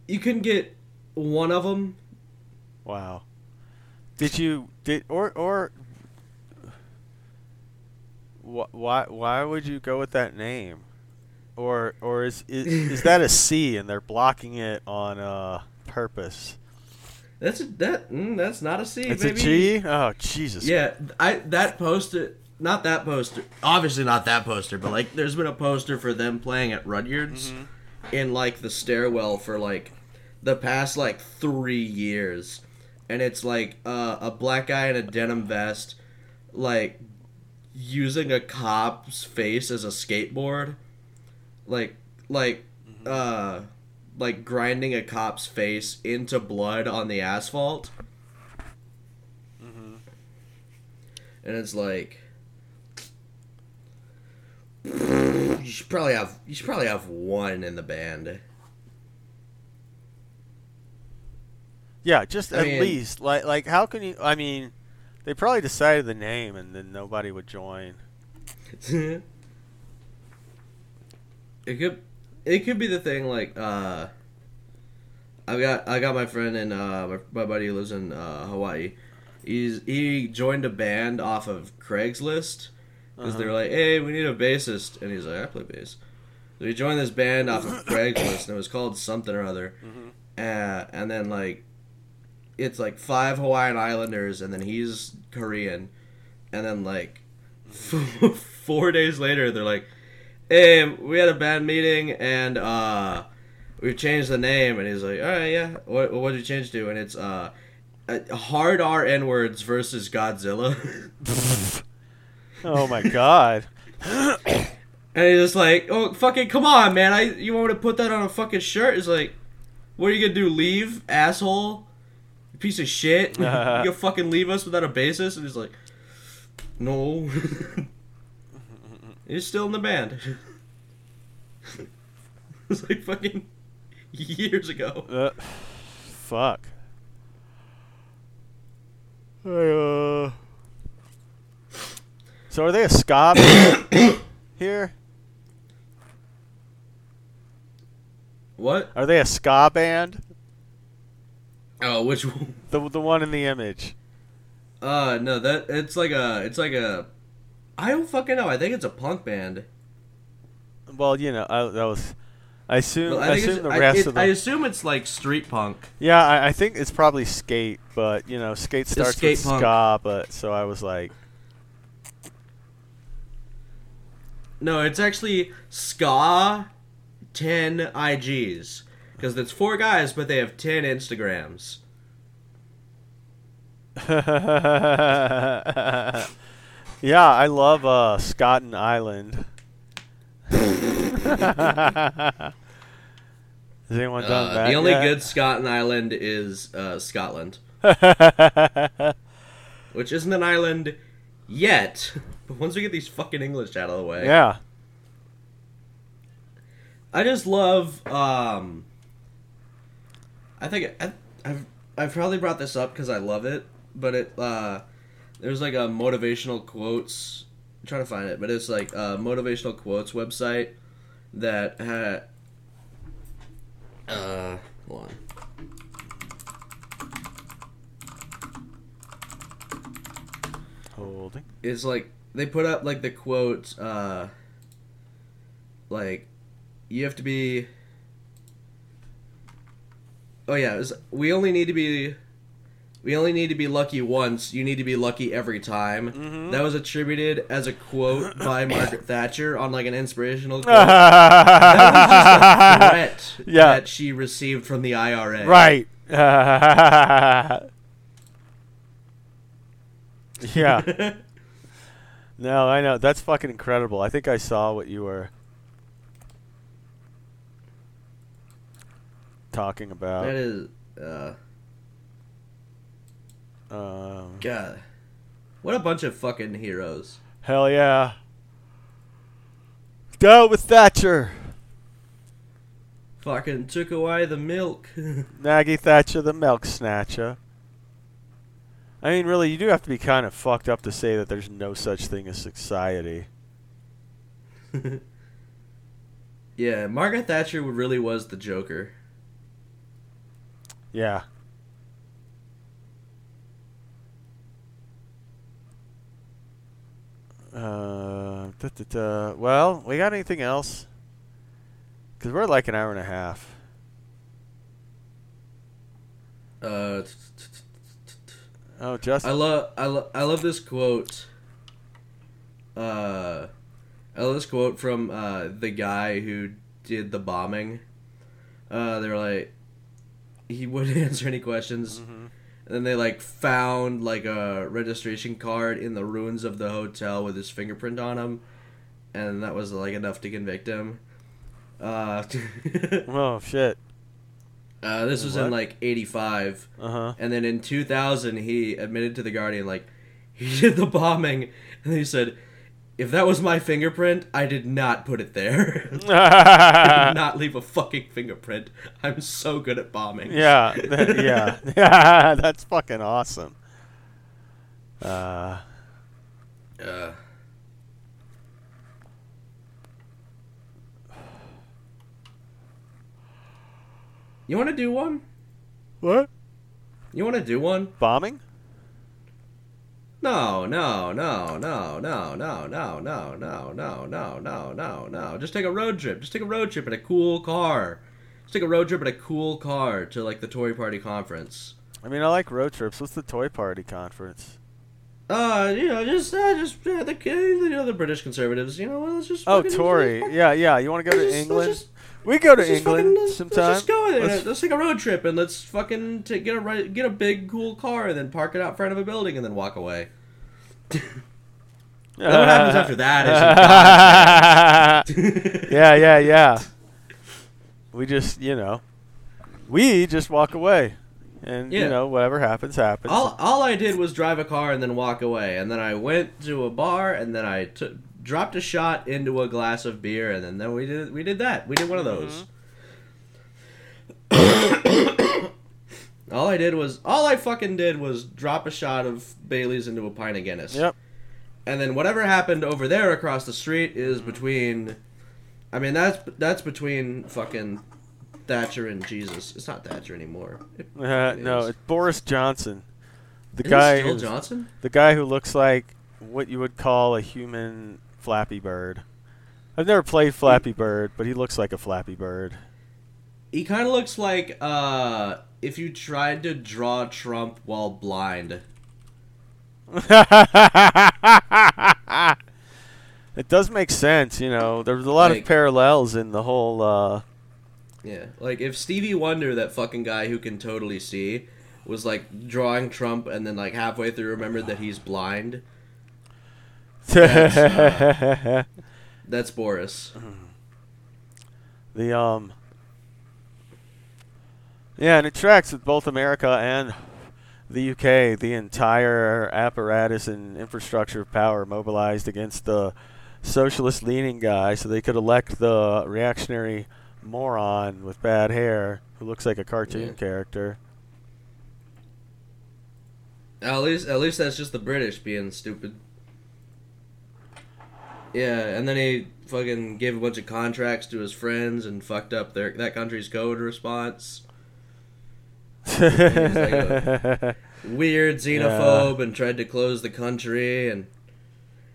[SPEAKER 2] You couldn't get one of them.
[SPEAKER 1] Wow. Did you did or or wh- why why would you go with that name? Or or is is, is that a C and they're blocking it on uh purpose?
[SPEAKER 2] That's a, that. Mm, that's not a C.
[SPEAKER 1] It's
[SPEAKER 2] baby.
[SPEAKER 1] a G? Oh Jesus.
[SPEAKER 2] Yeah, I that poster, not that poster. Obviously not that poster, but like, there's been a poster for them playing at Rudyard's in like the stairwell for like the past like three years, and it's like uh, a black guy in a denim vest, like using a cop's face as a skateboard, like like uh like grinding a cop's face into blood on the asphalt. and it's like you should probably have you should probably have one in the band.
[SPEAKER 1] Yeah, just
[SPEAKER 2] I
[SPEAKER 1] at
[SPEAKER 2] mean-
[SPEAKER 1] least like like how can you I mean they probably decided the name and then nobody would join. [LAUGHS]
[SPEAKER 2] it could it could be the thing like uh I got I got my friend and uh my, my buddy who lives in uh, Hawaii. He's he joined a band off of Craigslist because they're like, hey, we need a bassist, and he's like, I play bass. So he joined this band off of [COUGHS] Craigslist, and it was called something or other. Uh, and then like, it's like five Hawaiian Islanders, and then he's Korean, and then like, [LAUGHS] four days later, they're like, hey, we had a band meeting, and uh, we've changed the name, and he's like, all right, yeah, what what did you change to? And it's uh, uh, hard R N words versus Godzilla.
[SPEAKER 1] Oh my god. [LAUGHS]
[SPEAKER 2] And he's just like, "Oh, fucking come on, man! I you want me to put that on a fucking shirt?" It's like, "What are you gonna do? Leave, asshole? You piece of shit! [LAUGHS] you gonna fucking leave us without a bassist?" And he's like, "No." [LAUGHS] he's still in the band. [LAUGHS] it's like fucking years ago.
[SPEAKER 1] Uh, fuck. Uh, so are they a ska band [COUGHS] here?
[SPEAKER 2] What?
[SPEAKER 1] Are they a ska band?
[SPEAKER 2] Oh, which one?
[SPEAKER 1] The the one in the image.
[SPEAKER 2] Uh, no, that it's like a, it's like a. I don't fucking know. I think it's a punk band.
[SPEAKER 1] Well, you know, I, that was. I assume.
[SPEAKER 2] Well,
[SPEAKER 1] I,
[SPEAKER 2] I,
[SPEAKER 1] assume the
[SPEAKER 2] I,
[SPEAKER 1] rest
[SPEAKER 2] it-
[SPEAKER 1] of the.
[SPEAKER 2] I assume it's like street punk.
[SPEAKER 1] yeah, I, I think it's probably skate, but you know, skate starts
[SPEAKER 2] skate
[SPEAKER 1] with
[SPEAKER 2] punk.
[SPEAKER 1] ska. But so I was like,
[SPEAKER 2] No, it's actually ska 10 IGs. Because it's four guys, but they have 10 Instagrams. [LAUGHS]
[SPEAKER 1] yeah, I love uh, Scotten Island. [LAUGHS] Has anyone
[SPEAKER 2] Uh,
[SPEAKER 1] done that?
[SPEAKER 2] the only
[SPEAKER 1] yet?
[SPEAKER 2] good Scotland island is uh, Scotland, [LAUGHS] which isn't an island yet. But once we get these fucking English out of the way,
[SPEAKER 1] yeah.
[SPEAKER 2] I just love. Um, I think I, I've I've probably brought this up because I love it, but it uh, there's like a motivational quotes. I'm trying to find it, but it's like a motivational quotes website that had. Uh, hold on.
[SPEAKER 1] Holding.
[SPEAKER 2] is like they put up like the quote uh like you have to be oh yeah it was, we only need to be we only need to be lucky once you need to be lucky every time
[SPEAKER 1] Mm-hmm.
[SPEAKER 2] that was attributed as a quote by [COUGHS] margaret thatcher on like an inspirational [LAUGHS] quote that was just a threat [LAUGHS]
[SPEAKER 1] Yeah.
[SPEAKER 2] that she received from the ira
[SPEAKER 1] right. [LAUGHS] yeah. No, I know. That's fucking incredible. I think I saw what you were talking about.
[SPEAKER 2] that is uh
[SPEAKER 1] Um,
[SPEAKER 2] god what a bunch of fucking heroes
[SPEAKER 1] hell yeah. Go with Thatcher.
[SPEAKER 2] Fucking took away the milk. [LAUGHS]
[SPEAKER 1] Maggie Thatcher, the milk snatcher. I mean, really, you do have to be kind of fucked up to say that there's no such thing as society. [LAUGHS]
[SPEAKER 2] yeah, Margaret Thatcher really was the Joker.
[SPEAKER 1] Yeah. Uh, da, da, da. Well, we got anything else? Because we're like an hour and a half.
[SPEAKER 2] Uh,
[SPEAKER 1] Oh, Justin.
[SPEAKER 2] I love I love I love this quote. Uh, I love this quote from uh the guy who did the bombing. Uh, they were like, he wouldn't [LAUGHS] answer any questions.
[SPEAKER 1] Mhm.
[SPEAKER 2] And then they like found like a registration card in the ruins of the hotel with his fingerprint on him, and that was like enough to convict him. Uh, [LAUGHS]
[SPEAKER 1] Oh, shit.
[SPEAKER 2] uh, this was in like '85,
[SPEAKER 1] Uh huh.
[SPEAKER 2] and then in 2000 he admitted to the Guardian like he did the bombing, and he said, "If that was my fingerprint, I did not put it there. [LAUGHS] [LAUGHS] I did not leave a fucking fingerprint. I'm so good at bombing."
[SPEAKER 1] yeah. that- [LAUGHS] yeah. Yeah. That's fucking awesome. Uh,
[SPEAKER 2] Uh, you want to do one?
[SPEAKER 1] what?
[SPEAKER 2] You want to do one?
[SPEAKER 1] Bombing?
[SPEAKER 2] No, no, no, no, no, no, no, no, no, no, no, no, no, no. Just take a road trip. Just take a road trip in a cool car. Just take a road trip in a cool car to like the Tory Party conference.
[SPEAKER 1] I mean, I like road trips. What's the Toy Party conference?
[SPEAKER 2] Uh, you know, just, uh, just uh, the, you know, the British conservatives. You know, let's just.
[SPEAKER 1] Oh, Tory. Yeah, yeah. You want to go to England? We go to
[SPEAKER 2] let's
[SPEAKER 1] England
[SPEAKER 2] fucking- let's-
[SPEAKER 1] sometime.
[SPEAKER 2] Let's just go there.
[SPEAKER 1] Let's-
[SPEAKER 2] Let's, take a road trip and let's fucking take, get a get a big cool car and then park it out front of a building and then walk away. [LAUGHS] What happens after that is [LAUGHS]
[SPEAKER 1] yeah, yeah, [LAUGHS] yeah. We just, you know, we just walk away, and you know, whatever happens, happens.
[SPEAKER 2] all all I did was drive a car and then walk away, and then I went to a bar and then I took dropped a shot into a glass of beer, and then, then we did we did that. We did one of those. [COUGHS] all I did was all I fucking did was drop a shot of Bailey's into a pint of Guinness.
[SPEAKER 1] Yep.
[SPEAKER 2] And then whatever happened over there across the street is between. I mean that's that's between fucking Thatcher and Jesus. It's not Thatcher anymore. It
[SPEAKER 1] Uh,
[SPEAKER 2] fucking
[SPEAKER 1] no, it's Boris Johnson, the
[SPEAKER 2] Isn't it
[SPEAKER 1] guy,
[SPEAKER 2] still Johnson.
[SPEAKER 1] the guy who looks like what you would call a human Flappy Bird. I've never played Flappy Bird, but he looks like a Flappy Bird.
[SPEAKER 2] He kind of looks like uh, if you tried to draw Trump while blind. [LAUGHS]
[SPEAKER 1] it does make sense, you know. There's a lot
[SPEAKER 2] Like-
[SPEAKER 1] of parallels in the whole. Uh,
[SPEAKER 2] Yeah, like if Stevie Wonder, that fucking guy who can totally see, was like drawing Trump and then like halfway through remembered that he's blind. [LAUGHS] That's Boris.
[SPEAKER 1] the um Yeah, and it tracks with both America and the UK. The entire apparatus and infrastructure of power mobilized against the socialist-leaning guy, so they could elect the reactionary moron with bad hair who looks like a cartoon
[SPEAKER 2] Yeah.
[SPEAKER 1] character.
[SPEAKER 2] At least, at least that's just the British being stupid. Yeah, and then he fucking gave a bunch of contracts to his friends and fucked up their that country's code response. [LAUGHS] Weird xenophobe and tried to close the country and.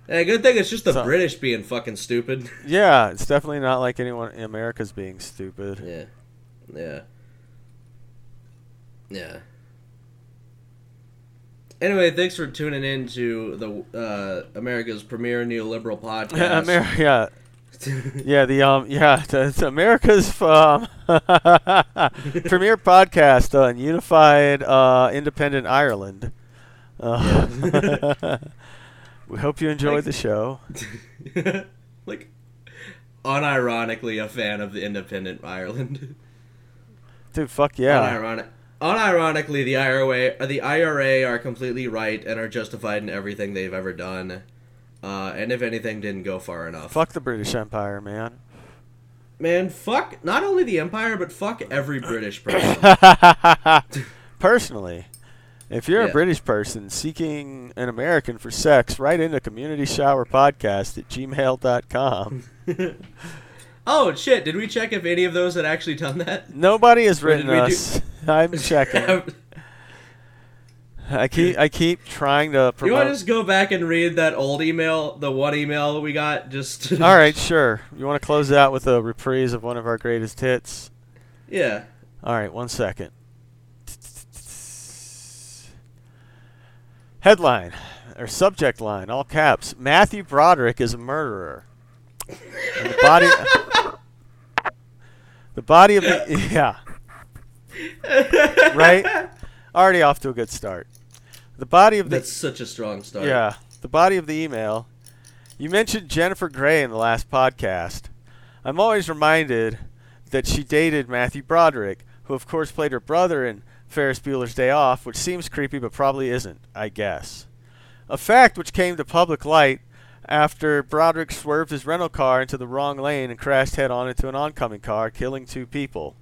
[SPEAKER 2] Yeah, good thing it's just the
[SPEAKER 1] So-
[SPEAKER 2] British being fucking stupid. [LAUGHS]
[SPEAKER 1] yeah, it's definitely not like anyone in America's being stupid.
[SPEAKER 2] Yeah, yeah, yeah. Anyway, thanks for tuning in to the uh, America's premier neoliberal [LAUGHS] podcast.
[SPEAKER 1] Amer- yeah, [LAUGHS] yeah, the um, yeah, [LAUGHS] it's America's um, premier podcast on unified uh, independent Ireland. Uh, we hope you enjoyed the show.
[SPEAKER 2] like, unironically a fan of the independent Ireland.
[SPEAKER 1] Dude, fuck yeah.
[SPEAKER 2] Unironic. Unironically, the IRA, the IRA are completely right and are justified in everything they've ever done. Uh, and if anything, didn't go far enough.
[SPEAKER 1] Fuck the British Empire, man.
[SPEAKER 2] Man, fuck not only the Empire, but fuck every British [LAUGHS] person. [LAUGHS]
[SPEAKER 1] Personally, if you're
[SPEAKER 2] Yeah.
[SPEAKER 1] a British person seeking an American for sex, write into community shower podcast at gmail.com. [LAUGHS]
[SPEAKER 2] oh shit! Did we check if any of those had actually done that?
[SPEAKER 1] Nobody has written
[SPEAKER 2] we do-
[SPEAKER 1] us. [LAUGHS] I'm checking. [LAUGHS] I keep I keep trying to
[SPEAKER 2] you want to just go back and read that old email, the one email we got? Just
[SPEAKER 1] All right, sure. You want to close it out with a reprise of one of our greatest hits?
[SPEAKER 2] yeah.
[SPEAKER 1] All right, one second. Headline or subject line, all caps. Matthew Broderick is a murderer. And the body. the body of the yeah. Right. Already off to a good start. The body of the
[SPEAKER 2] That's such a strong start.
[SPEAKER 1] yeah, the body of the email. You mentioned Jennifer Grey in the last podcast. I'm always reminded that she dated Matthew Broderick, who of course played her brother in Ferris Bueller's Day Off, which seems creepy but probably isn't, I guess. A fact which came to public light after Broderick swerved his rental car into the wrong lane and crashed head on into an oncoming car, killing two people.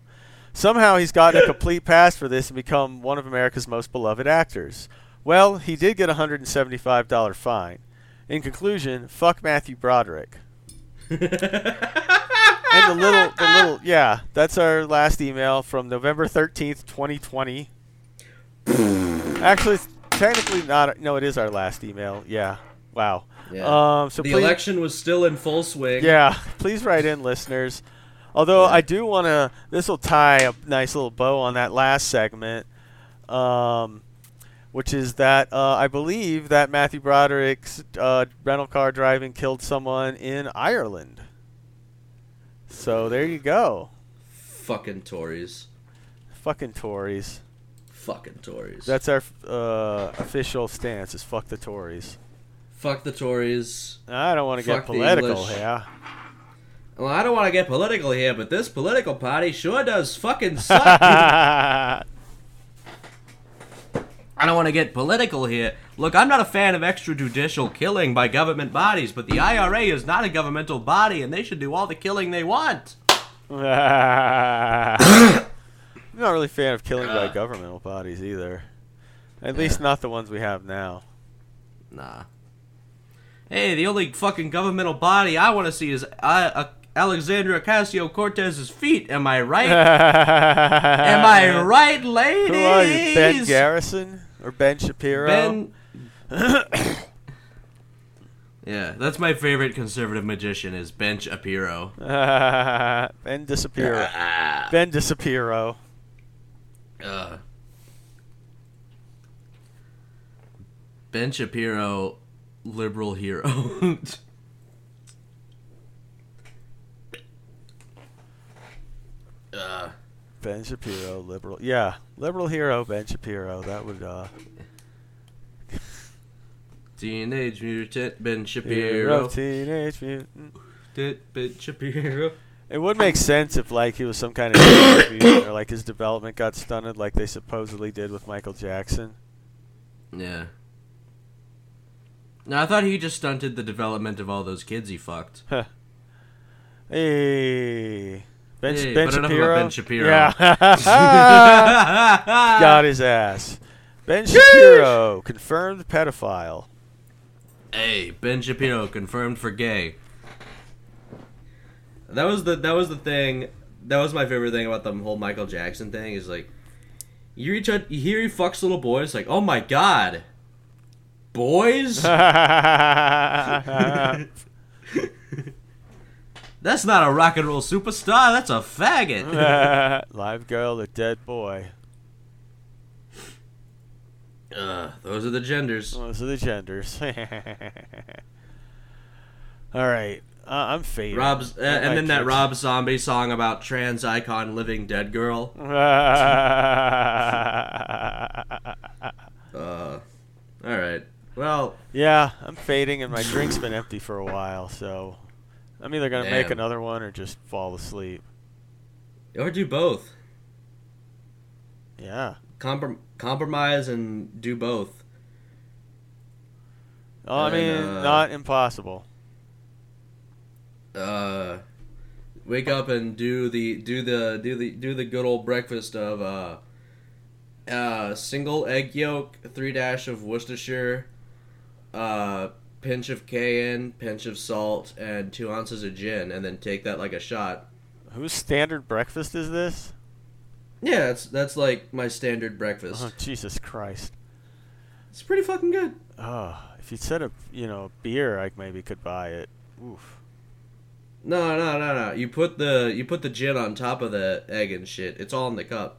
[SPEAKER 1] Somehow he's gotten a complete pass for this and become one of America's most beloved actors. Well, he did get a $175 fine. In conclusion, fuck Matthew Broderick. [LAUGHS] and the little, the little, yeah, that's our last email from November 13th, 2020. [SIGHS] Actually, technically not, no, it is our last email. Yeah. Wow.
[SPEAKER 2] Yeah.
[SPEAKER 1] Um, so
[SPEAKER 2] the
[SPEAKER 1] please,
[SPEAKER 2] election was still in full swing.
[SPEAKER 1] yeah, please write in, listeners. Although
[SPEAKER 2] Yeah.
[SPEAKER 1] I do want to, this will tie a nice little bow on that last segment, um, which is that uh, I believe that Matthew Broderick's uh, rental car driving killed someone in Ireland. So there you go.
[SPEAKER 2] Fucking Tories.
[SPEAKER 1] Fucking Tories.
[SPEAKER 2] Fucking Tories.
[SPEAKER 1] That's our uh, official stance is fuck the Tories.
[SPEAKER 2] Fuck the Tories.
[SPEAKER 1] I don't want to get political here.
[SPEAKER 2] Well, I don't want to get political here, but this political party sure does fucking suck. [LAUGHS] I don't want to get political here. Look, I'm not a fan of extrajudicial killing by government bodies, but the IRA is not a governmental body, and they should do all the killing they want. [COUGHS]
[SPEAKER 1] I'm not really a fan of killing by governmental bodies either. At least not the ones we have now.
[SPEAKER 2] Nah. Hey, the only fucking governmental body I want to see is uh, uh, Alexandria Ocasio Cortez's feet. Am I right? [LAUGHS] Am I right, ladies?
[SPEAKER 1] Who are you, Ben Garrison or Ben Shapiro?
[SPEAKER 2] Ben. [COUGHS] yeah, that's my favorite conservative magician is Ben Shapiro. [LAUGHS]
[SPEAKER 1] ben Disapiro. [LAUGHS] ben Disapiro.
[SPEAKER 2] Uh, ben Shapiro, liberal hero. [LAUGHS] uh,
[SPEAKER 1] Ben Shapiro, liberal. Yeah, liberal hero Ben Shapiro. That would uh. [LAUGHS]
[SPEAKER 2] Teenage Mutant Ben
[SPEAKER 1] Hero,
[SPEAKER 2] Shapiro.
[SPEAKER 1] teenage mutant.
[SPEAKER 2] Ben Shapiro.
[SPEAKER 1] It would make sense if like he was some kind of confusion or like his development got stunted like they supposedly did with Michael Jackson.
[SPEAKER 2] Yeah. No, I thought he just stunted the development of all those kids he fucked. [LAUGHS]
[SPEAKER 1] Hey. Ben,
[SPEAKER 2] Hey,
[SPEAKER 1] ben
[SPEAKER 2] but enough about
[SPEAKER 1] Shapiro.
[SPEAKER 2] Ben Shapiro.
[SPEAKER 1] Yeah. [LAUGHS] [LAUGHS] Got his ass. Ben Shapiro, confirmed pedophile.
[SPEAKER 2] Hey, Ben Shapiro confirmed for gay. That was the that was the thing. That was my favorite thing about the whole Michael Jackson thing. Is like, you reach out, you hear he fucks little boys. Like, oh my god, boys. [LAUGHS] That's not a rock and roll superstar. That's a faggot. [LAUGHS]
[SPEAKER 1] Live girl, a dead boy.
[SPEAKER 2] Ugh, those are the genders.
[SPEAKER 1] Those are the genders. [LAUGHS] All right, uh, I'm fading.
[SPEAKER 2] Rob's, uh, and then that. Rob Zombie song about trans icon living dead girl. Uh, all right. Well,
[SPEAKER 1] yeah, I'm fading, and my drink's been empty for a while, so I'm either gonna make another one or just fall asleep.
[SPEAKER 2] or do both.
[SPEAKER 1] Yeah.
[SPEAKER 2] Comprom- compromise and do both.
[SPEAKER 1] Oh, I mean,
[SPEAKER 2] uh,
[SPEAKER 1] not impossible.
[SPEAKER 2] Uh, wake up and do the do the do the do the good old breakfast of uh, uh, single egg yolk, three dash of Worcestershire, uh, pinch of cayenne, pinch of salt, and two ounces of gin, and then take that like a shot.
[SPEAKER 1] Whose standard breakfast is this?
[SPEAKER 2] Yeah, that's that's like my standard breakfast.
[SPEAKER 1] Oh, Jesus Christ.
[SPEAKER 2] It's pretty fucking good.
[SPEAKER 1] Oh, if you said a you know beer, I maybe could buy it. Oof.
[SPEAKER 2] No, no, no, no. You put the you put the gin on top of the egg and shit. It's all in the cup.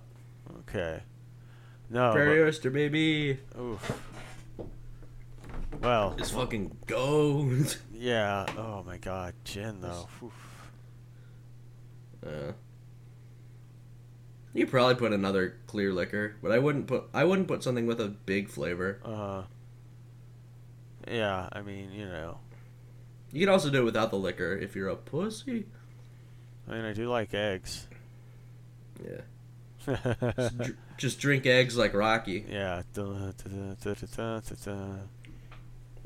[SPEAKER 1] Okay. No.
[SPEAKER 2] Prairie oyster, baby.
[SPEAKER 1] oof. Well,
[SPEAKER 2] It's fucking gold. [LAUGHS]
[SPEAKER 1] yeah. Oh my God, gin though.
[SPEAKER 2] Uh, you probably put another clear liquor, but I wouldn't put I wouldn't put something with a big flavor.
[SPEAKER 1] Uh. Yeah, I mean, you know,
[SPEAKER 2] You can also do it without the liquor if you're a pussy.
[SPEAKER 1] I mean, I do like eggs.
[SPEAKER 2] Yeah. [LAUGHS] Just, dr- just drink eggs like Rocky
[SPEAKER 1] yeah.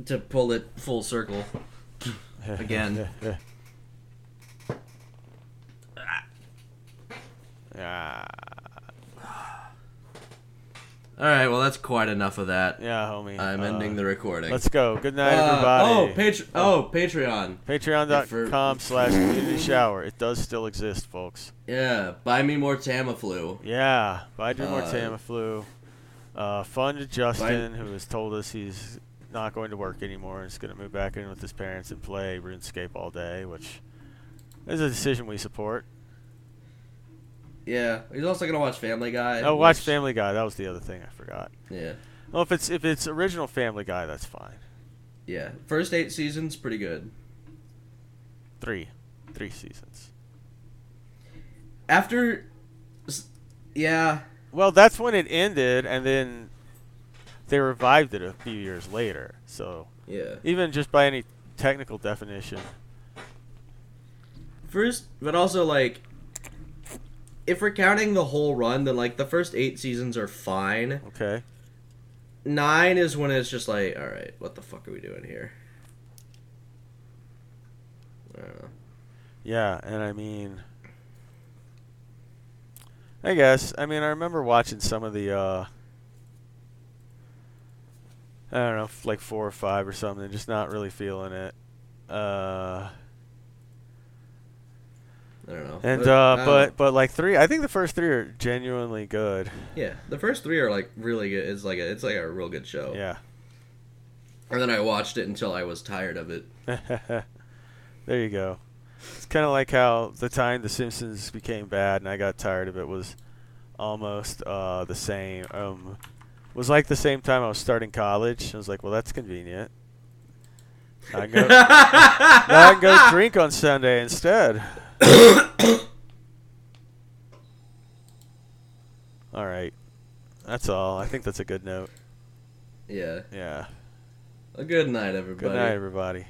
[SPEAKER 2] To pull it full circle. [LAUGHS] Again.
[SPEAKER 1] yeah.
[SPEAKER 2] All right, well that's quite enough of that.
[SPEAKER 1] Yeah, homie.
[SPEAKER 2] I'm
[SPEAKER 1] Uh,
[SPEAKER 2] ending the recording.
[SPEAKER 1] Let's go. Good night,
[SPEAKER 2] Uh,
[SPEAKER 1] everybody.
[SPEAKER 2] oh, Patr- oh, Patreon.
[SPEAKER 1] Patreon.com slash [LAUGHS] community shower. It does still exist, folks.
[SPEAKER 2] Yeah, buy me more Tamiflu.
[SPEAKER 1] Yeah. Buy do more
[SPEAKER 2] Uh,
[SPEAKER 1] Tamiflu. Uh, fund Justin, who has told us he's not going to work anymore and is going to move back in with his parents and play RuneScape all day, which is a decision we support.
[SPEAKER 2] Yeah, he's also gonna watch Family Guy.
[SPEAKER 1] Oh, watch
[SPEAKER 2] which-
[SPEAKER 1] Family Guy. That was the other thing I forgot.
[SPEAKER 2] Yeah,
[SPEAKER 1] Well, if it's if it's original Family Guy, that's fine.
[SPEAKER 2] yeah. First eight seasons, pretty good.
[SPEAKER 1] Three, three seasons.
[SPEAKER 2] After, yeah,
[SPEAKER 1] Well, that's when it ended, and then they revived it a few years later. So
[SPEAKER 2] yeah.
[SPEAKER 1] even just by any technical definition,
[SPEAKER 2] First, but also like, if we're counting the whole run, then like the first eight seasons are fine.
[SPEAKER 1] okay.
[SPEAKER 2] Nine is when it's just like, all right, what the fuck are we doing here? I don't know.
[SPEAKER 1] Yeah, and I mean, I guess I mean I remember watching some of the uh I don't know, like four or five or something, just not really feeling it. Uh
[SPEAKER 2] I don't know.
[SPEAKER 1] and
[SPEAKER 2] But,
[SPEAKER 1] uh
[SPEAKER 2] don't
[SPEAKER 1] but but like three, I think the first three are genuinely good.
[SPEAKER 2] yeah, the first three are like really good. It's like a, it's like a real good show.
[SPEAKER 1] Yeah.
[SPEAKER 2] And then I watched it until I was tired of it. [LAUGHS]
[SPEAKER 1] there you go. It's kind of like how the time The Simpsons became bad and I got tired of it was almost uh, the same. Um, was like the same time I was starting college. I was like, well, that's convenient. I go, [LAUGHS] I can go drink on Sunday instead. [COUGHS] all right. That's all. I think that's a good note.
[SPEAKER 2] Yeah.
[SPEAKER 1] Yeah.
[SPEAKER 2] A good night, everybody.
[SPEAKER 1] Good night, everybody.